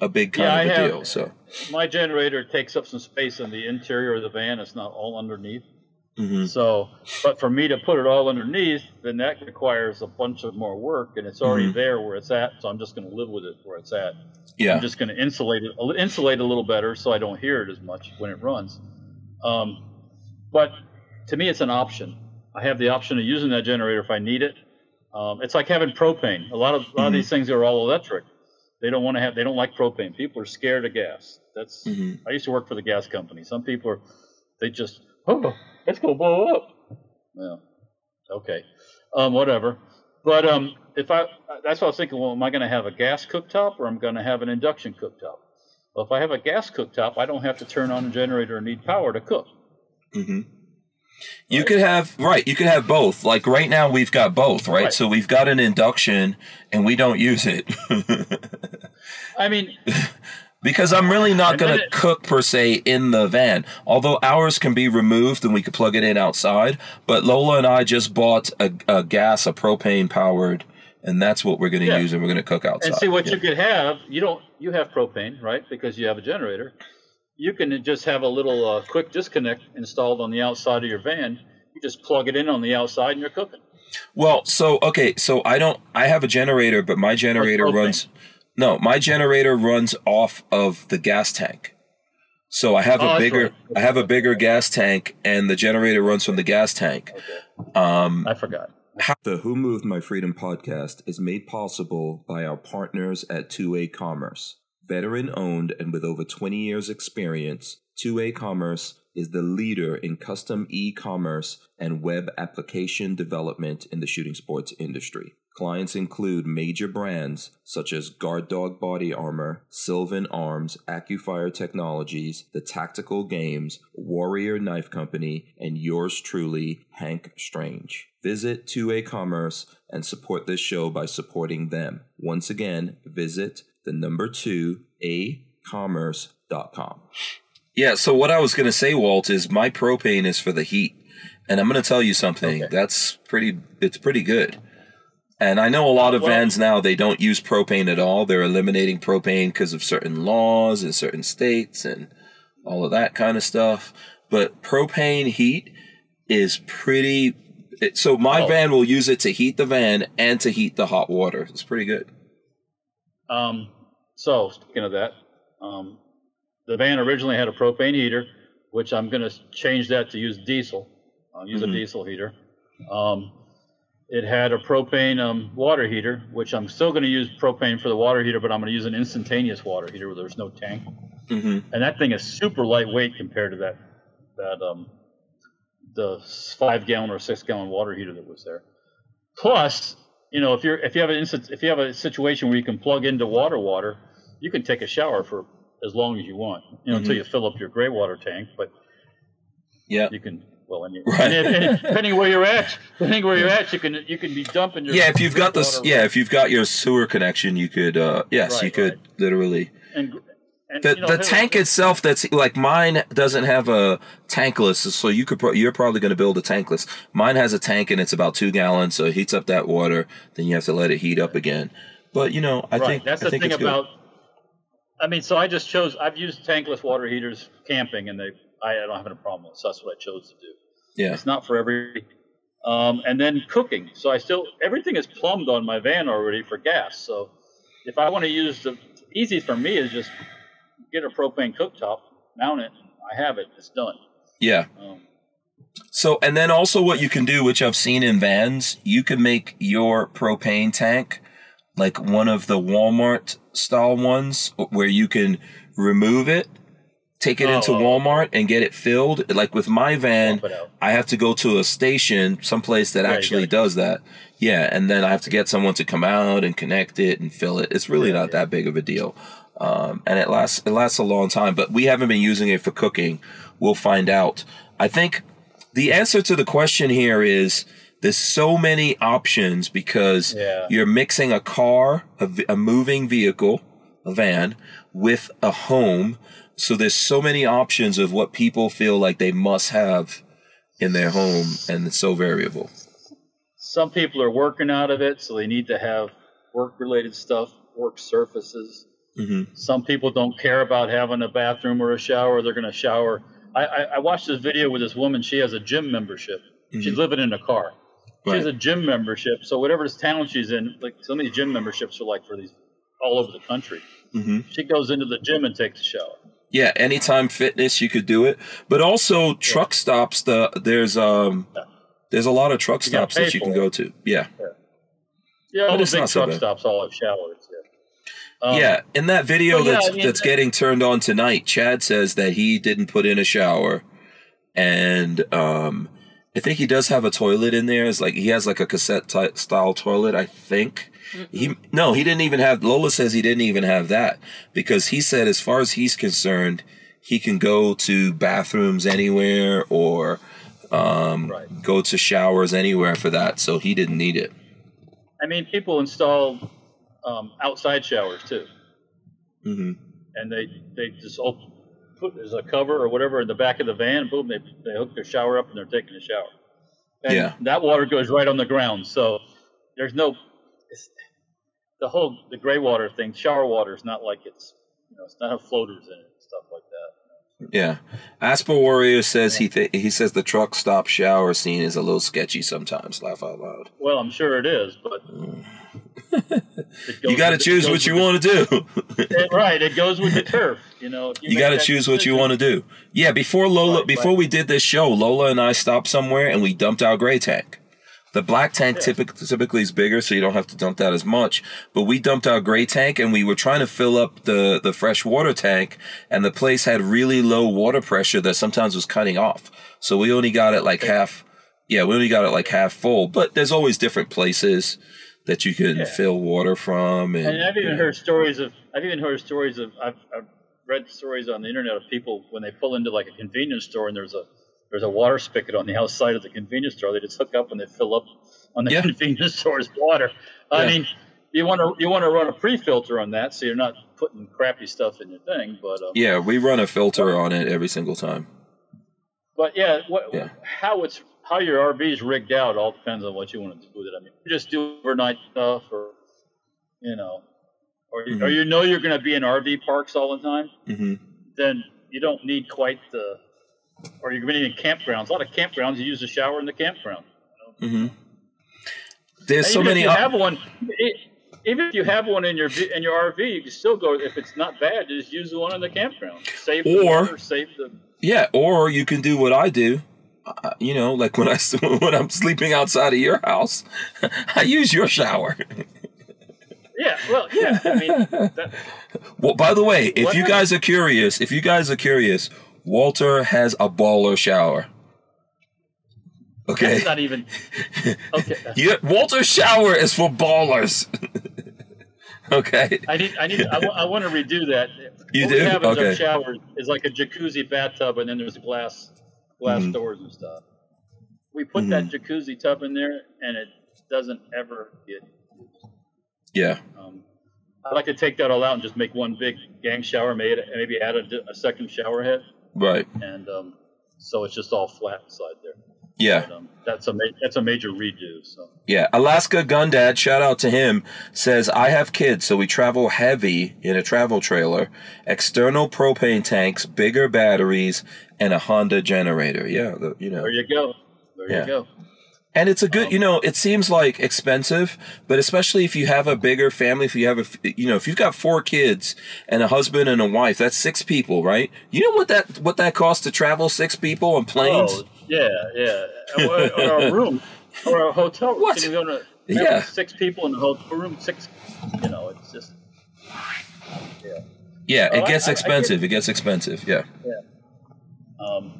a big kind Yeah, of a have- deal. So, My generator takes up some space in the interior of the van. It's not all underneath. Mhm. So, but for me to put it all underneath, then that requires a bunch of more work, and it's already Mhm. there where it's at. So I'm just going to live with it where it's at. yeah, I'm just going to insulate it, insulate a little better, so I don't hear it as much when it runs. Um, but to me, it's an option. I have the option of using that generator if I need it. Um, it's like having propane. A lot of a lot of these things are all electric. They don't want to have. They don't like propane. People are scared of gas. That's. Mhm. I used to work for the gas company. Some people are. They just. Oh, it's gonna blow up. Yeah. Okay. Um, whatever. But um, if I, that's what I was thinking. Well, am I going to have a gas cooktop or I'm going to have an induction cooktop? Well, if I have a gas cooktop, I don't have to turn on a generator and need power to cook. Mm-hmm. You could have right. You could have both. Like right now, we've got both, right? Right. So we've got an induction, and we don't use it I mean, because I'm really not going to cook per se in the van. Although ours can be removed and we could plug it in outside. But Lola and I just bought a, a gas, a propane powered, and that's what we're going to Yeah. use, and we're going to cook outside. and see what Yeah. you could have. You don't. You have propane, right? Because you have a generator. You can just have a little uh, quick disconnect installed on the outside of your van. You just plug it in on the outside, and you're cooking. Well, so okay, so I don't. I have a generator, but my generator runs. No, my generator runs off of the gas tank. So I have Oh, a bigger. right. I have a bigger gas tank, and the generator runs from the gas tank. Okay. Um, I forgot. the Who Moved My Freedom podcast is made possible by our partners at 2A Commerce. Veteran owned and with over 20 years experience, 2A Commerce is the leader in custom e-commerce and web application development in the shooting sports industry. Clients include major brands such as Guard Dog Body Armor, Sylvan Arms, AccuFire Technologies, The Tactical Games, Warrior Knife Company, and yours truly, Hank Strange. Visit 2A Commerce and support this show by supporting them. Once again, visit the number 2 a acommerce.com. Yeah, so what I was going to say, Walt, is my propane is for the heat. And I'm going to tell you something. Okay. That's pretty it's pretty good. And I know a lot of Well- vans now they don't use propane at all. They're eliminating propane because of certain laws in certain states and all of that kind of stuff. But propane heat is pretty. It, so my Oh. van will use it to heat the van and to heat the hot water. It's pretty good. Um, so speaking of that, um, the van originally had a propane heater, which I'm going to change that to use diesel. I'll use Mhm. a diesel heater. Um, it had a propane um, water heater, which I'm still going to use propane for the water heater, but I'm going to use an instantaneous water heater where there's no tank. hmm And that thing is super lightweight compared to that that um, the five gallon or six gallon water heater that was there. Plus, you know, if you're if you have an instant if you have a situation where you can plug into water water, you can take a shower for as long as you want, you know, until Mhm. you fill up your gray water tank. But Yeah. you can well, and, you, Right. and, and depending where you're at, depending where you're at, you can you can be dumping your Yeah, if you've got this, water yeah, if you've got your sewer connection, you could, uh, yes, Right, you could right. literally. and, and The you know, the hell, tank itself, that's like mine doesn't have a tankless, so you could pro- you're probably going to build a tankless. Mine has a tank and it's about two gallons, so it heats up that water. Then you have to let it heat up again. But you know, I right. think that's I the think thing it's good. about. I mean, so I just chose. I've used tankless water heaters camping, and they I, I don't have any problem with. So that's what I chose to do. Yeah, It's not for every. Um, and then cooking. So I still everything is plumbed on my van already for gas. So if I want to use the easy for me is just get a propane cooktop, mount it. I have it. It's done. yeah. Um, So, and then also what you can do, which I've seen in vans, you can make your propane tank like one of the Walmart style ones where you can remove it, take it Oh, into oh. Walmart and get it filled. Like with my van, Swap it out. I have to go to a station, someplace that Yeah, actually does that. Yeah, and then I have to get someone to come out and connect it and fill it. It's really Yeah, not yeah. that big of a deal. Um, and it lasts it lasts a long time, but we haven't been using it for cooking. We'll find out. I think the answer to the question here is there's so many options because you're mixing a car, a moving vehicle, a van with a home. So there's so many options of what people feel like they must have in their home, and it's so variable. Some people are working out of it, so they need to have work-related stuff, work surfaces. hmm Some people don't care about having a bathroom or a shower; they're going to shower. I, I, I watched this video with this woman. She has a gym membership. She's living in a car. She has a gym membership. So whatever this town she's in, like some of these gym memberships are like for these all over the country. hmm She goes into the gym and takes a shower. Yeah, anytime fitness you could do it, but also truck stops. The there's um there's a lot of truck You stops that you can for go to. Yeah, Yeah, all But the big not so truck stops all have showers. Yeah. Um, yeah. In that video yeah, that's I mean, that's uh, getting turned on tonight, Chad says that he didn't put in a shower, and um I think he does have a toilet in there. It's like he has like a cassette ty- style toilet, I think. He no, he didn't even have. Lola says he didn't even have that because he said as far as he's concerned, he can go to bathrooms anywhere or um, Right. go to showers anywhere for that. So he didn't need it. I mean, people install um, outside showers too, hmm and they they just open, put there's a cover or whatever in the back of the van. Boom, they they hook their shower up and they're taking a shower. And Yeah. that water goes right on the ground, so there's no the whole the gray water thing. Shower water is not like it's you know it's not have floaters in it and stuff like that. Yeah, Asper Warrior says he th- he says the truck stop shower scene is a little sketchy sometimes. Laugh out loud. Well, I'm sure it is, but mm. it You got to choose what you want to do. the- right, it goes with the turf. You know, if you got to choose what you want to do. Yeah, before Lola, Right, before right. we did this show, Lola and I stopped somewhere and we dumped our gray tank. The black tank typically typically is bigger, so you don't have to dump that as much. But we dumped our gray tank and we were trying to fill up the the fresh water tank, and the place had really low water pressure that sometimes was cutting off. So we only got it like half. Yeah, we only got it like half full. But there's always different places that you can Yeah. fill water from. And, And I've even yeah. heard stories of I've even heard stories of I've, I've read stories on the internet of people when they pull into like a convenience store and there's a there's a water spigot on the outside of the convenience store. They just hook up and they fill up on the Yeah. convenience store's water. I Yeah. mean, you want to you want to run a pre-filter on that so you're not putting crappy stuff in your thing. But um, Yeah, we run a filter on it every single time. But yeah, what, Yeah. how it's how your RV is rigged out all depends on what you want to do with it. I mean, you just do overnight stuff, or you know, or you, or you know you're going to be in RV parks all the time. hmm Then you don't need quite the, or you're going to be in campgrounds. A lot of campgrounds you use a shower in the campground. hmm There's And so even many. If you op- have one, e- even if you have one in your in your RV, you can still go. If it's not bad, just use the one in the campground. Save the Or- water, save the. yeah, or you can do what I do. Uh, you know, like when I when I'm sleeping outside of your house, I use your shower. Yeah, well, yeah. I mean, that, Well, by the way, if you guys are curious, if you guys are curious, Walter has a baller shower. Okay, that's not even okay. yeah, Walter's shower is for ballers. okay, I need, I need, I, want to redo that. You what do? We have Okay. our shower is like a jacuzzi bathtub, and then there's glass, glass Mhm. doors and stuff. We put Mm-hmm. that jacuzzi tub in there, and it doesn't ever get. yeah, Um, I'd like to take that all out and just make one big gang shower, maybe maybe add a, a second shower head, right, and um, so it's just all flat inside there. yeah. Um, that's a ma- that's a major redo. So Yeah, Alaska Gundad, shout out to him, says, I have kids, so we travel heavy in a travel trailer, external propane tanks, bigger batteries, and a Honda generator. Yeah, the, you know. there you go. There Yeah. you go. And it's a good, you know, it seems like expensive, but especially if you have a bigger family, if you have a, you know, if you've got four kids and a husband and a wife, that's six people, right? You know what that what that costs to travel six people on planes? Oh, yeah, yeah. Or, or a room, or a hotel room. What? Can you go to Yeah. six people in the hotel room? Six, you know, it's just yeah. yeah, Oh, it I- gets I- I expensive. it gets expensive. Yeah, Um,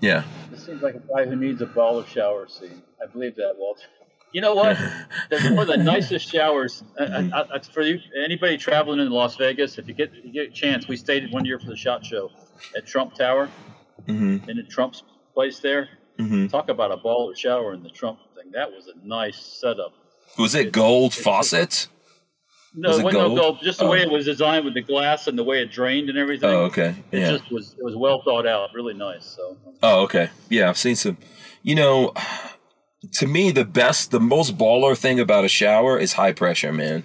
yeah. This seems like a guy who needs a baller shower scene. I believe that, Walter. You know what? They're one of the nicest showers. I, I, I, for you, anybody traveling in Las Vegas, if you get you get a chance, we stayed one year for the shot show at Trump Tower, Mm-hmm. in Trump's place there. Mm-hmm. Talk about a baller shower in the Trump thing. That was a nice setup. Was it gold it's- faucets? No, Was it it wasn't no gold? gold. Just the Oh. way it was designed with the glass and the way it drained and everything. Oh, okay. It Yeah. just was it was well thought out, really nice. So Oh, okay. Yeah, I've seen some. You know, to me, the best, the most baller thing about a shower is high pressure, man.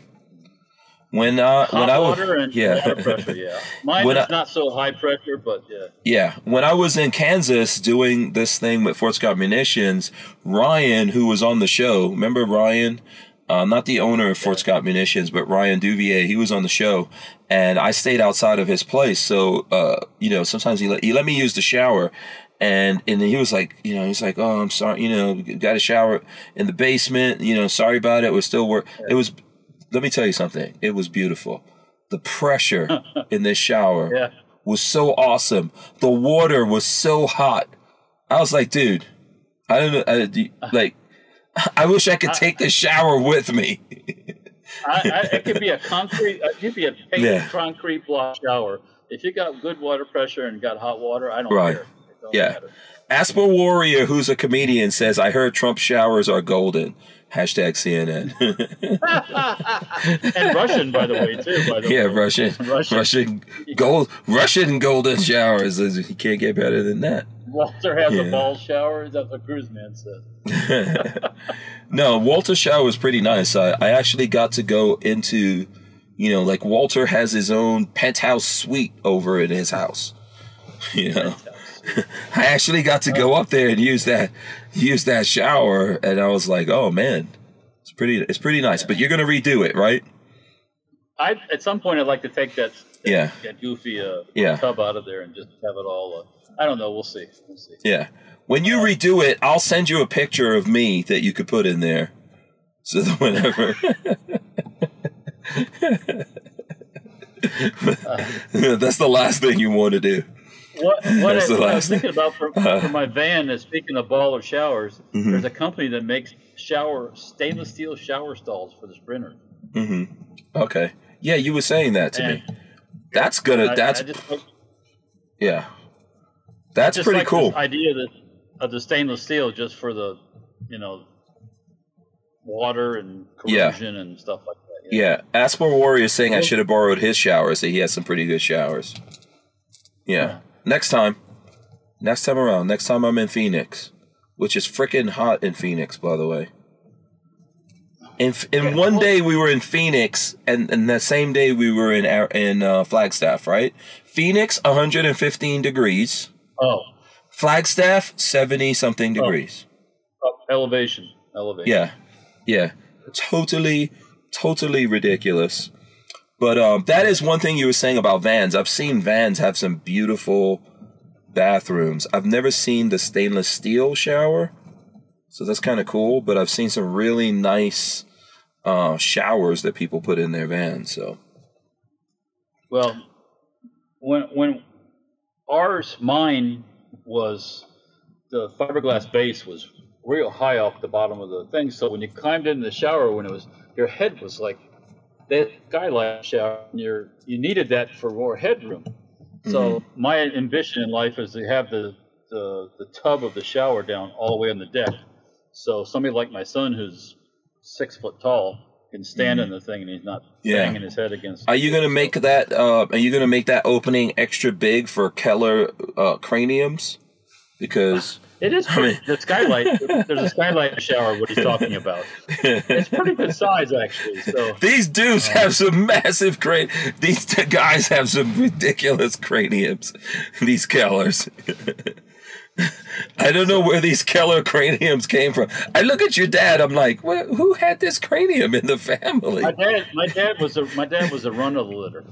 When uh, hot when I was and yeah, pressure, yeah. Mine When is I- not so high pressure, but yeah. yeah, when I was in Kansas doing this thing with Fort Scott Munitions, Ryan, who was on the show, remember Ryan? Uh, not the owner of Fort Scott Munitions, but Ryan Duvier. He was on the show, and I stayed outside of his place. So, uh, you know, sometimes he let he let me use the shower, and and he was like, you know, he's like, oh, I'm sorry, you know, got a shower in the basement. You know, sorry about it. We're still work. It was. Let me tell you something. It was beautiful. The pressure in this shower Yeah. was so awesome. The water was so hot. I was like, dude, I don't know. I, like, I wish I could take the shower with me. I, I, it could be a concrete, it could be a painted Yeah. concrete block shower. If you got good water pressure and got hot water, I don't Right. care. Don't Yeah. matter. Asper Warrior, who's a comedian, says, I heard Trump showers are golden. Hashtag CNN. And Russian, by the way, too. By the yeah, way. Russian, Russian. Russian, gold, Russian golden showers. You can't get better than that. Walter has Yeah. a ball shower. That's what Cruise Man said. No, Walter's shower was pretty nice. I, I actually got to go into, you know, like Walter has his own penthouse suite over in his house. You know, I actually got to go up there and use that use that shower, and I was like, oh man, it's pretty it's pretty nice. But you're gonna redo it, right? I at some point I'd like to take that that, Yeah. that goofy uh, Yeah. tub out of there and just have it all. Uh, I don't know. We'll see. We'll see. Yeah. When you redo it, I'll send you a picture of me that you could put in there. So that whenever That's the last thing you want to do. What, what, I, what I was thinking about for, for my van is speaking of baller showers, Mm-hmm. there's a company that makes shower stainless steel shower stalls for the Sprinter. Mm-hmm. Okay. Yeah, you were saying that to me. That's gonna I, that's I just, yeah. That's pretty like cool. This idea that of the stainless steel just for the you know water and Yeah. corrosion and stuff like that. you know? Yeah, Asper Warrior is saying I should have borrowed his showers. That he has some pretty good showers. Yeah. Next time, next time around, next time I'm in Phoenix, which is freaking hot in Phoenix, by the way. In, in one day we were in Phoenix, and, and the same day we were in in uh, Flagstaff, right? Phoenix, 115 degrees. Oh, Flagstaff, 70 something degrees. oh, elevation, elevation. Yeah, yeah, totally, totally ridiculous. But um, that is one thing you were saying about vans. I've seen vans have some beautiful bathrooms. I've never seen the stainless steel shower, so that's kind of cool. But I've seen some really nice uh, showers that people put in their vans. So Well, when when ours mine was the fiberglass base was real high off the bottom of the thing. So when you climbed in the shower, when it was your head was like that skylight shower, and you're you needed that for more headroom. So my ambition in life is to have the, the the tub of the shower down all the way on the deck. So somebody like my son, who's six foot tall, can stand in the thing and he's not Yeah. banging his head against. Are you gonna make that? Uh, are you gonna make that opening extra big for Keller uh, craniums? Because It is pretty, mean- the skylight. There's a skylight shower. What he's talking about. It's pretty good size actually. So these dudes um, have some massive crane. These guys have some ridiculous craniums. These Kellers. I don't know where these Keller craniums came from. I look at your dad. I'm like, "Wh- who had this cranium in the family? my dad, my dad was a my dad was a run of the litter.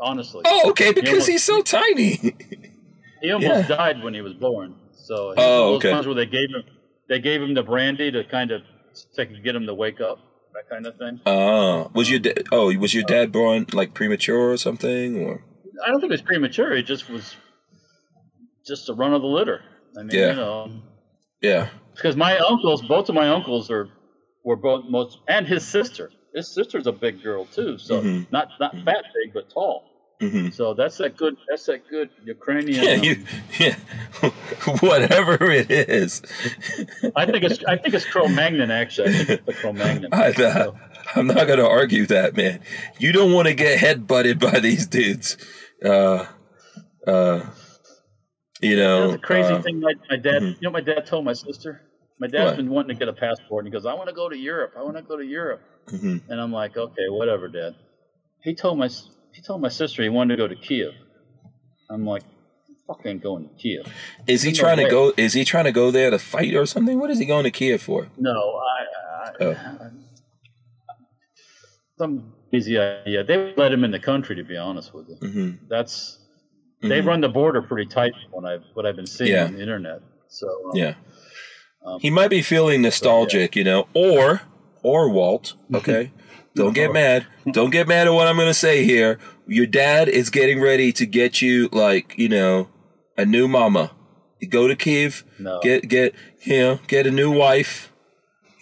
Honestly. Oh, okay, because almost- he's so tiny. He almost Yeah. died when he was born. So he Oh, those okay. times where they gave him they gave him the brandy to kind of to get him to wake up, that kind of thing. Uh, was your da- oh was your dad born like premature or something or? I don't think it was premature. He just was just a run of the litter. I mean, Yeah. you know, Yeah. because my uncles, both of my uncles are were both most, and his sister. His sister's a big girl too, so Mhm. not not fat big, but tall. Hmm So that's that good. That's that good Ukrainian. Yeah, um, you, yeah, whatever it is. I think it's I think it's Cro-Magnon actually. I think it's the Cro-Magnon. I, So, I'm not gonna argue that, man. You don't want to get head butted by these dudes. Uh, uh, you know, That's a crazy uh, thing. My, my dad, mhm. you know, my dad told my sister. My dad's What? been wanting to get a passport, and he goes, "I want to go to Europe. I want to go to Europe." mhm. And I'm like, "Okay, whatever, Dad." He told my he told my sister he wanted to go to Kiev. I'm like, "Fuck, ain't going to Kiev." Is he trying to go? Is he trying to go there to fight or something? What is he going to Kiev for? No, I, I Oh. some easy idea. They let him in the country, to be honest with you. hmm That's they Mhm. run the border pretty tight. When I what I've been seeing Yeah. on the internet. So um, Yeah. um, He might be feeling nostalgic, you know, or or Walt. Okay, don't get mad. Don't get mad at what I'm going to say here. Your dad is getting ready to get you like you know a new mama. You go to Kiev, No. get get you know get a new wife.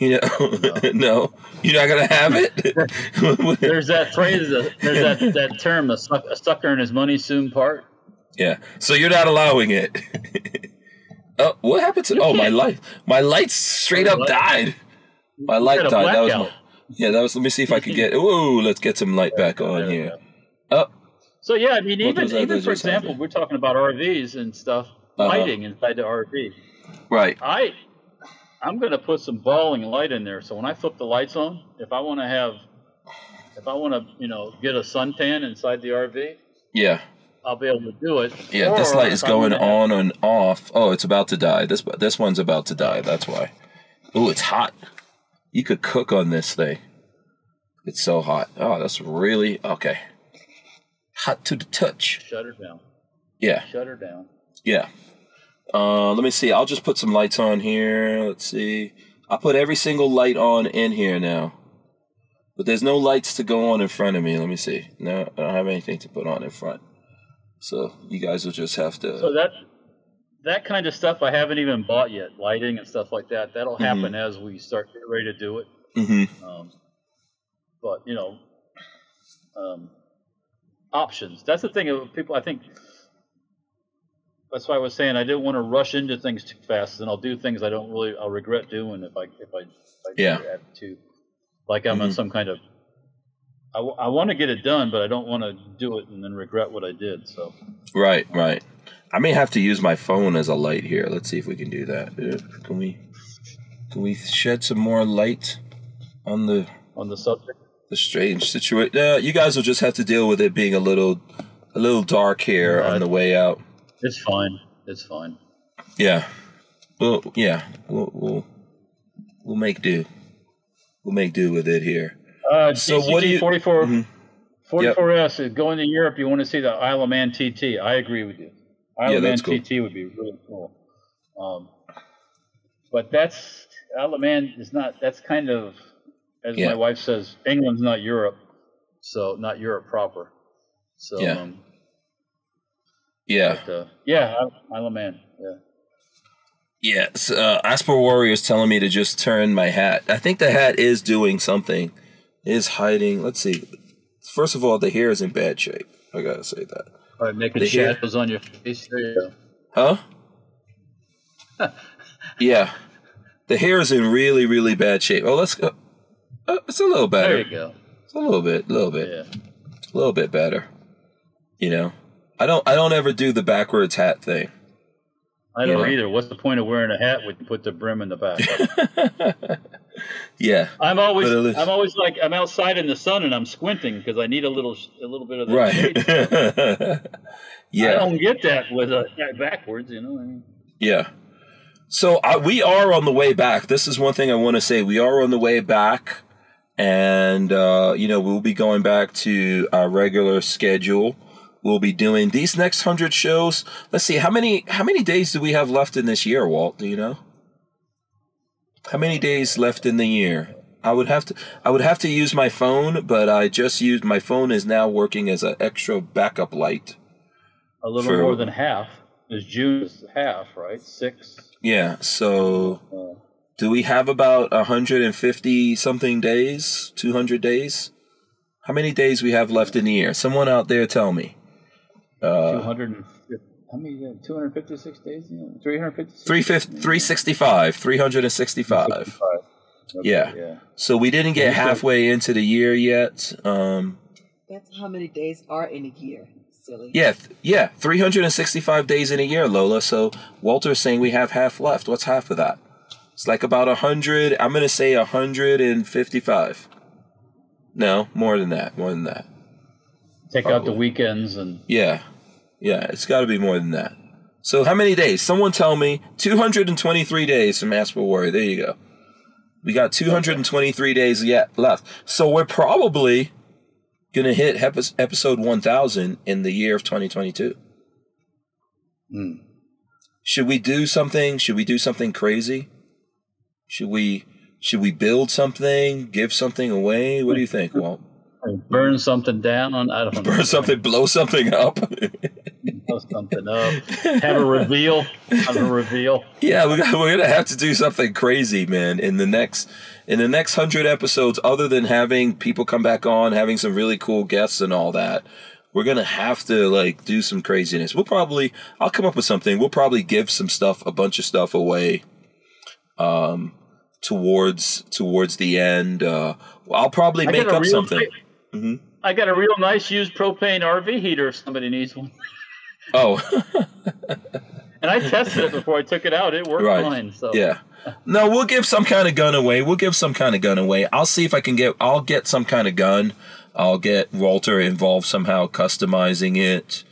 You know, no, you're not gonna have it. There's that phrase, uh, there's that, that term, a, suck, a sucker and his money soon part. yeah, so you're not allowing it. oh, what happened to? Oh, my light, my light straight up died. My light died. That was my. Yeah. That was. Let me see if I could get. Oh, let's get some light back on here. go. Oh, So yeah, I mean, even even for example, we're talking about RVs and stuff, Uh-huh. lighting inside the RV. right. I I'm going to put some balling light in there, so when I flip the lights on, if I want to have, if I want to, you know, get a suntan inside the RV, Yeah. I'll be able to do it. Yeah. this light is going have- on and off. Oh, it's about to die. This this one's about to die. That's why. Oh, it's hot. You could cook on this thing. It's so hot. Oh, that's really okay. Hot to the touch. Shut her down. Yeah. Shut her down. Yeah. Uh, let me see. I'll just put some lights on here. Let's see. I'll put every single light on in here now. But there's no lights to go on in front of me. Let me see. No, I don't have anything to put on in front. So you guys will just have to. So that that kind of stuff I haven't even bought yet, lighting and stuff like that. That'll Mm-hmm. happen as we start getting ready to do it. hmm Um, but you know, um, options. That's the thing. of People, I think. That's why I was saying I didn't want to rush into things too fast, and I'll do things I don't really I'll regret doing if I if I, if I Yeah. have to. Like I'm on Mhm. some kind of. I, w- I want to get it done, but I don't want to do it and then regret what I did. So Right, right. I may have to use my phone as a light here. Let's see if we can do that. Uh, Can we? Can we shed some more light on the on the subject, the strange situation? Uh, you guys will just have to deal with it being a little, a little dark here on the way out. it's fine. It's fine. Yeah. Well, yeah. We'll we'll, we'll make do. We'll make do with it here. Uh, So what do you- 44, Mhm. 44S is going to Europe. You want to see the Isle of Man TT. I agree with you. Isle Yeah, Man cool. TT would be really cool. Um, but that's Isle of Man is not. That's kind of, as Yeah. my wife says, England's not Europe, so not Europe proper. So Yeah. um, Yeah. but, uh, yeah, of Man. Yeah. Yes. Uh, Asper Warrior is telling me to just turn my hat. I think the hat is doing something. Is hiding. Let's see. First of all, the hair is in bad shape. I gotta say that. All right, making The shadows on your face. There you go. Huh? yeah. The hair is in really, really bad shape. Oh, let's go. Uh, it's a little better. There you go. It's a little bit, a little bit, Yeah. a little bit better. You know, I don't, I don't ever do the backwards hat thing. I don't Yeah. either. What's the point of wearing a hat when you put the brim in the back? Yeah. I'm always, I'm always like, I'm outside in the sun and I'm squinting because I need a little, a little bit of the Right. shade. I don't get that with a backwards, you know. I mean, Yeah. So we are on the way back. This is one thing I want to say. We are on the way back, and uh, you know we'll be going back to our regular schedule. We'll be doing these next hundred shows. Let's see how many how many days do we have left in this year, Walt? Do you know? How many days left in the year? I would have to I would have to use my phone, but I just used my phone is now working as an extra backup light. a little For- more than half. Is June is half, right? Six. Yeah. So Uh, Do we have about 150 something days? 200 days? How many days we have left in the year? Someone out there tell me. Uh, 250. How many? uh, 256 days? Yeah, 356. 350 365, 365. Okay, Yeah. Yeah. So we didn't get halfway into the year yet. Um, That's how many days are in a year. Silly. yeah, th- yeah, 365 days in a year, Lola. So Walter's saying we have half left. What's half of that? It's like about 100. I'm going to say 155. No, more than that. More than that. Take out the weekends and Yeah. Yeah, it's got to be more than that. So how many days? Someone tell me. 223 days from Asper Warrior. There you go. We got 223 days yet left. So we're probably going to hit episode 1000 in the year of 2022. Hmm. Should we do something? Should we do something crazy? Should we should we build something, give something away? What do you think, Walt? Burn something down. I don't know. Burn something, blow something up? Blow something up. Have a reveal. Have a reveal. Yeah, we got, we're gonna have to do something crazy, man. In the next in the next hundred episodes, other than having people come back on, having some really cool guests and all that, we're gonna have to like do some craziness. We'll probably I'll come up with something. We'll probably give some stuff, a bunch of stuff away, um, towards towards the end. Uh, I'll probably I make up something. Mhm. I got a real nice used propane RV heater if somebody needs one. Oh, And I tested it before I took it out. It worked Right. fine. So Yeah. No, we'll give some kind of gun away. We'll give some kind of gun away. I'll see if I can get. I'll get some kind of gun. I'll get Walter involved somehow, customizing it.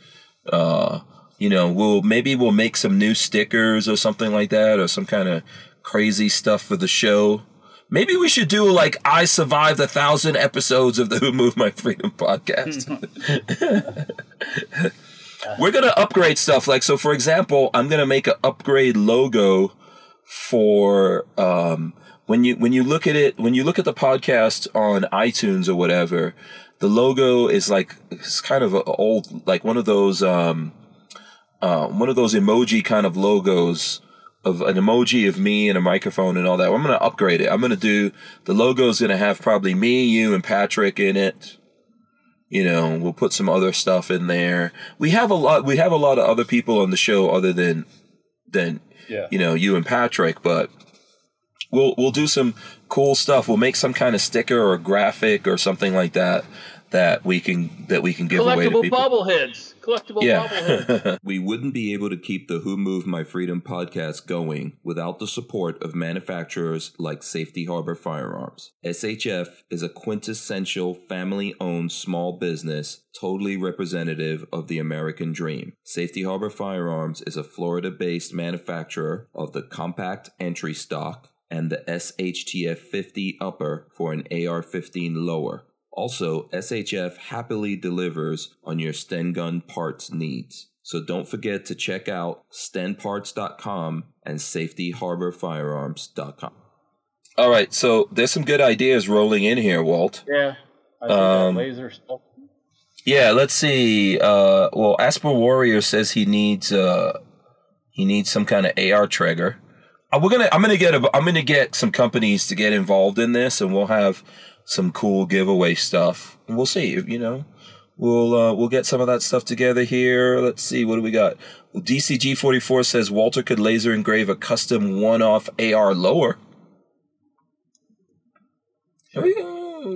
Uh, you know, we'll maybe we'll make some new stickers or something like that, or some kind of crazy stuff for the show. Maybe we should do like I survived a thousand episodes of the Who Moved My Freedom podcast. We're gonna upgrade stuff. Like so, for example, I'm gonna make an upgrade logo for um, when you when you look at it when you look at the podcast on iTunes or whatever. The logo is like it's kind of a old like one of those um, uh, one of those emoji kind of logos of an emoji of me and a microphone and all that. I'm gonna upgrade it. I'm gonna do the logo's gonna have probably me, you, and Patrick in it. You know, we'll put some other stuff in there. We have a lot. We have a lot of other people on the show other than than Yeah. you know you and Patrick, but we'll we'll do some cool stuff. We'll make some kind of sticker or graphic or something like that that we can that we can give away to collectible people. bobbleheads. Collectible. Yeah. we wouldn't be able to keep the Who Moved My Freedom podcast going without the support of manufacturers like Safety Harbor Firearms. SHF is a quintessential family owned small business, totally representative of the American dream. Safety Harbor Firearms is a Florida based manufacturer of the compact entry stock and the SHTF 50 upper for an AR 15 lower. Also, SHF happily delivers on your Sten gun parts needs. So don't forget to check out stenparts.com and safetyharborfirearms.com. All right, so there's some good ideas rolling in here, Walt. yeah. I see Um, that laser stuff. Yeah, let's see. Uh, well, Asper Warrior says he needs uh, he needs some kind of AR trigger. Uh, we're gonna I'm gonna get a, I'm gonna get some companies to get involved in this, and we'll have some cool giveaway stuff. And we'll see. You know, we'll uh, we'll get some of that stuff together here. Let's see. What do we got? Well, DCG 44 says Walter could laser engrave a custom one off AR lower. Uh,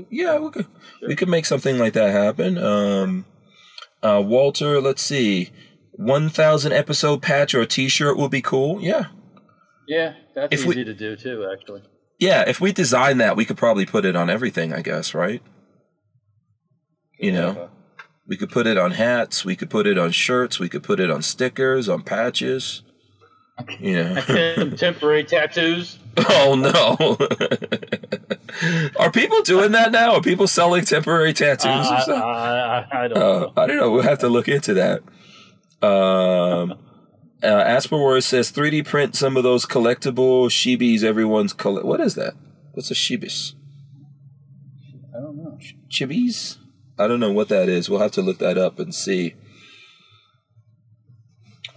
yeah, we could we could make something like that happen. Um, uh, Walter, let's see, one thousand episode patch or T-shirt would be cool. Yeah, Yeah, that's if we- easy to do too. Actually. Yeah. If we design that, we could probably put it on everything. I guess, right? You know, we could put it on hats. We could put it on shirts. We could put it on stickers, on patches. You know. Temporary tattoos. Oh no! Are people doing that now? Are people selling temporary tattoos? or I, something? I, I, don't Uh, know. I don't know. We'll have to look into that. Um, uh, Asperword says 3D print some of those collectible shibis. Everyone's coll- What is that? What's a shibis? I don't know. Chibis? I don't know what that is. We'll have to look that up and see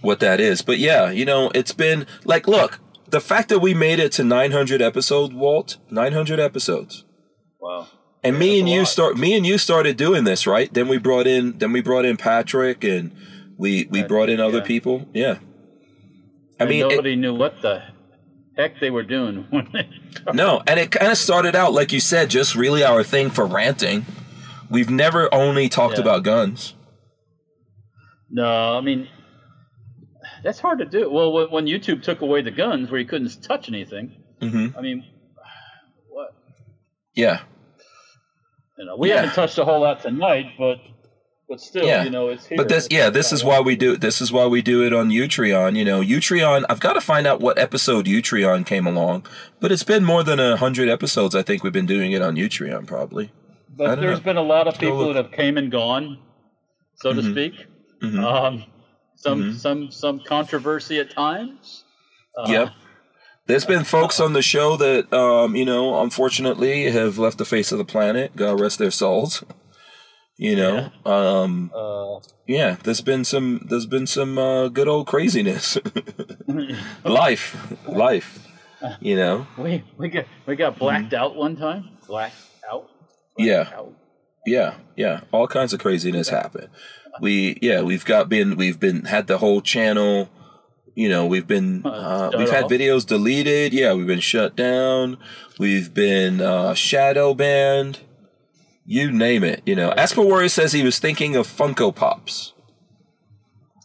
what that is. But yeah, you know, it's been like, look, the fact that we made it to 900 episodes, Walt, 900 episodes. Wow. And me and you lot. start me and you started doing this, right? Then we brought in then we brought in Patrick and we we brought in other yeah. people. Yeah. I And mean, it- nobody knew what the heck they were doing when they. No, and it kind of started out like you said, just really our thing for ranting. We've never only talked Yeah. about guns. No, I mean that's hard to do. Well, when, when YouTube took away the guns, where you couldn't touch anything, hmm I mean, what? Yeah, You know, we Yeah. haven't touched a whole lot tonight, but but still, Yeah. you know, it's here. but this, yeah, this is why we do. This is why we do it on Utreon. You know, Utreon. I've got to find out what episode Utreon came along, but it's been more than a hundred episodes. I think we've been doing it on Utreon, probably. But there's know. been a lot of people that have came and gone, so to Mhm. speak. Mhm. Um, some Mhm. some some controversy at times. Uh, Yep. There's been folks on the show that, um, you know, unfortunately have left the face of the planet. God rest their souls. You know, um, Uh, yeah. There's been some. There's been some uh, good old craziness. life, life. You know. we we got we got blacked out one time. Blacked out. Mm-hmm. Yeah. Out. Yeah, yeah, all kinds of craziness happen. We yeah, we've got been we've been had the whole channel. You know, we've been uh, we've had off. videos deleted. Yeah, we've been shut down. We've been uh, shadow banned. You name it. You know, Asper Warrior says he was thinking of Funko Pops.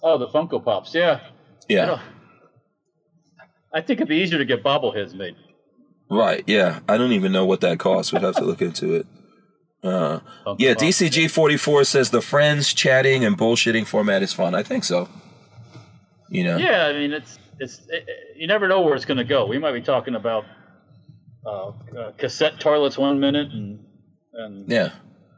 Oh, the Funko Pops. Yeah. Yeah, I think it'd be easier to get bobbleheads made. right. Yeah, I don't even know what that costs. We'd have to look into it. Uh, Funko yeah, Pops. DCG forty four says the friends chatting and bullshitting format is fun. I think so. You know. Yeah, I mean it's it's it, it- you never know where it's going to go. We might be talking about uh, uh, cassette toilets one minute and and Yeah.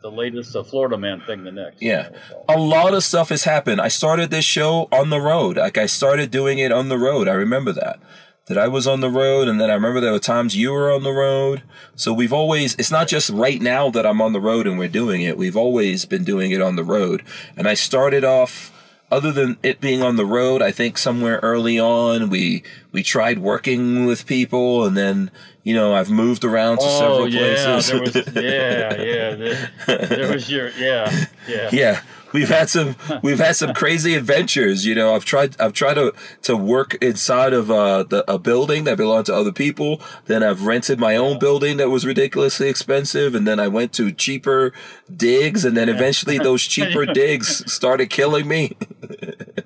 the latest uh, Florida Man thing the next. Yeah. you know, so. A lot of stuff has happened. I started this show on the road. Like I started doing it on the road. I remember that. That I was on the road and then I remember there were times you were on the road. So we've always it's not just right now that I'm on the road and we're doing it. We've always been doing it on the road. And I started off other than it being on the road, I think somewhere early on we we tried working with people and then you know I've moved around to Oh several yeah, places. was yeah yeah there, there was your yeah yeah. Yeah we've had some we've had some crazy adventures you know i've tried i've tried to to work inside of uh the, a building that belonged to other people then i've rented my own building that was ridiculously expensive and then i went to cheaper digs and then eventually those cheaper digs started killing me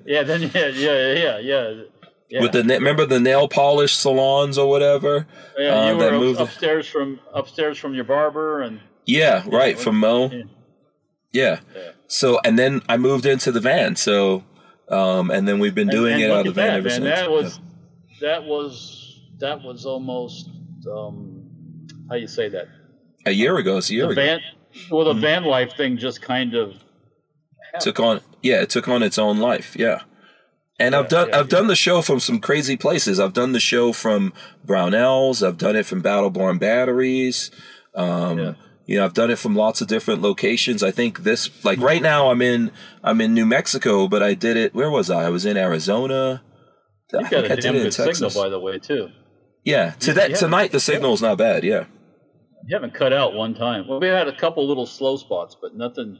yeah then yeah yeah yeah yeah yeah. with the remember the nail polish salons or whatever yeah, uh, you that were up- upstairs from upstairs from your barber and yeah right what- from mo yeah. yeah Yeah. so and then i moved into the van so um and then we've been doing and, it out of the van that, ever man. since That was that was that was almost um, how you say that a year ago. It's a year the ago. van well the van life thing just kind of took on yeah, it took on its own life. Yeah. And I've done yeah, I've done the show from some crazy places. I've done the show from Brownells. I've done it from Battleborn Batteries. Um, Yeah. You know, I've done it from lots of different locations. I think this like right now I'm in I'm in New Mexico, but I did it. Where was I? I was in Arizona. I you got a damn it in good signal Texas. by the way too. yeah, today yeah. tonight the signal's not bad. Yeah, You haven't cut out one time. Well, we had a couple little slow spots, but nothing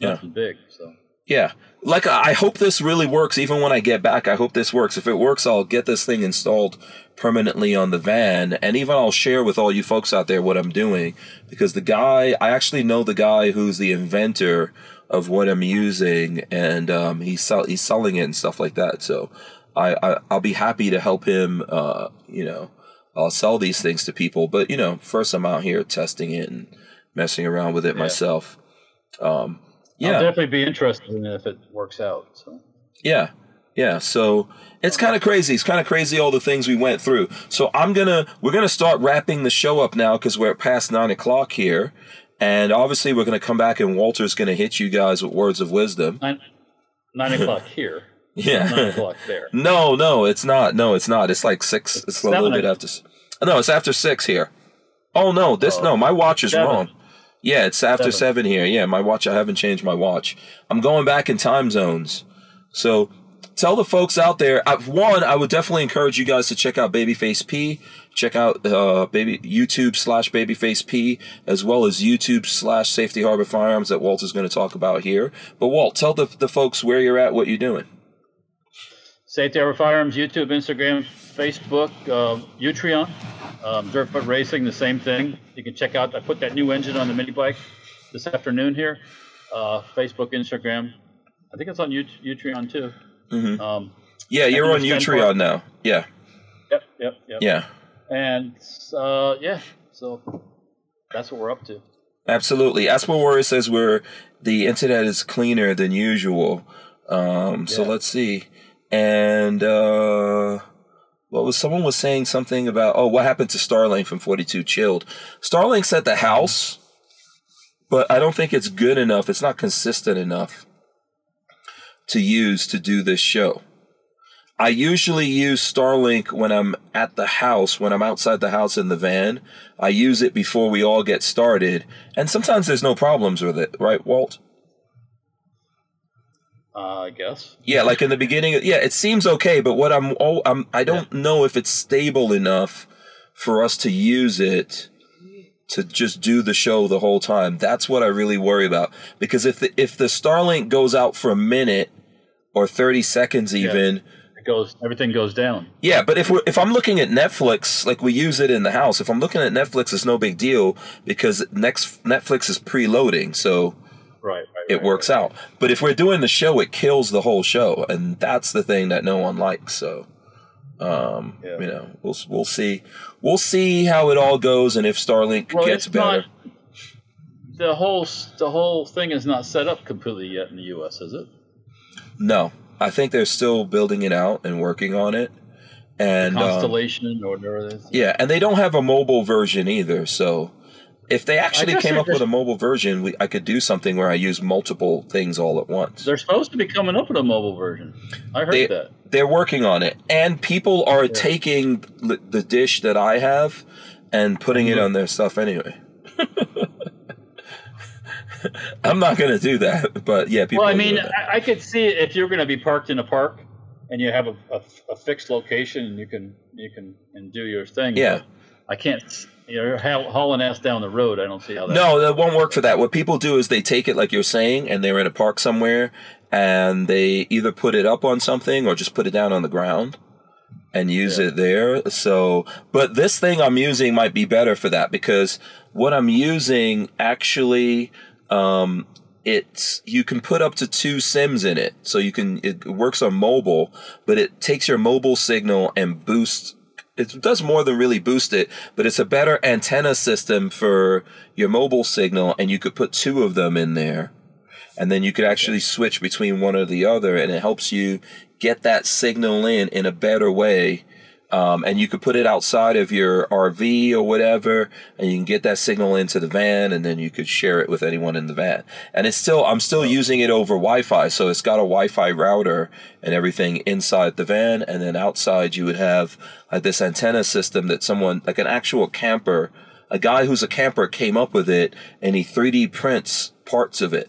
Yeah. big. So Yeah. Like I hope this really works even when I get back. I hope this works. If it works, I'll get this thing installed permanently on the van and even I'll share with all you folks out there what I'm doing because the guy I actually know the guy who's the inventor of what I'm using and um he's sell, he's selling it and stuff like that. So I, I I'll be happy to help him uh you know I'll sell these things to people, but you know, first I'm out here testing it and messing around with it Yeah. myself. Um I'll definitely be interested in it if it works out. So Yeah. Yeah. So it's kind of crazy. It's kind of crazy all the things we went through. So I'm going to, we're going to start wrapping the show up now because we're past nine o'clock here. And obviously we're going to come back and Walter's going to hit you guys with words of wisdom. nine nine o'clock here, yeah, nine Yeah. o'clock there. no, no, it's not. No, it's not. It's like six. It's a little bit after. No, it's after six here. Oh, no. This, Oh. no, my watch is Seven. wrong. Yeah, it's after Seven. seven here. Yeah, my watch, I haven't changed my watch. I'm going back in time zones. So tell the folks out there. I, one, I would definitely encourage you guys to check out Babyface P. Check out uh, baby YouTube slash Babyface P, as well as YouTube slash Safety Harbor Firearms that Walt is going to talk about here. But Walt, tell the the folks where you're at, what you're doing. Safety Harbor Firearms, YouTube, Instagram, Facebook, uh, Utreon, um, dirt foot Racing, the same thing. You can check out. I put that new engine on the mini bike this afternoon here. Uh, Facebook, Instagram. I think it's on Ut- Utreon too. Mm-hmm. Um, Yeah, you're on Utreon now. Yeah, yep, yep, yep. yeah, And uh, yeah, so that's what we're up to. absolutely. Asper Warrior says we're the internet is cleaner than usual. Um, So let's see. And uh, what was someone was saying something about? Oh, what happened to Starlink from Forty Two Chilled? Starlink's at the house, but I don't think it's good enough. It's not consistent enough to use to do this show. I usually use Starlink when I'm at the house, when I'm outside the house in the van. I use it before we all get started, and sometimes there's no problems with it, right, Walt? Uh, I guess. Yeah, like in the beginning, yeah, it seems okay, but what I'm, oh, I'm, I don't know if it's stable enough for us to use it to just do the show the whole time. That's what I really worry about because if the if the Starlink goes out for a minute or thirty seconds, even. It goes. Everything goes down. Yeah, but if we're, if I'm looking at Netflix, like we use it in the house, if I'm looking at Netflix, it's no big deal because next Netflix is preloading, so Right. It works out. But if we're doing the show, it kills the whole show, and that's the thing that no one likes. So, um, Yeah. you know, we'll we'll see, we'll see how it all goes, and if Starlink Well, gets better. not. The whole the whole thing is not set up completely yet in the U.S. Is it? No, I think they're still building it out and working on it, and um, Constellation or whatever. Yeah, and they don't have a mobile version either. So if they actually came up with a mobile version, we, I could do something where I use multiple things all at once. They're supposed to be coming up with a mobile version. I heard They, that. they're working on it, and people are taking l- the dish that I have and putting Mm-hmm. it on their stuff anyway. I'm not going to do that, but yeah, people. Well, I mean. I, I could see if you're going to be parked in a park and you have a, a, a fixed location and you can you can and do your thing. Yeah. I can't. You're hauling ass down the road. I don't see how that. No, that won't work for that. What people do is they take it like you're saying, and they're in a park somewhere, and they either put it up on something or just put it down on the ground and use Yeah. it there. So, but this thing I'm using might be better for that because what I'm using actually, um, it's you can put up to two sims in it, so you can it works on mobile, but it takes your mobile signal and boosts it does more than really boost it, but it's a better antenna system for your mobile signal, and you could put two of them in there, and then you could actually switch between one or the other, and it helps you get that signal in in a better way. Um, and you could put it outside of your RV or whatever, and you can get that signal into the van, and then you could share it with anyone in the van. And it's still, I'm still using it over Wi-Fi, so it's got a Wi-Fi router and everything inside the van, and then outside you would have like this antenna system that someone, like an actual camper, a guy who's a camper came up with it, and he 3D prints parts of it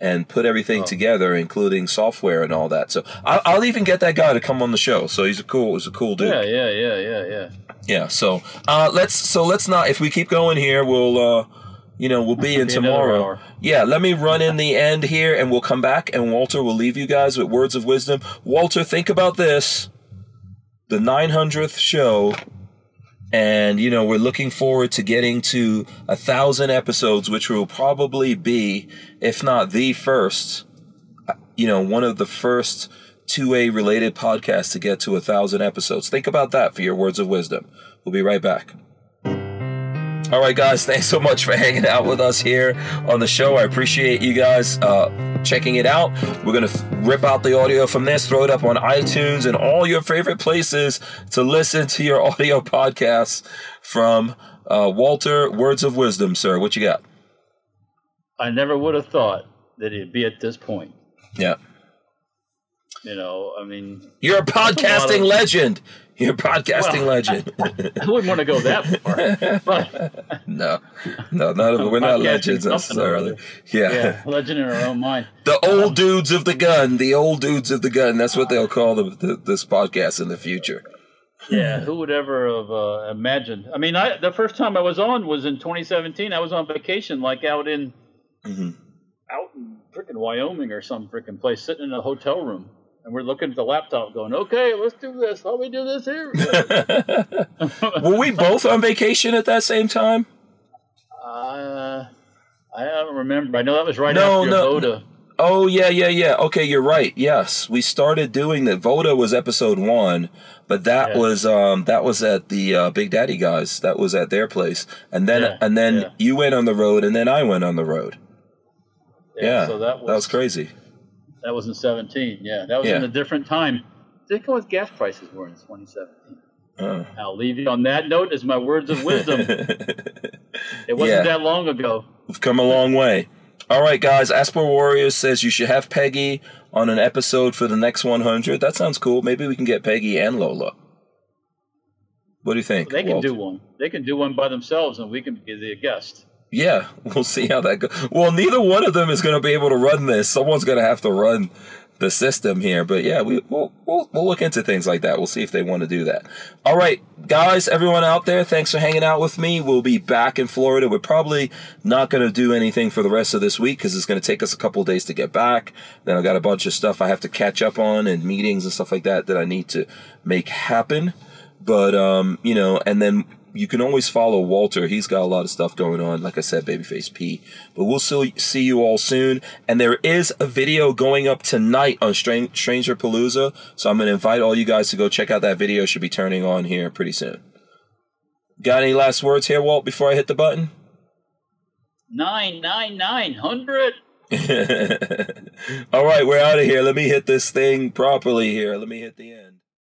and put everything together, including software and all that. So I'll, I'll even get that guy to come on the show. So he's a cool, he's a cool dude. Yeah, yeah, yeah, yeah, yeah. Yeah. So uh, let's so let's not. If we keep going here, we'll uh, you know we'll be in tomorrow. Yeah. Let me run in the end here, and we'll come back, and Walter will leave you guys with words of wisdom. Walter, think about this: the 900th show. And you know we're looking forward to getting to a thousand episodes, which will probably be, if not the first, uh, you know, one of the first 2A related podcasts to get to a thousand episodes. Think about that for your words of wisdom. We'll be right back. All right, guys, thanks so much for hanging out with us here on the show. I appreciate you guys uh, checking it out. We're going to rip out the audio from this, throw it up on iTunes and all your favorite places to listen to your audio podcasts from uh, Walter. Words of wisdom, sir. What you got? I never would have thought that it'd be at this point. Yeah. You know, I mean, You're a podcasting of- legend. You're a podcasting Well, legend. I wouldn't want to go that far. But no, no, of. We're not legends necessarily. Yeah. yeah, legend in our own mind. The old dudes of the gun, the old dudes of the gun. That's what they'll call the, the, this podcast in the future. Yeah, who would ever have uh, imagined? I mean, I the first time I was on was in 2017. I was on vacation, like out in Mhm. out in freaking Wyoming or some freaking place, sitting in a hotel room, and we're looking at the laptop, going, "Okay, let's do this. How we do this here?" Were we both on vacation at that same time? uh, I don't remember. I know that was right No, after no. Voda. Oh yeah, yeah, yeah. Okay, you're right. Yes, we started doing that. Voda was episode one, but that Yeah. was um that was at the uh, Big Daddy guys. That was at their place, and then Yeah, and then yeah. you went on the road, and then I went on the road. Yeah, so that was, that was crazy. That was in 17. Yeah, that was Yeah. in a different time. Think what gas prices were in 2017. Uh. I'll leave you on that note as my words of wisdom. It wasn't Yeah. that long ago. We've come a long way. All right, guys. Asper Warriors says you should have Peggy on an episode for the next 100. That sounds cool. Maybe we can get Peggy and Lola. What do you think? They can Walt? do one. They can do one by themselves, and we can be the guest. Yeah, we'll see how that goes. Well, neither one of them is going to be able to run this. Someone's going to have to run the system here. But yeah, we, we'll, we'll we'll look into things like that. We'll see if they want to do that. All right, guys, everyone out there, thanks for hanging out with me. We'll be back in Florida. We're probably not going to do anything for the rest of this week because it's going to take us a couple days to get back. Then I've got a bunch of stuff I have to catch up on and meetings and stuff like that that I need to make happen. But um, you know, and then you can always follow Walter. He's got a lot of stuff going on. Like I said, Babyface P. But we'll still see you all soon. And there is a video going up tonight on Stran- Stranger Palooza. So I'm going to invite all you guys to go check out that video. Should be turning on here pretty soon. Got any last words here, Walt, before I hit the button? Nine, nine, nine hundred. all right, we're out of here. Let me hit this thing properly here. Let me hit the end.